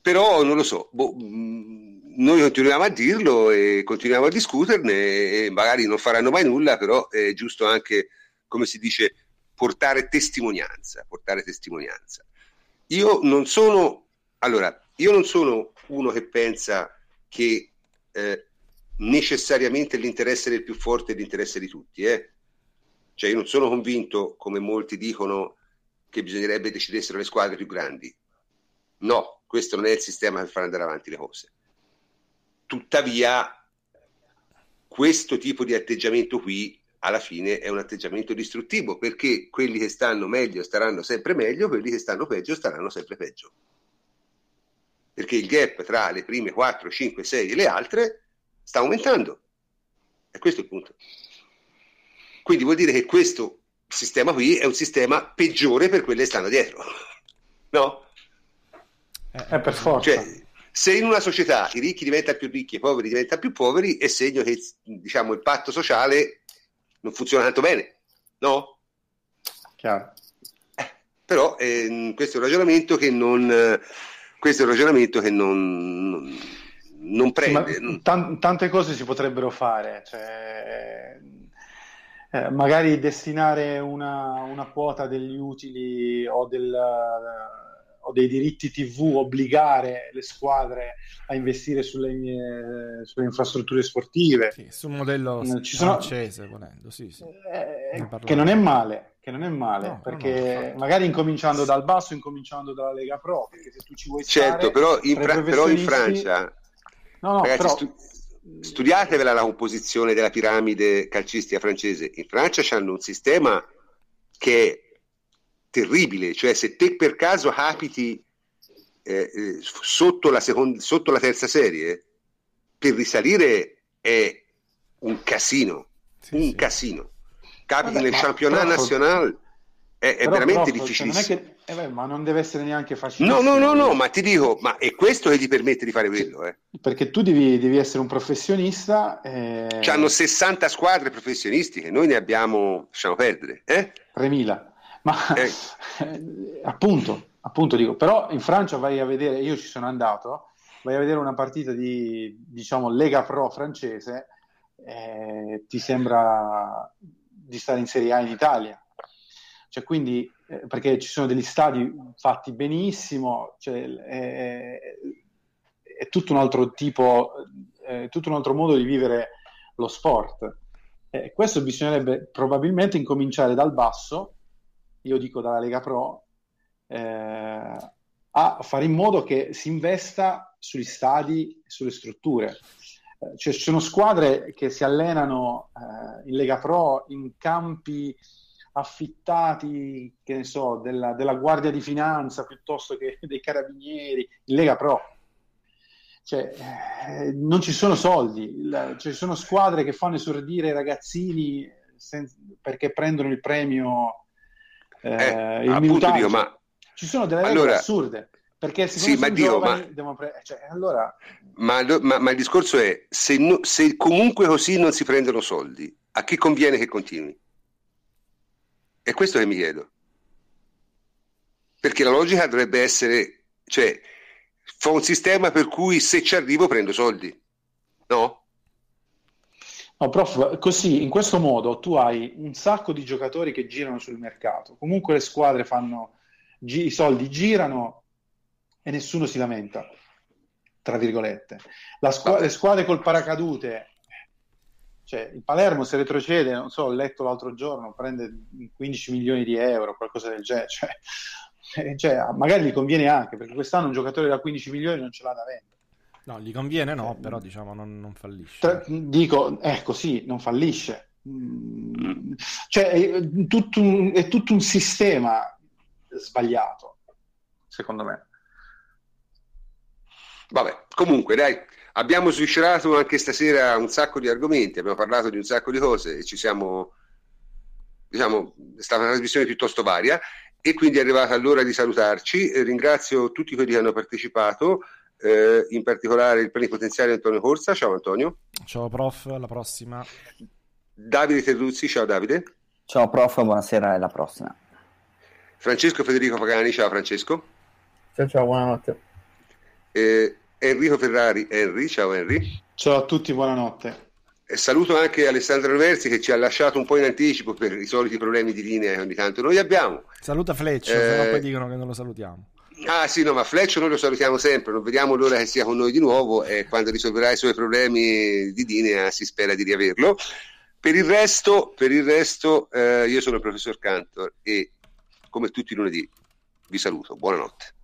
Però non lo so, boh, noi continuiamo a dirlo e continuiamo a discuterne e magari non faranno mai nulla, però è giusto anche, come si dice, portare testimonianza, portare testimonianza. Io non sono, allora, io non sono uno che pensa che eh, necessariamente l'interesse del più forte è l'interesse di tutti, eh. Cioè io non sono convinto, come molti dicono, che bisognerebbe decidessero le squadre più grandi. No, questo non è il sistema per far andare avanti le cose. Tuttavia, questo tipo di atteggiamento qui alla fine è un atteggiamento distruttivo perché quelli che stanno meglio staranno sempre meglio, quelli che stanno peggio staranno sempre peggio. Perché il gap tra le prime 4, 5, 6 e le altre sta aumentando. E questo è il punto. Quindi vuol dire che questo sistema qui è un sistema peggiore per quelle che stanno dietro. *laughs* No? Eh, Eh, per forza. Cioè, se in una società i ricchi diventano più ricchi e i poveri diventano più poveri, è segno che diciamo, il patto sociale non funziona tanto bene, no? Chiaro. Però ehm, questo è un ragionamento che non, eh, questo è un ragionamento che non, non, non Sì, ma prende. non- tan- tante cose si potrebbero fare, cioè, eh, magari destinare una, una quota degli utili o, del, o dei diritti TV, obbligare le squadre a investire sulle, eh, sulle infrastrutture sportive, sì, sul modello Eh, ci sono- francese, volendo, sì, sì. eh, parlavo. che non è male, che non è male, No, no, perché no, infatti. magari incominciando dal basso, incominciando dalla Lega Pro, perché se tu ci vuoi Certo, stare, però in, Fra- però in Francia, No, no, ragazzi, però... stu- studiatevela la composizione della piramide calcistica francese. In Francia hanno un sistema che è terribile, cioè se te per caso capiti eh, eh, sotto, la seconda, sotto la terza serie, per risalire è un casino, Sì, un sì. casino. Capiti Vabbè, nel però- national è, è veramente prof, difficilissimo. cioè, non è che- eh beh, ma non deve essere neanche No, facilissimo. no, no, no, ma ti dico, ma è questo che gli permette di fare quello, eh. Perché tu devi, devi essere un professionista. eh, Hanno 60 squadre professionistiche, noi ne abbiamo, lasciamo perdere, eh? 3.000. Ma Eh. *laughs* appunto, appunto dico, però in Francia vai a vedere, io ci sono andato, vai a vedere una partita di, diciamo, Lega Pro francese, eh, ti sembra di stare in Serie A in Italia. Cioè, quindi, eh, perché ci sono degli stadi fatti benissimo, cioè, è, è, tutto un altro tipo, è tutto un altro modo di vivere lo sport. Eh, questo bisognerebbe probabilmente incominciare dal basso, io dico dalla Lega Pro, eh, a fare in modo che si investa sugli stadi e sulle strutture. Eh, cioè, ci sono squadre che si allenano eh, in Lega Pro in campi affittati, che ne so, della, della, Guardia di Finanza piuttosto che *laughs* dei Carabinieri, in Lega Pro. Cioè, eh, non ci sono soldi, La, ci sono squadre che fanno esordire i ragazzini sen- perché prendono il premio eh, eh, il minutaggio. Dio, ma... Ci sono delle regole allora... assurde perché sì, ma Dio, ma... Pre- cioè, allora... ma, ma, ma, il discorso è se, no, se, comunque così non si prendono soldi a chi conviene che continui è questo che mi chiedo perché la logica dovrebbe essere cioè fa un sistema per cui se ci arrivo prendo soldi no? No, prof, così in questo modo tu hai un sacco di giocatori che girano sul mercato. Comunque le squadre fanno i soldi girano e nessuno si lamenta, tra virgolette. Squ- le squadre col paracadute, cioè il Palermo se retrocede, non so, ho letto l'altro giorno, prende 15 milioni di euro, qualcosa del genere, cioè, eh, *laughs* cioè, magari gli conviene anche, perché quest'anno un giocatore da 15 milioni non ce l'ha da vendere. No, gli conviene no, però diciamo non, non fallisce. Tra, dico, è così, non fallisce. Mm, cioè, è tutto, un, è tutto un sistema sbagliato, secondo me. Vabbè, comunque dai, abbiamo sviscerato anche stasera un sacco di argomenti, abbiamo parlato di un sacco di cose e ci siamo, diciamo, è stata una trasmissione piuttosto varia e quindi è arrivata l'ora di salutarci. Eh, ringrazio tutti quelli che hanno partecipato, eh, in particolare il plenipotenziario Antonio Corsa. Ciao Antonio. Ciao prof, alla prossima. Davide Terruzzi, ciao Davide. Ciao prof, buonasera e alla prossima. Francesco Federico Pagani, ciao Francesco. Ciao ciao, buonanotte. Eh, Enrico Ferrari. Henry, ciao Henry. Ciao a tutti, buonanotte. E saluto anche Alessandro Roversi che ci ha lasciato un po' in anticipo per i soliti problemi di linea che ogni tanto noi abbiamo. Saluta Fletch, eh... se no poi dicono che non lo salutiamo. Ah sì, no, ma Fletch noi lo salutiamo sempre, non vediamo l'ora che sia con noi di nuovo e quando risolverà i suoi problemi di linea si spera di riaverlo. Per il resto, per il resto eh, io sono il professor Cantor e come tutti i lunedì vi saluto, buonanotte.